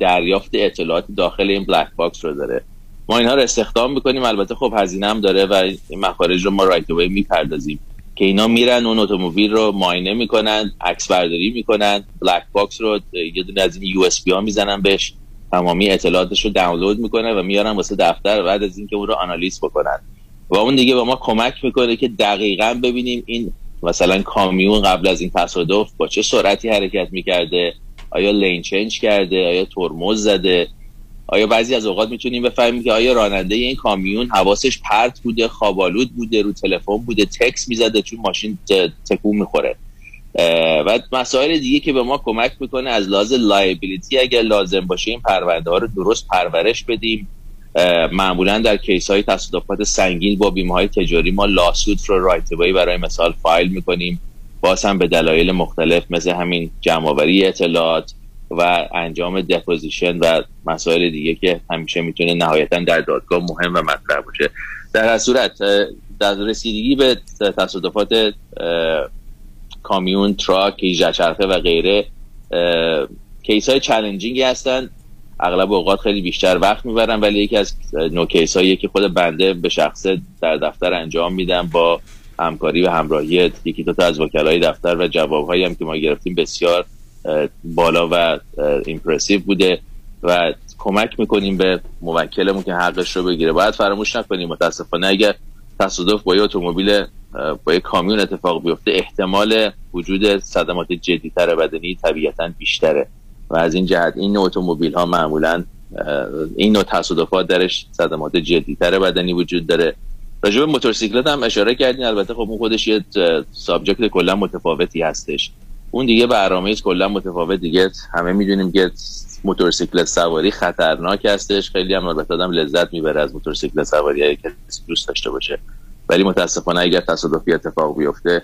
Speaker 37: دریافت اطلاعات داخل این black box رو داره. ما اینها رو استخدام می‌کنیم. البته خب هزینه هم داره و این مخارج رو ما right away می‌پردازیم. که اینا میرن اون اتومبیل رو معاینه می‌کنن عکس برداری می‌کنن black box رو یه دونه از این USB ها می‌زنن بهش. تمامی اطلاعاتش رو دانلود می‌کنه و میارن واسه دفتر بعد از اینکه اون رو آنالیز بکنن. و اون دیگه به ما کمک می‌کنه که دقیقا ببینیم این مثلا کامیون قبل از این تصادف با چه سرعتی حرکت می‌کرده. آیا lane change کرده؟ آیا ترمز زده؟ آیا بعضی از اوقات می‌تونیم بفهمیم که آیا راننده این کامیون حواسش پرت بوده خوابالود بوده رو تلفن بوده تکس می‌زده چون ماشین تکون می‌خوره؟ و مسائل دیگه که به ما کمک می‌کنه از لحاظ liability اگر لازم باشه این پرونده ها رو درست پرورش بدیم. معمولا در case های تصادفات سنگین با بیمه های تجاری ما lawsuit رو right away برای مثال فایل می‌کنیم. باز هم به دلایل مختلف مثل همین جمعآوری اطلاعات و انجام deposition و مسائل دیگه که همیشه می‌تونه نهایتا در دادگاه مهم و مطرح باشه. در صورت در رسیدگی به تصادفات کامیون truck هجده چرخه و غیره case های challenging ی هستن. اغلب اوقات خیلی بیشتر وقت می‌برن ولی یکی از نوع case هایی که خود بنده به شخصه در دفتر انجام میدم با همکاری و همراهی یکی دو تا از وکلای دفتر و جوابهایی هم که ما گرفتیم بسیار بالا و impressive بوده و کمک می‌کنیم به موکلمون که حقش رو بگیره. باید فراموش نکنیم متاسفانه اگر تصادف با یه اتومبیل با یه کامیون اتفاق بیفته احتمال وجود صدمات جدیتر بدنی طبیعتا بیشتره و از این جهت این اتومبیل ها معمولا این نوع تصادفات درش صدمات جدیتر بدنی وجود داره. راجع به موتورسیکلت هم اشاره کردین. البته خب اون خودش یه سابجکت کلا متفاوتی هستش. اون دیگه برنامه کلا متفاوت دیگه. همه می‌دونیم که موتورسیکلت سواری خطرناک هستش. خیلی هم البته آدم لذت می‌بره از موتورسیکلت سواری که دوست داشته باشه. ولی متاسفانه اگر تصادفی اتفاق بیفته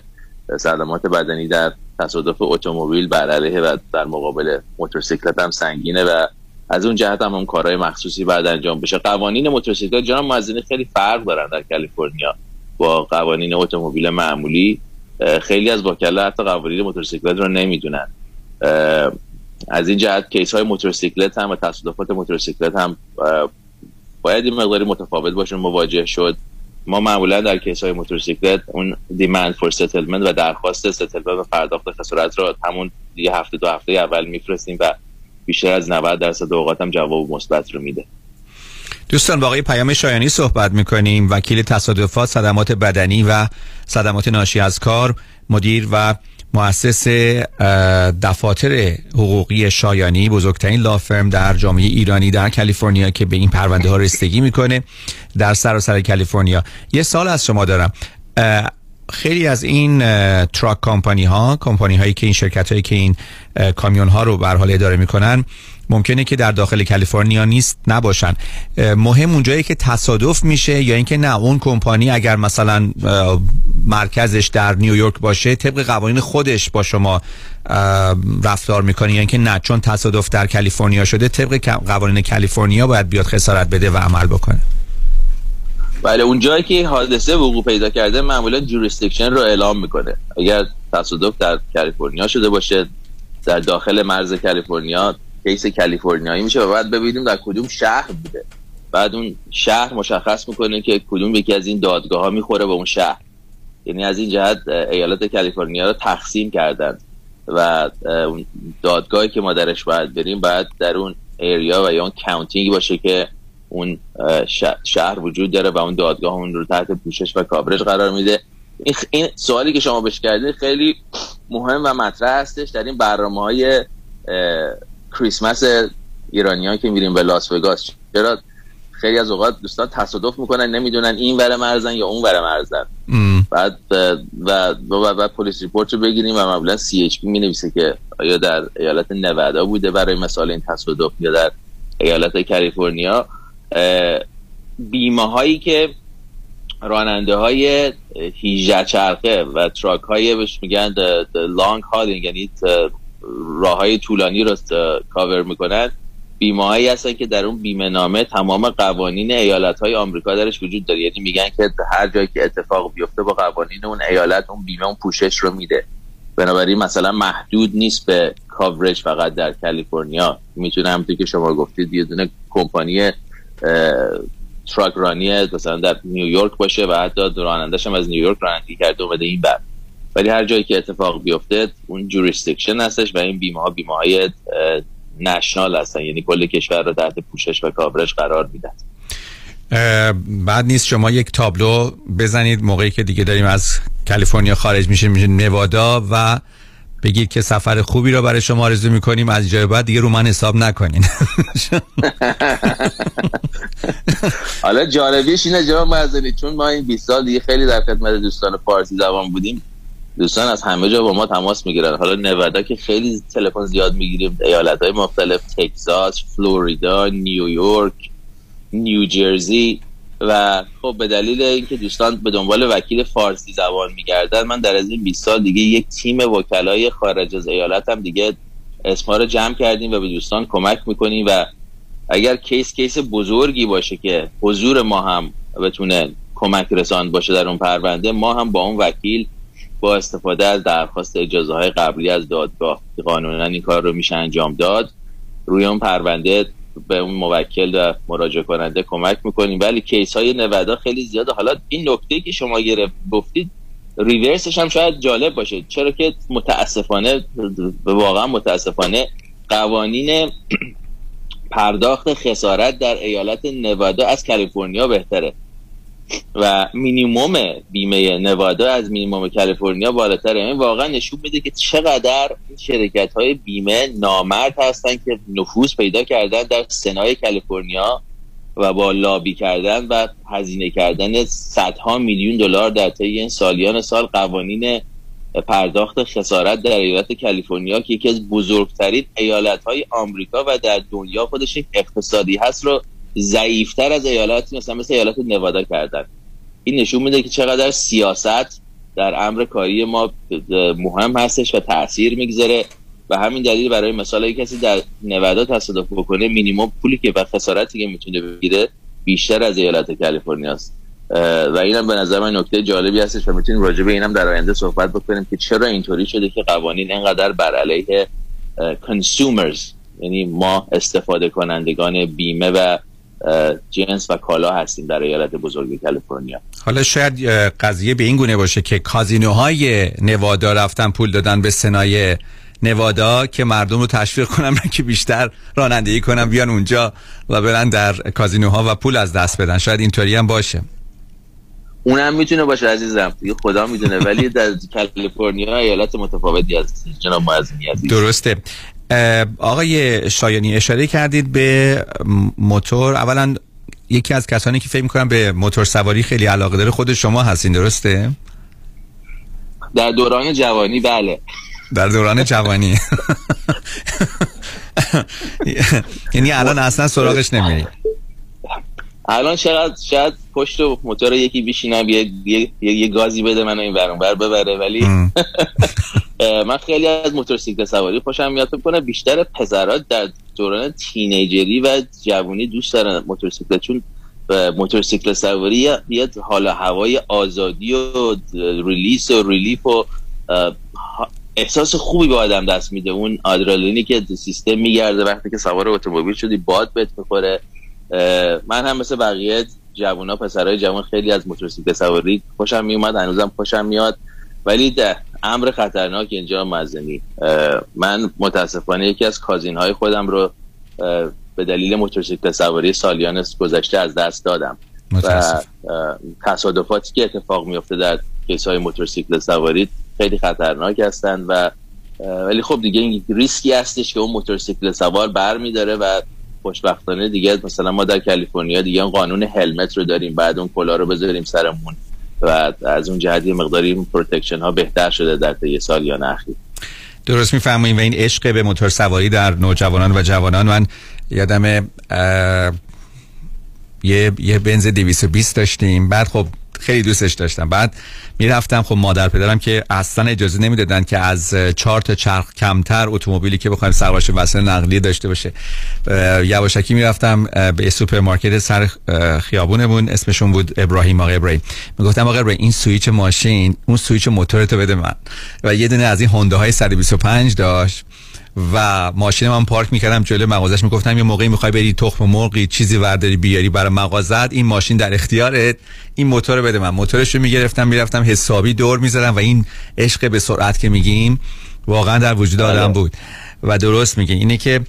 Speaker 37: صدمات بدنی در تصادف اتومبیل بر علیه و در مقابل موتورسیکلت هم سنگینه و از اون جهت هم اون کارهای مخصوصی بعد انجام بشه. قوانین موتورسیکلت جناب معزنی خیلی فرق دارن در کالیفرنیا با قوانین اتومبیل معمولی. خیلی از وکلا حتی قوانین موتورسیکلت رو نمی‌دونن. از این جهت کیس های موتورسیکلت هم و تصادفات موتورسیکلت هم باید این مقداری متفاوت باشه مواجه شد. ما معمولا در case های موتورسیکلت اون demand for settlement و درخواست settlement و پرداخت خسارت رو همون یه هفته دو هفته اول میفرستیم و بیشتر از 90 درصد اوقات جواب مثبت رو میده.
Speaker 35: دوستان با آقای پیام شایانی صحبت می‌کنیم. وکیل تصادفات صدمات بدنی و صدمات ناشی از کار مدیر و مؤسس دفاتر حقوقی شایانی بزرگترین law firm در جامعه ایرانی در کالیفرنیا که به این پرونده ها رسیدگی می‌کنه در سراسر سر کالیفرنیا. یه سؤال از شما دارم. خیلی از این truck company ها کمپانی هایی که این شرکت هایی که این کامیون ها رو به حال اداره می‌کنن ممکنه که در داخل کالیفرنیا نیست نباشن. مهم اونجایی که تصادف میشه یا اینکه نه اون کمپانی اگر مثلا مرکزش در نیویورک باشه طبق قوانین خودش با شما رفتار می‌کنه. یا اینکه نه چون تصادف در کالیفرنیا شده طبق قوانین کالیفرنیا باید بیاد خسارت بده و عمل بکنه.
Speaker 37: بله اون جایی که حادثه وقوع پیدا کرده معمولا jurisdiction رو اعلام می‌کنه. اگر تصادف در کالیفرنیا شده باشه در داخل مرز کالیفرنیا case کالیفرنیایی میشه و بعد ببینیم در کدوم شهر بوده. بعد اون شهر مشخص می‌کنه که کدوم یکی از این دادگاه ها می‌خوره به اون شهر. یعنی از این جهت ایالت کالیفرنیا رو تقسیم کردن و اون دادگاهی که ما درش باید بریم بعد در اون ایریا و یا اون کاونتینگی باشه که اون شهر وجود داره و اون دادگاه اون رو تحت پوشش و کاورج قرار میده. این سوالی که شما بهش کردید خیلی مهم و مطرح هستش در این برنامه های کریسمس ایرانی که میریم به لاس وگاس. چرا؟ خیلی از اوقات دوستان تصادف می‌کنن نمی‌دونن این ور مرزن یا اون ور مرزن. بعد و بعد police report رو بگیریم و معمولا CHP می نویسه که آیا در ایالت نوادا بوده برای مثال این تصادف یا در ایالت کالیفرنیا. بیمه هایی که راننده های 18 چرخه و truck های بهش میگن long hauling یعنی راه های طولانی رو کاور می‌کنن. بیمه هایی هستن که در اون بیمه نامه تمام قوانین ایالت های آمریکا درش وجود داره. یعنی میگن که هر جایی که اتفاق بیفته با قوانین اون ایالت اون بیمه اون پوشش رو میده. بنابراین مثلا محدود نیست به coverage فقط در کالیفرنیا. می‌تونه همونطور که شما گفتید یه دونه کمپانی truck رانی مثلا در نیویورک باشه و حتی رانندش هم از نیویورک رانندگی کرده اومده این ور. ولی هر جایی که اتفاق بیفته اون jurisdiction هستش و این بیمه ها بیمه های national هستن. یعنی کل کشور رو تحت پوشش و coverage قرار میدن.
Speaker 35: بد نیست شما یک تابلو بزنید. موقعی که دیگه داریم از کالیفرنیا خارج میشه میشه نوادا و بگید که سفر خوبی رو برای شما آرزو می‌کنیم. از جای بعد دیگه رو من حساب نکنین.
Speaker 37: حالا جالبیش اینه جواب مزنی چون ما این 20 سال دیگه خیلی در خدمت دوستان فارسی زبان بودیم. دوستان از همه جا با ما تماس می‌گیرن. حالا نوادا که خیلی تلفن زیاد می‌گیریم. ایالت های مختلف تکساس فلوریدا نیویورک نیوجرسی و خب به دلیل اینکه دوستان به دنبال وکیل فارسی زبان میگردن من در از این 20 سال دیگه یک تیم وکلای خارج از ایالت هم دیگه اسما رو جمع کردیم و به دوستان کمک می‌کنیم و اگر کیس کیس بزرگی باشه که حضور ما هم بتونه کمک رسان باشه در اون پرونده ما هم با اون وکیل با استفاده از درخواست اجازه های قبلی از دادگاه قانونا این کار رو میشه انجام داد روی اون پرونده به اون موکل و مراجعه کننده کمک می‌کنیم. ولی case های نوادا خیلی زیاده. حالا این نکته که شما گرفت گفتید reverse ش هم شاید جالب باشه. چرا که متاسفانه واقعا متاسفانه قوانین پرداخت خسارت در ایالت نوادا از کالیفرنیا بهتره. و مینیموم بیمه نوادا از مینیموم کالیفرنیا بالاتره. این واقعا نشون میده که چقدر شرکت های بیمه نامرد هستن که نفوذ پیدا کردن در سنای کالیفرنیا و با لابی کردن و هزینه کردن صدها میلیون دلار در طی این سالیان سال قوانین پرداخت خسارت در ایالت کالیفرنیا که یکی از بزرگترین ایالت های آمریکا و در دنیا خودش اقتصادی هست رو ضعیفتر از ایالتی مثلا مثل ایالت نوادا کردن. این نشون میده که چقدر سیاست در امر کاری ما مهم هستش و تاثیر می‌گذاره. و همین دلیل برای مثال کسی در نوادا تصادف بکنه مینیمم پولی که و خسارتی که می‌تونه بگیره بیشتر از ایالت کالیفرنیا است. و اینم به نظر من نکته جالبی هستش و می‌تونیم راجع به اینم در آینده صحبت بکنیم که چرا اینطوری شده که قوانین اینقدر بر علیه consumers یعنی ما استفاده کنندگان بیمه و جنس و کالا هستیم در ایالت بزرگ کالیفرنیا.
Speaker 35: حالا شاید قضیه به این گونه باشه که کازینوهای نوادا رفتن پول دادن به سنای نوادا که مردم رو تشویق کنم که بیشتر رانندگی کنم بیان اونجا و برن در کازینوها و پول از دست بدن. شاید اینطوری هم باشه.
Speaker 37: اونم می‌تونه باشه عزیزم. دیگه خدا می‌دونه. ولی در کالیفرنیا ایالت متفاوتی هست. جناب معزنی عزیز.
Speaker 35: درسته. آقای شایانی اشاره کردید به موتور. اولا یکی از کسانی که فکر می‌کنم به موتور سواری خیلی علاقه داره خود شما هستین درسته؟
Speaker 37: در دوران جوانی بله.
Speaker 35: در دوران جوانی. یعنی الان اصلا سراغش نمیری
Speaker 37: الان شاید شاید پشت موتور یکی بشینم یه, یه, یه, یه گازی بده منو این برون بر ببره ولی من خیلی از موتورسیکل سواری خوشم میاد. فکر کنم بیشتر پسرها در دوران تینیجری و جوانی دوست دارن موتورسیکل چون موتورسیکل سواری یه حال هوای آزادی و ریلیس و ریلیف و احساس خوبی به آدم دست میده. اون آدرالینی که سیستم میگرده وقتی که سوار اتومبیل شدی باد بهت می‌خوره. من هم مثل بقیه جوونا پسرهای جوان خیلی از موتورسیکل سواری خوشم میومد. هنوزم خوشم میاد. ولی ده امر خطرناک اینجا مزنی. من متاسفانه یکی از cousin های خودم رو به دلیل motorcycle سواری سالیان گذشته از دست دادم. و تصادفاتی که اتفاق میفته در case های motorcycle سواری خیلی خطرناک هستند و ولی خب دیگه این ریسکی هستش که اون motorcycle سوار بر میداره و خوشبختانه دیگه مثلا ما در کالیفرنیا دیگه قانون helmet رو داریم باید اون کلاه رو بذاریم سرمون. و از اون جهت یه مقداری protection ها بهتر شده در طی سال های اخیر.
Speaker 35: درست می‌فهمیم و این عشق به موتور سواری در نوجوانان و جوانان. من یادم یه یه بنز 220 داشتیم. بعد خب خیلی دوستش داشتم. بعد می‌رفتم خب مادر پدرم که اصلا اجازه نمی‌دادن که از چهار تا چرخ کمتر اتومبیلی که بخوایم سوارش وسیله نقلیه داشته باشه. یواشکی می‌رفتم به سوپرمارکت سر خیابونمون. اسمشون بود ابراهیم آقا ابراهیم. می‌گفتم آقا ابراهیم این سویچ ماشین اون سویچ موتورتو بده من. و یه دونه از این هوندا های 125 داشت. و ماشین من پارک می‌کردم جلوی مغازش. می‌گفتم یه موقعی می‌خوای بری تخم مرغی چیزی ورداری بیاری برای مغازت. این ماشین در اختیارت. این موتور بده من. موتورش رو می‌گرفتم می‌رفتم حسابی دور می‌زدم و این عشق به سرعت که میگیم واقعا در وجود آدم بود. و درست میگه اینه که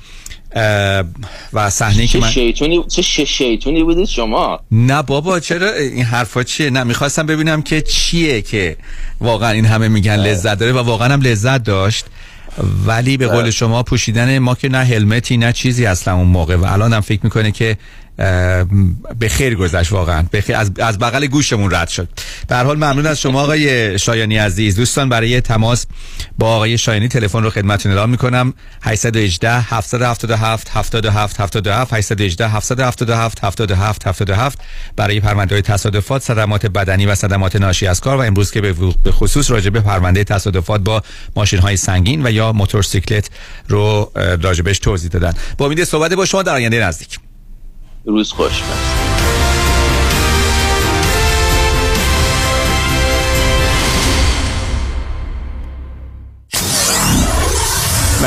Speaker 35: و صحنه که من
Speaker 37: شیطونی چه شیطونی بودید شما؟
Speaker 35: نه بابا چرا؟ این حرفا چیه؟ نه می‌خواستم ببینم که چیه که واقعا این همه میگن لذت داره. و واقعا هم لذت داشت. ولی به قول شما پوشیدن ما که نه هلمتی نه چیزی اصلا اون موقع. و الان هم فکر می‌کنه که به خیر گذشت واقعا. از, از بغل گوشمون رد شد. به حال ممنون از شما آقای شایانی عزیز. دوستان برای تماس با آقای شایانی تلفن رو خدمتتون اعلام می‌کنم. 818 777 77 77 818 777 77 77 برای پرونده های تصادفات صدمات بدنی و صدمات ناشی از کار و امروز که به خصوص راجع به پرونده تصادفات با ماشین های سنگین و یا موتورسیکلت رو راجبش توضیح دادن. با امید صحبت با شما در آینده نزدیک.
Speaker 37: روز خوش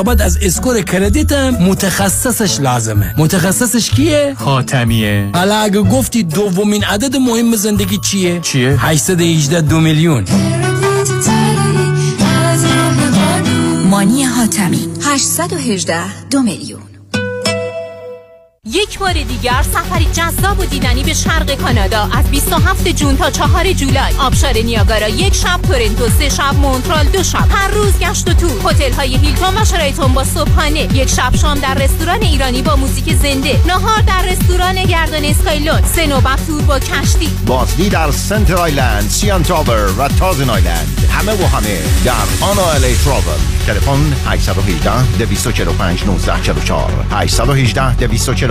Speaker 38: مراقبت از score credit متخصصش لازمه. متخصصش کیه؟
Speaker 39: خاتمیه.
Speaker 38: حالا اگه گفتی دومین عدد مهم زندگی چیه؟
Speaker 39: چیه؟
Speaker 38: 818 دو میلیون.
Speaker 40: مانی حاتمی. 818 دو میلیون.
Speaker 41: یک بار دیگر سفری جذاب و دیدنی به شرق کانادا. از 27 جون تا 4 جولای. آبشار نیاگارا. یک شب تورنتو سه شب مونترال دو شب. هر روز گشت و تور. هتل های هیلتون و شرایطون با صبحانه. یک شب شام در رستوران ایرانی با موزیک زنده. نهار در رستوران گردان اسکایلون سه نوبت تور با کشتی.
Speaker 25: بازدی در سنتر آیلند سیان تاور و تازن آیلند. همه و همه در آنا الی تراول تلفن 818 245 1944 818 245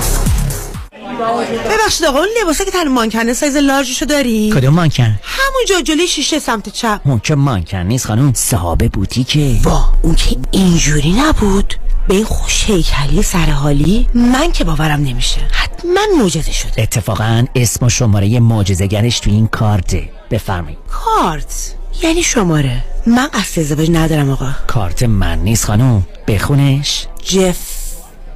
Speaker 38: ببخشید آقا اون لباسه که تن مانکنه سایز لارجشو داری؟
Speaker 42: کدوم مانکن؟
Speaker 38: همونجا جلوی شیشه سمت چپ.
Speaker 42: اون که مانکن نیست خانم صاحب بوتیکه.
Speaker 38: وا. اون که اینجوری نبود؟ به این خوش هیکلی سرحالی؟ من که باورم نمیشه. حتما معجزه شده.
Speaker 42: اتفاقا اسم و شماره معجزه‌گرش تو این کارته. بفرمایید.
Speaker 38: کارت؟ یعنی شماره. من قصد ازدواج ندارم آقا.
Speaker 42: کارت من نیست خانم. بخونش.
Speaker 38: جف.